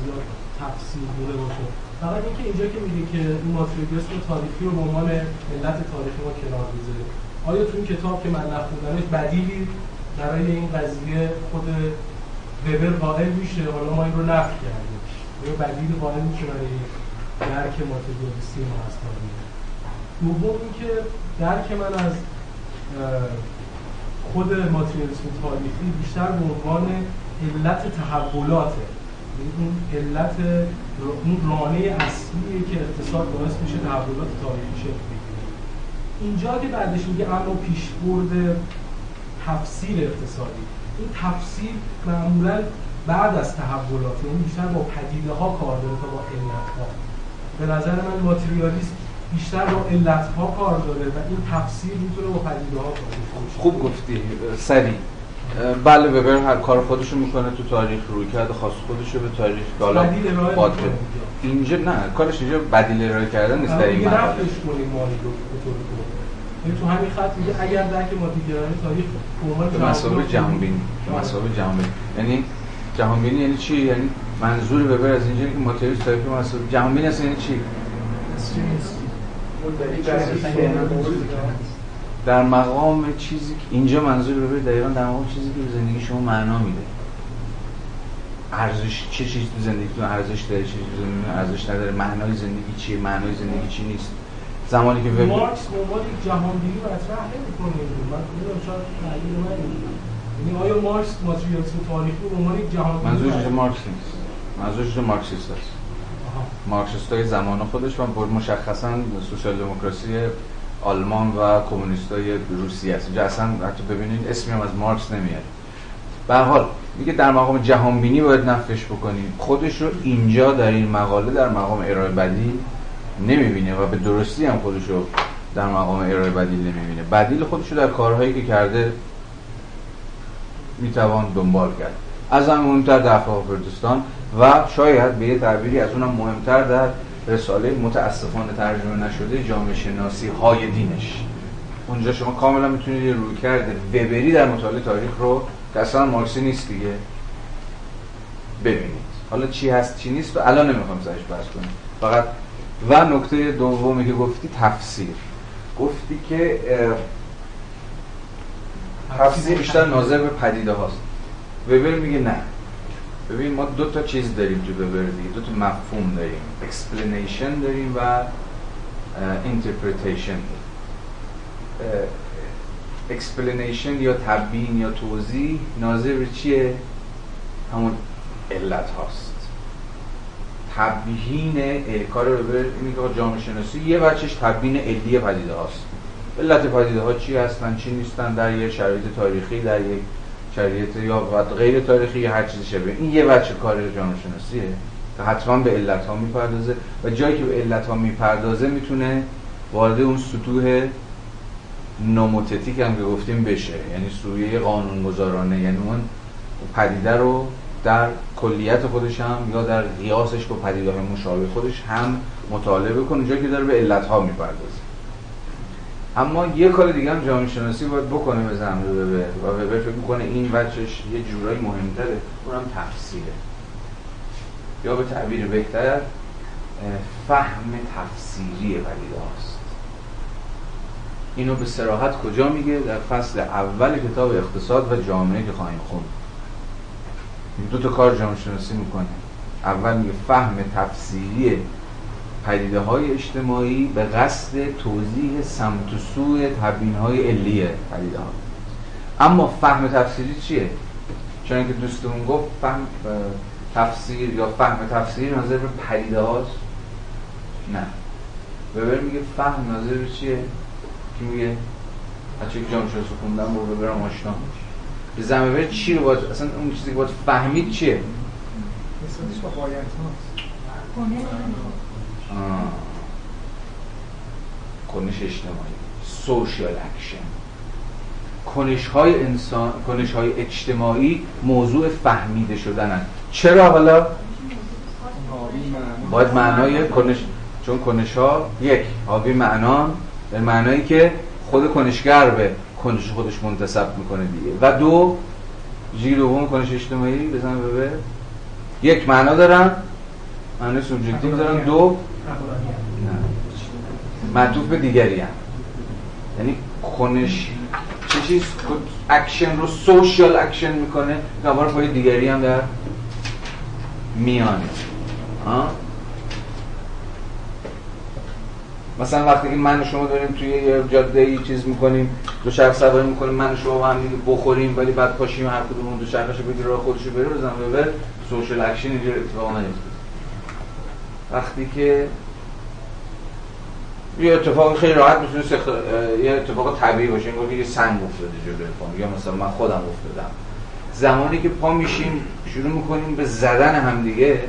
زیاد تفصیل بوده باشه. فقط اینکه اینجا که میگه که ماتریالیسم تاریخی رو به عنوان علت تاریخی ما کنار می‌ذاره. آیا تو این کتاب که من نخوندمش بدیلی برای این قضیه خود وبر قائل میشه؟ حالا ما این رو نفی کردیم. یا بدیل قائل میشه برای درک ماتریالیستی ما از تاریخ دوم اینکه درک من از خود ماتریالیسم تاریخی بیشتر به عنوان علت تحولاته. یعنی اون علت اون رانه اصلیه که اقتصاد باعث میشه تحولات تاریخی شکل بگیره. اینجا که بعدش میگه اما پیشبرد تفسیر اقتصادی. این تفسیر معمولا بعد از تحولات یعنی بیشتر با پدیده ها کار داره تا با علت ها به نظر من ماتریالیسم بیشتر با علت ها کار داره و این تفسیر می‌تونه با پدیده ها کار خوب گفتی سری بله وبر هر کار خودشو می‌کنه تو تاریخ روی کرده خاص خودشو به تاریخ حالا باطل. اینجا. نه کارش اینجا بدیل ارائه کردن نیست در این مقاله یعنی تو همین خط میگه اگر درک مادیگرانی تاریخ به مسابقه جهان بینی به مسابقه جهان یعنی جهان بینی یعنی چی؟ یعنی منظور وبر از اینجا که ماتریالیسم تاریخ مسابقه جهان بینی اصلا یعنی چی؟ در مقام چیزی که اینجا منظور ببرید دقیقا در مقام چیزی که به زندگی شما معنا میده. ارزش چه چیزی تو زندگیتون ارزش داره چه چیزی تو ارزش نداره معنای زندگی چیه معنای زندگی چی نیست. زمانی که مارکس به عنوان جهان بینی مطرح نمی‌کنه. من شاید تحلیل من یعنی آیا مارکس ماتریالیسم تاریخی به عنوان جهان بینی منظورش مارکس نیست. منظورش مارکسیست است مارکسیست های زمان خودش و مشخصا سوسیال دموکراسی آلمان و کمونیست های روسیه است. اینجا اصلا حتی ببینید اسمی هم از مارکس نمیاد به حال میگه در مقام جهان بینی باید نفش بکنیم. خودش رو اینجا در این مقاله در مقام ارائه بدیل نمی‌بینه و به درستی هم خودش رو در مقام ارائه بدیل نمی‌بینه. بدیل خودش رو در کارهایی که کرده می‌توان دنبال کرد. از هم مهمتر در پردستان و شاید به یه تعبیری از اونم مهمتر در رساله متاسفانه ترجمه نشده جامعه شناسی های دینش. اونجا شما کاملا می‌تونید یه روی کرده وبری در مطالعه تاریخ رو که اصلا مارکسی نیست دیگه ببینید. حالا چی هست چی نیست و الان نمی‌خوام سرش بحث کنیم فقط و نکته دومی که گفتی تفسیر. گفتی که تفسیر بیشتر ناظر به پدیده هاست. وبر میگه نه. ببین ما دو تا چیز داریم تو ببردی دو تا مفهوم داریم. explanation داریم و interpretation. explanation یا تبیین یا توضیح ناظر به چیه؟ همون علت هاست. تبیین کار ببر اینی که جامعه شناسی یه بچش تبیین علی پدیده هاست. علت پدیده ها چی هستن چی نیستن در یه شرایط تاریخی در یک شرایط یا غیر تاریخی هر چیزی شبیه. این یه بچه کار جامعه شناسیه که حتما به علت ها می‌پردازه و جایی که به علت ها می‌پردازه می‌تونه وارد اون سطوح نوموتتیک هم که گفتیم بشه. یعنی سویه قانونگذارانه یعنی اون پدیده رو در کلیت خودش هم یا در قیاسش با پدیده های مشابه خودش هم مطالعه کنه جایی که داره به علت ها می‌پردازه. اما یه کار دیگه هم جامعه شناسی باید بکنه به زمره ببر و وبر فکر می‌کنه این وجهش یه جورایی مهمتره اونم تفسیره. یا به تعبیر بهتر فهم تفسیری هاست. اینو به سراحت کجا میگه؟ در فصل اول کتاب اقتصاد و جامعه که خواهیم خوند. دو تا کار جامعه شناسی می‌کنه. اول میگه فهم تفسیری پدیده های اجتماعی به قصد توضیح سمت و سوی تبیین های علی پدیده ها اما فهم تفسیری چیه؟ چون که دوستمون گفت فهم تفسیر یا فهم تفسیر نظر به پدیده هاست نه وبر میگه فهم نظر به چیه؟ که میگه بچه که جامعه شناسی خوندم رو ببرم آشنا به زمین چی رو باید اصلا اون چیزی که باید فهمید چیه؟ نسبتش با غایت کنش اجتماعی social action کنش های انسان کنش های اجتماعی موضوع فهمیده شدنن. چرا حالا؟ باید معنای کنش چون کنش ها یک حاوی معنا به معنایی که خود کنشگر به کنش خودش منتسب می‌کنه دیگه. و دو جیل دوم کنش اجتماعی به زعم وبر. یک معنا دارن معنی subjective دارن. دو معطوف به دیگری هم. یعنی کنش چه چیز؟ اکشن رو social action می‌کنه دوباره پای دیگری هم در میانه. مثلا وقتی که من و شما داریم توی یه جاده ای چیز می‌کنیم دوچرخه سواری می‌کنیم من و شما به هم بخوریم ولی بعد پاشیم هر کدوم دوچرخه شو بگیره راه خودشو بره به زعم وبر social action اینجا اتفاق نیفته وقتی که یه اتفاق خیلی راحت می‌تونه سخ... یه اتفاق طبیعی باشه. انگار یه سنگ افتاده جلوی پام یا مثلا من خودم افتادم. زمانی که پا میشیم شروع می‌کنیم به زدن همدیگه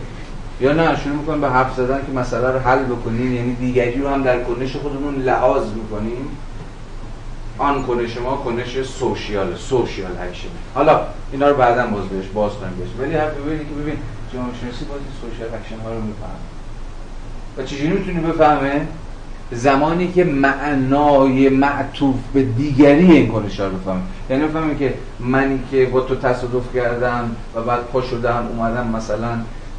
یا نه شروع می‌کنیم به حرف زدن که مسئله رو حل بکنیم. یعنی دیگری رو هم در کنش خودمون لحاظ می‌کنیم. آن کنش ما کنش social social action. حالا اینا رو بعدا باز بهش باز کنیم ولی حرف ببینید که ببین جامعه شناسی باز social action ها رو می‌فهمه. و چجوری می‌تونی بفهمه؟ زمانی که معنای معطوف به دیگری این کنش رو بفهمه. یعنی بفهمه که منی که با تو تصادف کردم و بعد پا شدم اومدم مثلا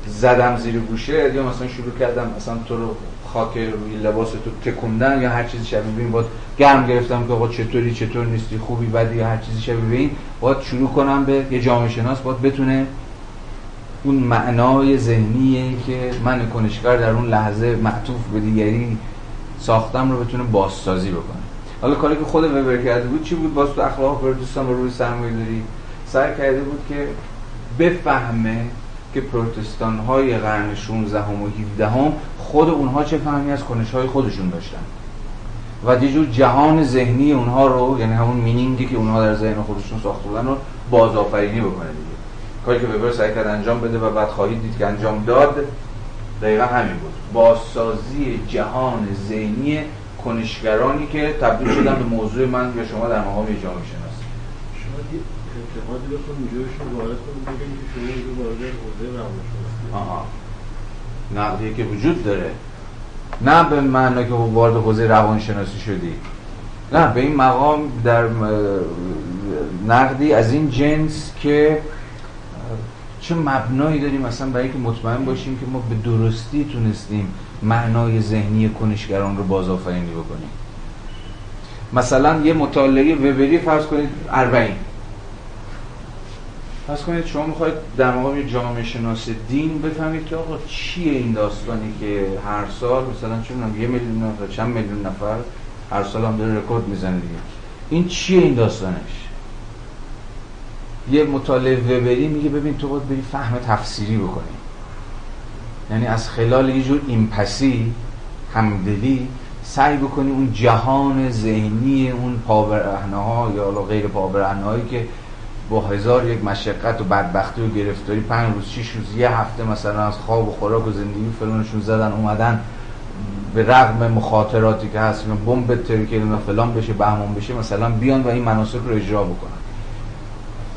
زدم زیر گوشه یا مثلا شروع کردم مثلا تو رو خاک روی لباس تو تکوندن یا هر چیزی شبیه به این. باید گرم گرفتم که آقا چطوری چطور نیستی خوبی بدی یا هر چیزی شبیه به این. باید شروع کنم به یه جامعه شناس باید بتونه اون معنای ذهنیه که من کنشگر در اون لحظه معطوف به دیگری ساختم رو بتونه بازسازی بکنه. حالا کاری که خود وبر کرده بود چی بود؟ باز تو اخلاق پروتستان و روی سرمایه داری. سعی کرده بود که بفهمه که پروتستان های قرن 16 و 17 هم خود اونها چه فهمی از کنش های خودشون داشتن. و یه جور جهان ذهنی اونها رو یعنی همون مینینگی که اونها در ذهن خودشون ساخته بودن رو بازآفرینی بکنه کاری که وبر سعی کرد انجام بده و بعد خواهید دید که انجام داد دقیقا همین بود. بازسازی جهان ذهنی کنشگرانی که تبدیل شدن به موضوع من یا شما در مقام جامعه شناسی. شما اعتقادی بکن اینجاشون وارد کنید بگیم که شما اینجا وارد حوزه آها. نقدی که وجود داره. نه به معنا که وارد حوزه روانشناسی شدی. نه به این مقام در نقدی از این جنس که چه مبنایی داریم مثلا برای که مطمئن باشیم که ما به درستی تونستیم معنای ذهنی کنشگران رو بازآفرینی بکنیم. مثلا یه مطالعه وبری فرض کنید اربعین. فرض کنید شما می‌خواید در مقام جامعه شناس دین بفهمید که آقا چیه این داستانی که هر سال مثلا چون یه میلیون نفر چند میلیون نفر هر سال هم داره رکورد می‌زنه این چیه این داستانش؟ یه مطالعه وبری میگه ببین تو باید بری فهم تفسیری بکنی. یعنی از خلال یه جور ایمپسی همدلی سعی بکنی اون جهان ذهنی اون پابرهنه ها یا غیر پابرهنه هایی که با هزار یک مشقت و بدبختی و گرفتاری پنج روز شیش روز یه هفته مثلا از خواب و خوراک و زندگی فلانشون زدن اومدن به رغم مخاطراتی که هست بمب ترکیل و فلان بشه بهمان بشه مثلا بیان و این مناسک رو اجرا بکنن.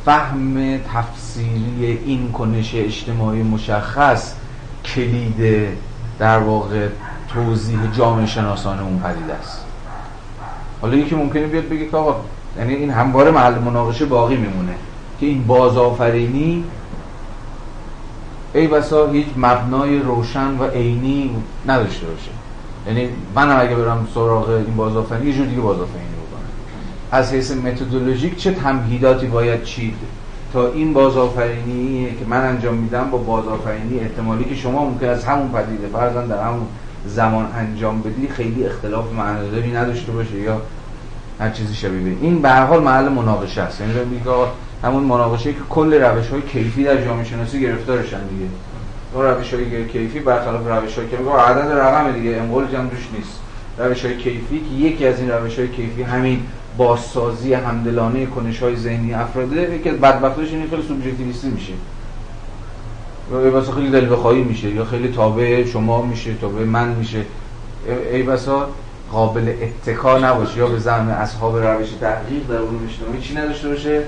فهم تفصیلی این کنش اجتماعی مشخص کلید در واقع توضیح جامعه شناسان اون پدیده است. حالا یکی ممکنه بیاد بگه که آقا یعنی این همواره محل مناقشه باقی میمونه که این بازآفرینی ای بسا هیچ مبنای روشن و عینی نداشته باشه. یعنی منم اگه برم سراغ این بازآفرینی یه جور دیگه بازآفرینی از حیث متدولوژیک چه تمهیداتی باید چید؟ تا این بازآفرینی که من انجام میدم با بازآفرینی احتمالی که شما ممکن از همون پدیده فرضاً در همون زمان انجام بدی خیلی اختلاف معناداری نداشته باشه یا هر چیزی شبیه این. به هر حال محل مناقشه است. یعنی میگه همون مناقشه که کل روش های کیفی در جامعه شناسی گرفتارشن دیگه. اون روش های کیفی برخلاف روش های که میگه عدد رقم دیگه انقل جمع دوش نیست. روش های کیفی که یکی از این روش های کیفی همین بازسازی همدلانه کنش های ذهنی افراده که بدبختش این خیلی سوبژکتیویستی میشه. یا بسا خیلی دل بخواهی میشه یا خیلی تابع شما میشه تابع من میشه. ای بسا قابل اتکا نباشه یا به زعم اصحاب روش تحقیق در علوم اجتماعی چی نداشته باشه؟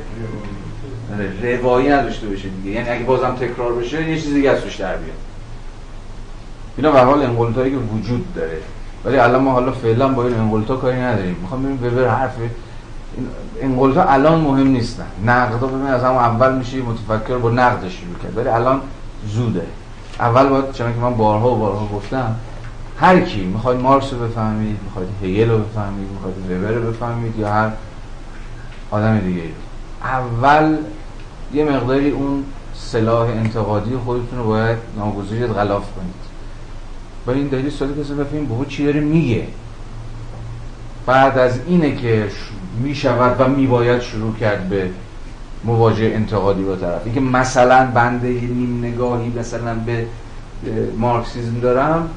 آره، روایی نداشته باشه دیگه. یعنی اگه بازم تکرار بشه یه چیز دیگه از توش در بیاد. اینا به حال انقلتایی که وجود داره. ولی الان ما حالا فعلا با این انقلتا کاری نداریم. می‌خوام ببینیم ببر حرف. این الان مهم نیستن نقدا ببین از همون اول میشه متفکر با نقدش شروع کرد. ولی الان زوده. اول باید چون که من بارها و بارها گفتم هر کی می‌خواید مارکس رو بفهمید می‌خواید هگل رو بفهمید می‌خواید وبر رو بفهمید یا هر آدم دیگه اول یه مقداری اون سلاح انتقادی خودتون رو باید ناگزیرید غلاف کنید. با این دلیل سوالی کسی بفهمید بابا چی داره میگه. بعد از اینه که می‌شود و میباید شروع کرد به مواجه انتقادی با طرف. اینکه مثلا بنده نیم نگاهی مثلا به مارکسیزم دارم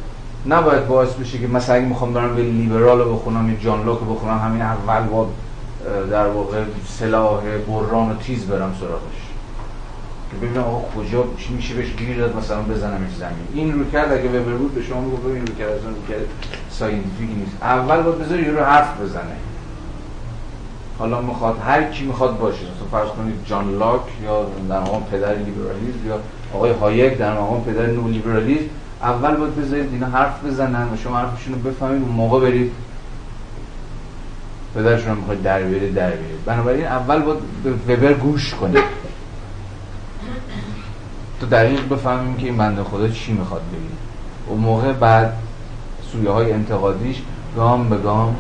نباید باعث بشه که مثلا اگه می‌خوام برم به لیبرال رو بخونم یا جان لوک بخونم همین اول با در واقع سلاح بران و تیز برم سراغش. ببینم آقا کجا چی میشه بهش گیر داد مثلا بزنمش زمین. این رویکرد اگه به وبر به شما میگه ببین رویکرد از رویکرد scientific نیست. اول باید بذاری رو حرف بزنه. حالا می‌خواد هر کی می‌خواد باشه. مثلا فرض کنید جان لاک یا در مقام پدر لیبرالیسم یا آقای هایک در مقام پدر نو لیبرالیسم اول باید بذارید اینا حرف بزنن و شما حرفشون رو بفهمید اون موقع برید. پدرشون رو می‌خواید در بیارید در بیارید بنابراین اول باید وبر گوش کنید. تو دقیق بفهمیم که این بنده خدا چی می‌خواد بگید اون موقع بعد سویه های انتقادیش گام به گام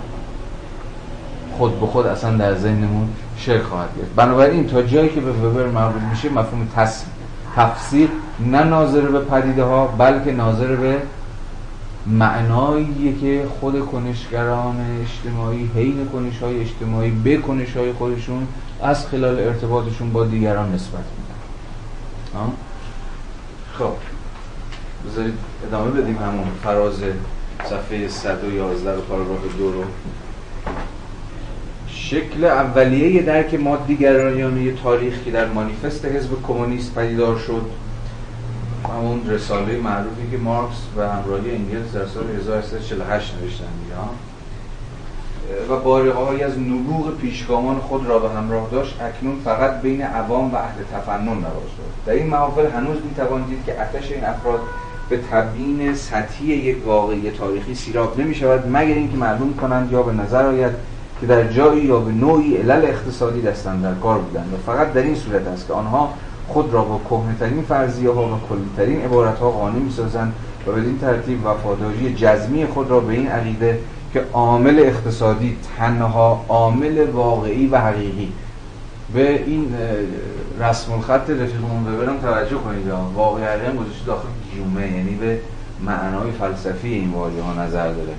خود به خود اصلا در ذهنمون شکل خواهد گرفت. بنابراین تا جایی که به وبر مربوط میشه مفهوم تفسیر نه ناظر به پدیده ها بلکه ناظر به معنایی که خود کنشگران اجتماعی حین کنش های اجتماعی به کنش های خودشون از خلال ارتباطشون با دیگران نسبت میدن. خب بذارید ادامه بدیم همون فراز صفحه 111 و پاراگراف دو رو. شکل اولیه درک مادیگرایانه تاریخ که در مانیفست حزب کمونیست پدیدار شد. همون رساله معروفی که مارکس و همراهی انگلس در سال 1848 نوشتن. و بارهایی از نبوغ پیشگامان خود را به همراه داشت اکنون فقط بین عوام و اهل تفنن رواج دارد در این محافل هنوز می‌توان دید که اتش این افراد به تبیین سطحی یک واقعی تاریخی سیراب نمی شود مگر اینکه معلوم کنند یا به نظر آید که در جایی یا به نوعی علل اقتصادی دستن در کار بودند. و فقط در این صورت است که آنها خود را با کهنترین فرضیه ها و کلیترین عبارت ها قانع می سازند و بدین ترتیب وفاداری جزمی خود را به این عقیده که عامل اقتصادی تنها عامل واقعی و حقیقی. به این رسم الخط رفیقمون ببرم توجه کنید. واقعی حقیقی گذاشته داخل گیومه یعنی به معنای فلسفی این واژه ها نظر داره.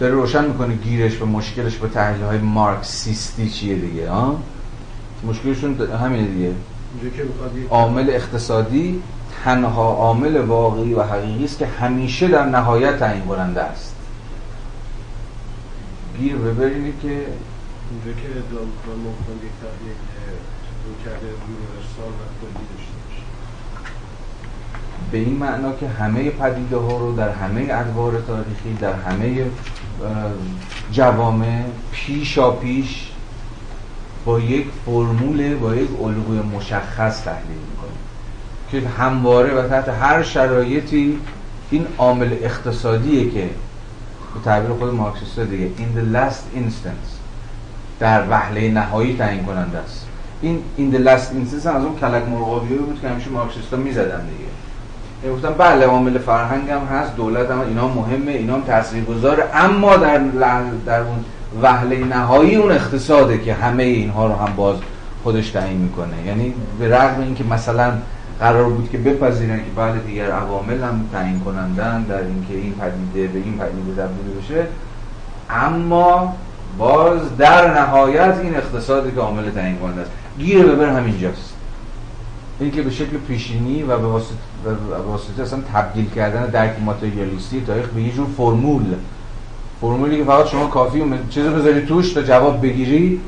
داره روشن می‌کنه گیرش و مشکلش به تحلیل های مارکسیستی چیه دیگه ها مشکلشون همینه دیگه. عامل اقتصادی تنها عامل واقعی و حقیقی است که همیشه در نهایت تعیین کننده است. گیر ببرید که اینجا که ادعا می‌کنم ممکن یک کرده یونیورسال و کلی داشته به این معنا که همه پدیده ها رو در همه ادوار تاریخی در همه جوامع پیشا پیش با یک فرمول با یک الگوی مشخص تحلیل می‌کنه که همواره و تحت هر شرایطی این عامل اقتصادیه که به تعبیر خود مارکسیست دیگه in the last instance در وهله نهایی تعیین کننده است. این in the last instance از اون کلک مرغابی بود که همیشه مارکسیستا می‌زدن دیگه. یعنی گفتم بله عامل فرهنگ هم هست دولت هم اینا مهمه اینا هم تاثیرگذاره اما در در اون وهله نهایی اون اقتصاده که همه اینها رو هم باز خودش تعیین می‌کنه. یعنی به رغم اینکه مثلا قرار بود که بپذیرن که بله دیگر عوامل هم تعیین کنندن در اینکه این پدیده به این پدیده تبدیل بشه. اما باز در نهایت این اقتصادی که عامل تعیین کننده است. گیر ببر همینجاست. این که به شکل پیشینی و به واسطه, به واسطه اصلا تبدیل کردن درک ماتریالیستی تاریخ به یه جور فرمول. فرمولی که فقط شما کافی چیزی بذاری توش تا جواب بگیری.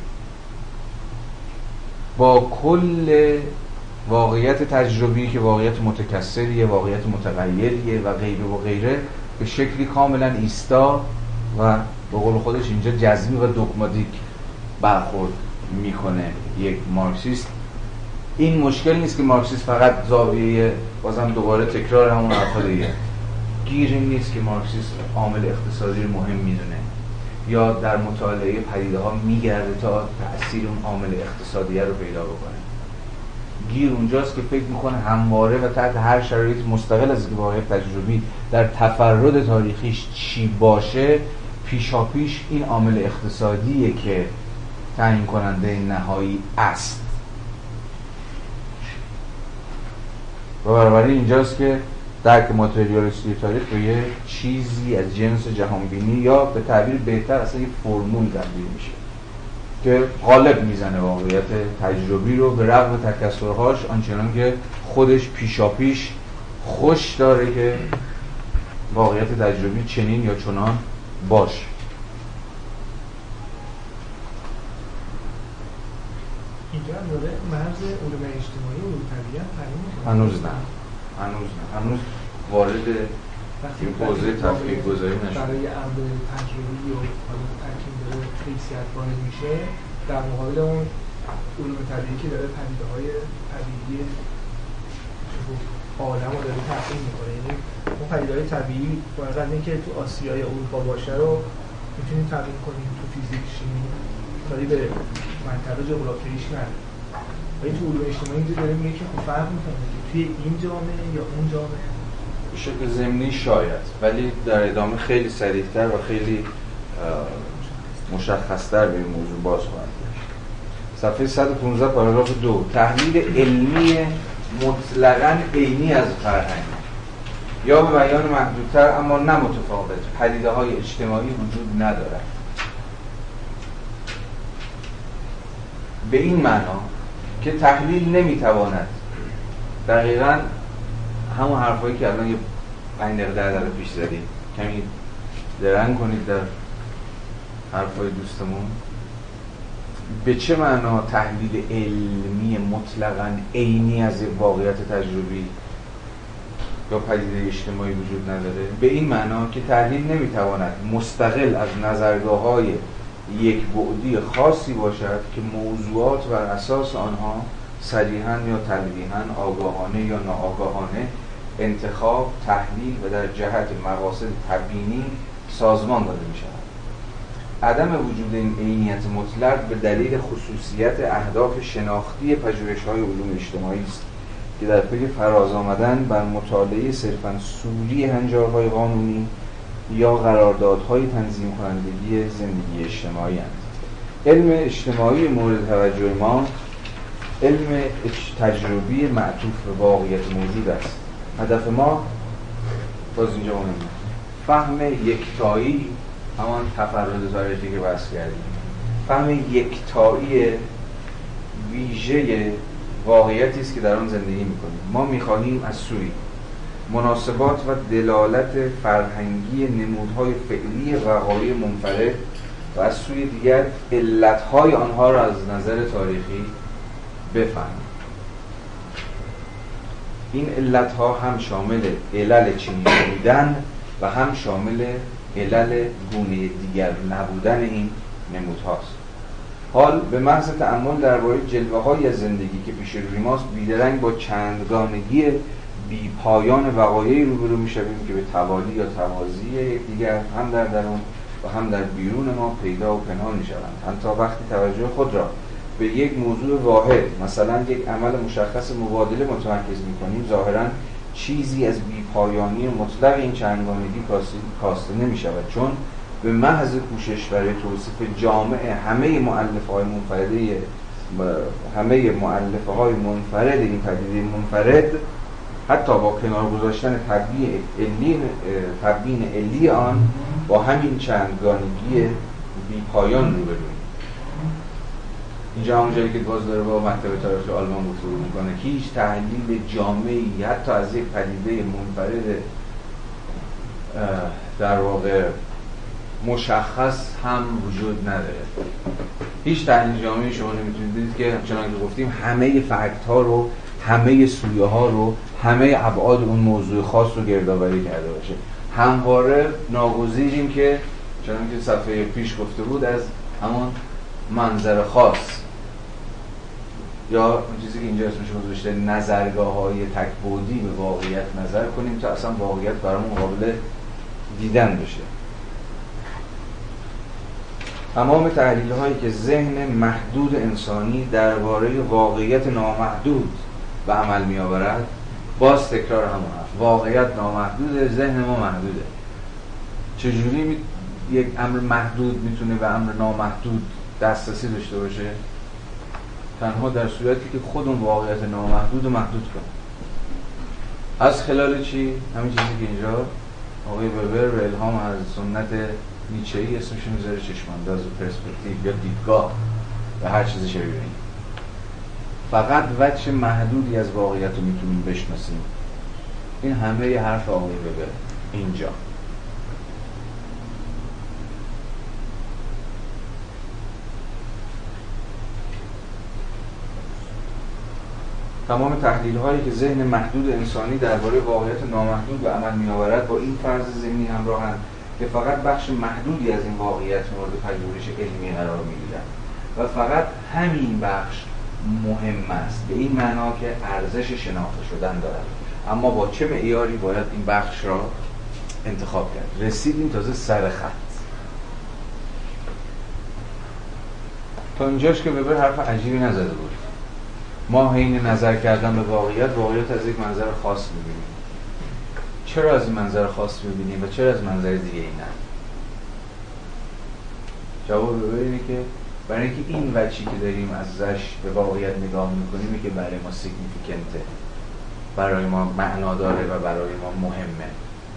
با کل واقعیت تجربی که واقعیت متکثریه واقعیت متغیریه و غیره و غیره به شکلی کاملا ایستا و به قول خودش اینجا جزمی و دogماتیک برخورد می‌کنه یک مارکسیست. این مشکل نیست که مارکسیست فقط زاویه بازم دوباره تکرار همون حرفا دیگه گیر این نیست که مارکسیست عامل اقتصادی مهم می‌دونه یا در مطالعه پدیده ها میگرده تا تاثیر اون عامل اقتصادی رو پیدا بکنه. گیر اونجاست که فکر می‌کنه همواره و تحت هر شرایط مستقل از واقع تجربی در تفرد تاریخیش چی باشه پیشا پیش این عامل اقتصادیه که تعیین کننده نهایی است. و بنابراین اینجاست که درک ماتریالیستی تاریخ به یه چیزی از جنس جهانبینی یا به تعبیر بهتر اصلا یه فرمول تبدیل میشه. که غالب می‌زنه واقعیت تجربی رو به رغم تکسرهاش آنچنان که خودش پیشاپیش خوش داره که واقعیت تجربی چنین یا چنان باش. اینجا داره مرز علوم اجتماعی و طبیعت هنوز نه. هنوز نه. هنوز وارد این حوزه تفکیک گذاری نشد برای امر تجربی و ترکیب حیثیت وارد میشه در مقابل اون علوم طبیعی که داره پدیده های طبیعی عالم رو داره تحقیق می‌کنه. یعنی اون پدیده های طبیعی باید اینکه تو آسیای اروپا باشه رو می‌تونیم تبیین کنیم تو فیزیک شیمی کاری به منطقه جغرافیاییش نداره ولی تو علوم اجتماعی اینجا داره میگه که خب فرق می‌کنه که توی این جامعه یا اون جامعه؟ به شکل زمینی شاید. ولی در ادامه خیلی سریعتر و خیلی مشخصتر به این موضوع باز خواهد صفحه 115 پاراگراف دو. تحلیل علمی مطلقا عینی از فرهنگ. یا به بیان محدودتر اما نه متفاوت. پدیده های اجتماعی وجود ندارد. به این معنا که تحلیل نمی‌تواند دقیقا همون حرفایی که الان یه پنج دقیقه در پیش زدیم. کمی درنگ کنید در حرفای دوستمون. به چه معنا تحلیل علمی مطلقا عینی از واقعیت تجربی یا پدیده اجتماعی وجود نداره؟ به این معنا که تحلیل نمی‌تواند مستقل از نظرگاه های یک بعدی خاصی باشد که موضوعات بر اساس آنها صریحا یا تلویحا آگاهانه یا ناآگاهانه انتخاب تحلیل و در جهت مقاصد تبیینی سازمان داده می شود عدم وجود این عینیت مطلق به دلیل خصوصیت اهداف شناختی پژوهش های علوم اجتماعی است که در پی فراز آمدن بر مطالعه صرفا سوری هنجارهای قانونی یا قراردادهای تنظیم کنندگی زندگی اجتماعی هستند. علم اجتماعی مورد توجه ما علم تجربی معطوف به واقعیت موجود است. هدف ما باز اینجا مهمه. فهم یکتایی همان تفرد تاریخی که بحث کردیم. فهم یکتایی ویژه واقعیتی است که در آن زندگی می‌کنیم. ما می‌خواهیم از سوی مناسبات و دلالت فرهنگی نمودهای فعلی وقایع منفرد و از سوی دیگر علتهای آنها را از نظر تاریخی بفهمیم. این علتها هم شامل علل چنین بودن و هم شامل علل گونه دیگر نبودن این نمودهاست حال به محض تأمل درباره جلوه های زندگی که پیش روی ماست بیدرنگ با چندگانگی بی پایان وقایعی روبرو می‌شویم که به توالی یا توازی دیگر هم در درون و هم در بیرون ما پیدا و پنهان می‌شوند حتی وقتی توجه خود را به یک موضوع واحد مثلا یک عمل مشخص مبادله متمرکز می‌کنیم ظاهرا چیزی از بیپایانی مطلق این چندگانگی کاسته نمی شود. چون به محض کوشش برای توصیف جامع همه معلفه های منفرده همه معلفه های منفرد این پدیده منفرد حتی با کنار گذاشتن تبیین علی آن با همین چندگانگی بی پایان روبرویم اینجا همون جایی که باز داره با مکتب تاریخی آلمان گفتگو می‌کنه هیچ تحلیل جامعی حتی از یک پدیده منفرد در واقع مشخص هم وجود نداره. هیچ تحلیل جامعی شما نمی‌تونید دید که چنان که گفتیم همه فکت ها رو همه سویه ها رو همه ابعاد اون موضوع خاص رو گردآوری کرده باشه. همواره ناگزیریم که چنان که صفحه پیش گفته بود از همون منظر خاص. یا اون چیزی که اینجا اسمش گذاشته نظرگاه های تکبودی به واقعیت نظر کنیم تا اصلا واقعیت برامون قابل دیدن بشه. تمام تحلیل هایی که ذهن محدود انسانی درباره واقعیت نامحدود به عمل می آورد باز تکرار همون هست واقعیت نامحدوده ذهن ما محدوده. چجوری یک امر محدود می‌تونه به امر نامحدود دسترسی داشته باشه؟ تنها در صورتی که خود اون واقعیت نامحدود و محدود کنه از خلال چی؟ همین چیزی که اینجا آقای وبر به الهام از سنت نیچه ای اسمش می‌ذاره چشمانداز و پرسپکتیو یا دیدگاه و هر چیزی شبیه فقط وجه محدودی از واقعیت رو می‌تونیم بشناسیم. این همه ی حرف آقای وبر اینجا. تمام تحلیل هایی که ذهن محدود انسانی درباره واقعیت نامحدود به عمل می آورد با این فرض ذهنی همراهند که فقط بخش محدودی از این واقعیت مورد پژوهش علمی قرار می‌گیرد و فقط همین بخش مهم است به این معنا که ارزش شناخته شدن دارد. اما با چه معیاری باید این بخش را انتخاب کرد؟ رسیدیم تازه سر خط. تا اینجاش که ببر حرف عجیبی نزده بود. ما حین نظر کردن به واقعیت واقعیت از یک منظر خاص می‌بینیم. چرا از این منظر خاص می‌بینیم و چرا از منظر دیگه ای نه؟ جواب ببینید که برای اینکه این وچی که داریم ازش به واقعیت نگاه می‌کنیم که برای ما سیگنیفیکنته برای ما معنا داره و برای ما مهمه.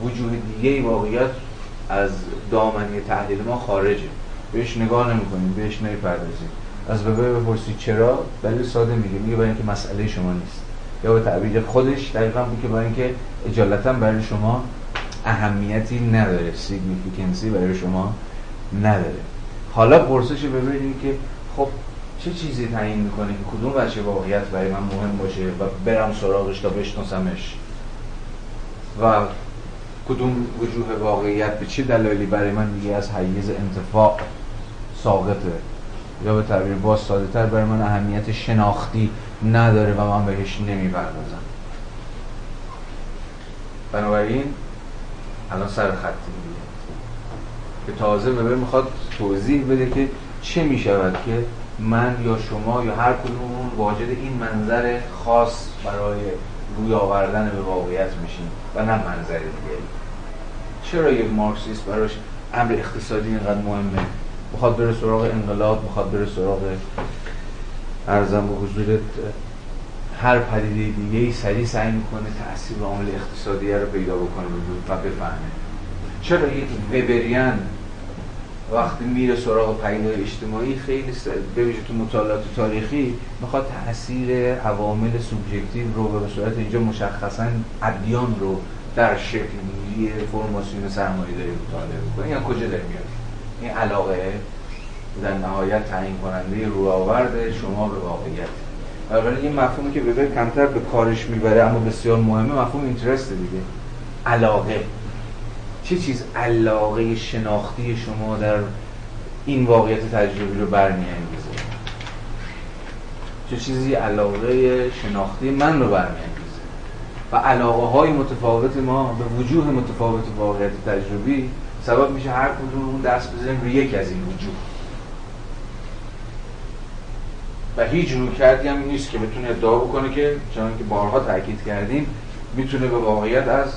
وجود دیگه واقعیت از دامنه ی تحلیل ما خارجه. بهش نگاه نمی‌کنیم بهش نمی‌پردازیم. از وبر بپرسید چرا؟ دلیل ساده میگه. میگه برای اینکه مسئله شما نیست. یا به تعبیر خودش دقیقا وبر که برای اینکه اجالتا برای شما اهمیتی نداره. significance ی برای شما نداره. حالا پرسش ببینید که خب چه چیزی تعیین می‌کنه؟ که کدوم وجه واقعیت برای من مهم باشه و برم سراغش تا بشناسمش؟ و کدوم وجوه واقعیت؟ به چه دلایلی برای من دیگه از حیز انتفاع ساقطه؟ یا به تعبیر باز ساده تر برای من اهمیت شناختی نداره و من بهش نمی‌پردازم. بنابراین الان سر خطی میگه که تازه وبر می‌خواد توضیح بده که چه می‌شود که من یا شما یا هر کدومون واجد این منظر خاص برای روی آوردن به واقعیت میشیم و نه منظر دیگه چرا یک مارکسیست براش امر اقتصادی اینقدر مهمه؟ می‌خواد بره سراغ انقلاب می‌خواد بره سراغ ارزم به حضورت هر پدیده دیگه ای سریع سعی می‌کنه تاثیر عامل اقتصادی رو پیدا بکنه و بفهمه. چرا یک وبریان وقتی میره سراغ پیدای اجتماعی خیلی ببینید تو مطالعات تاریخی می‌خواد تاثیر عوامل سوبژکتیو رو به صورت اینجا مشخصا ادیان رو در شکلی فرماسیون سرمایه‌داری مطالعه بکنه. یا کجا داره میاد؟ این علاقه در نهایت تعیین کننده روآورد شما به واقعیت. اولا یه مفهومی که بذار کمتر به کارش می‌بره اما بسیار مهمه مفهوم اینترست دیگه. علاقه. چه چیز علاقه شناختی شما در این واقعیت تجربی رو برمیانگیزه چه چیزی علاقه شناختی من رو برمیانگیزه و علاقه های متفاوت ما به وجوه متفاوت واقعیت تجربی سبب میشه هر کدوم دست بزنیم روی یک از این وجوه و هیچ روی کردی هم نیست که بتونه ادعا بکنه که چون که بارها تاکید کردیم می‌تونه به واقعیت از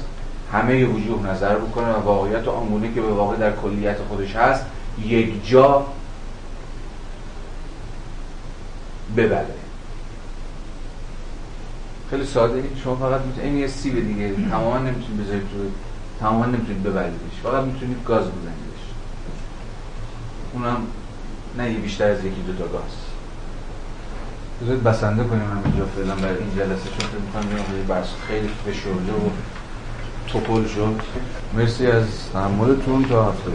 همه وجوه نظر بکنه و واقعیت آنگونه که به واقع در کلیت خودش هست یک جا ببره. خیلی ساده. شما فقط می‌تونید این یه سیب دیگه. تماما نمی‌تونید بذارید تو تماما نمی‌تونید ببریدش. فقط می‌تونید گاز بزنیدش. اونم نه یه بیشتر از یکی دو تا گاز. بذارید بسنده کنیم همینجا فعلا برای این جلسه چون فکر می‌کنم بحث خیلی فشرده و توپل شد. مرسی از تحملتون تا هفته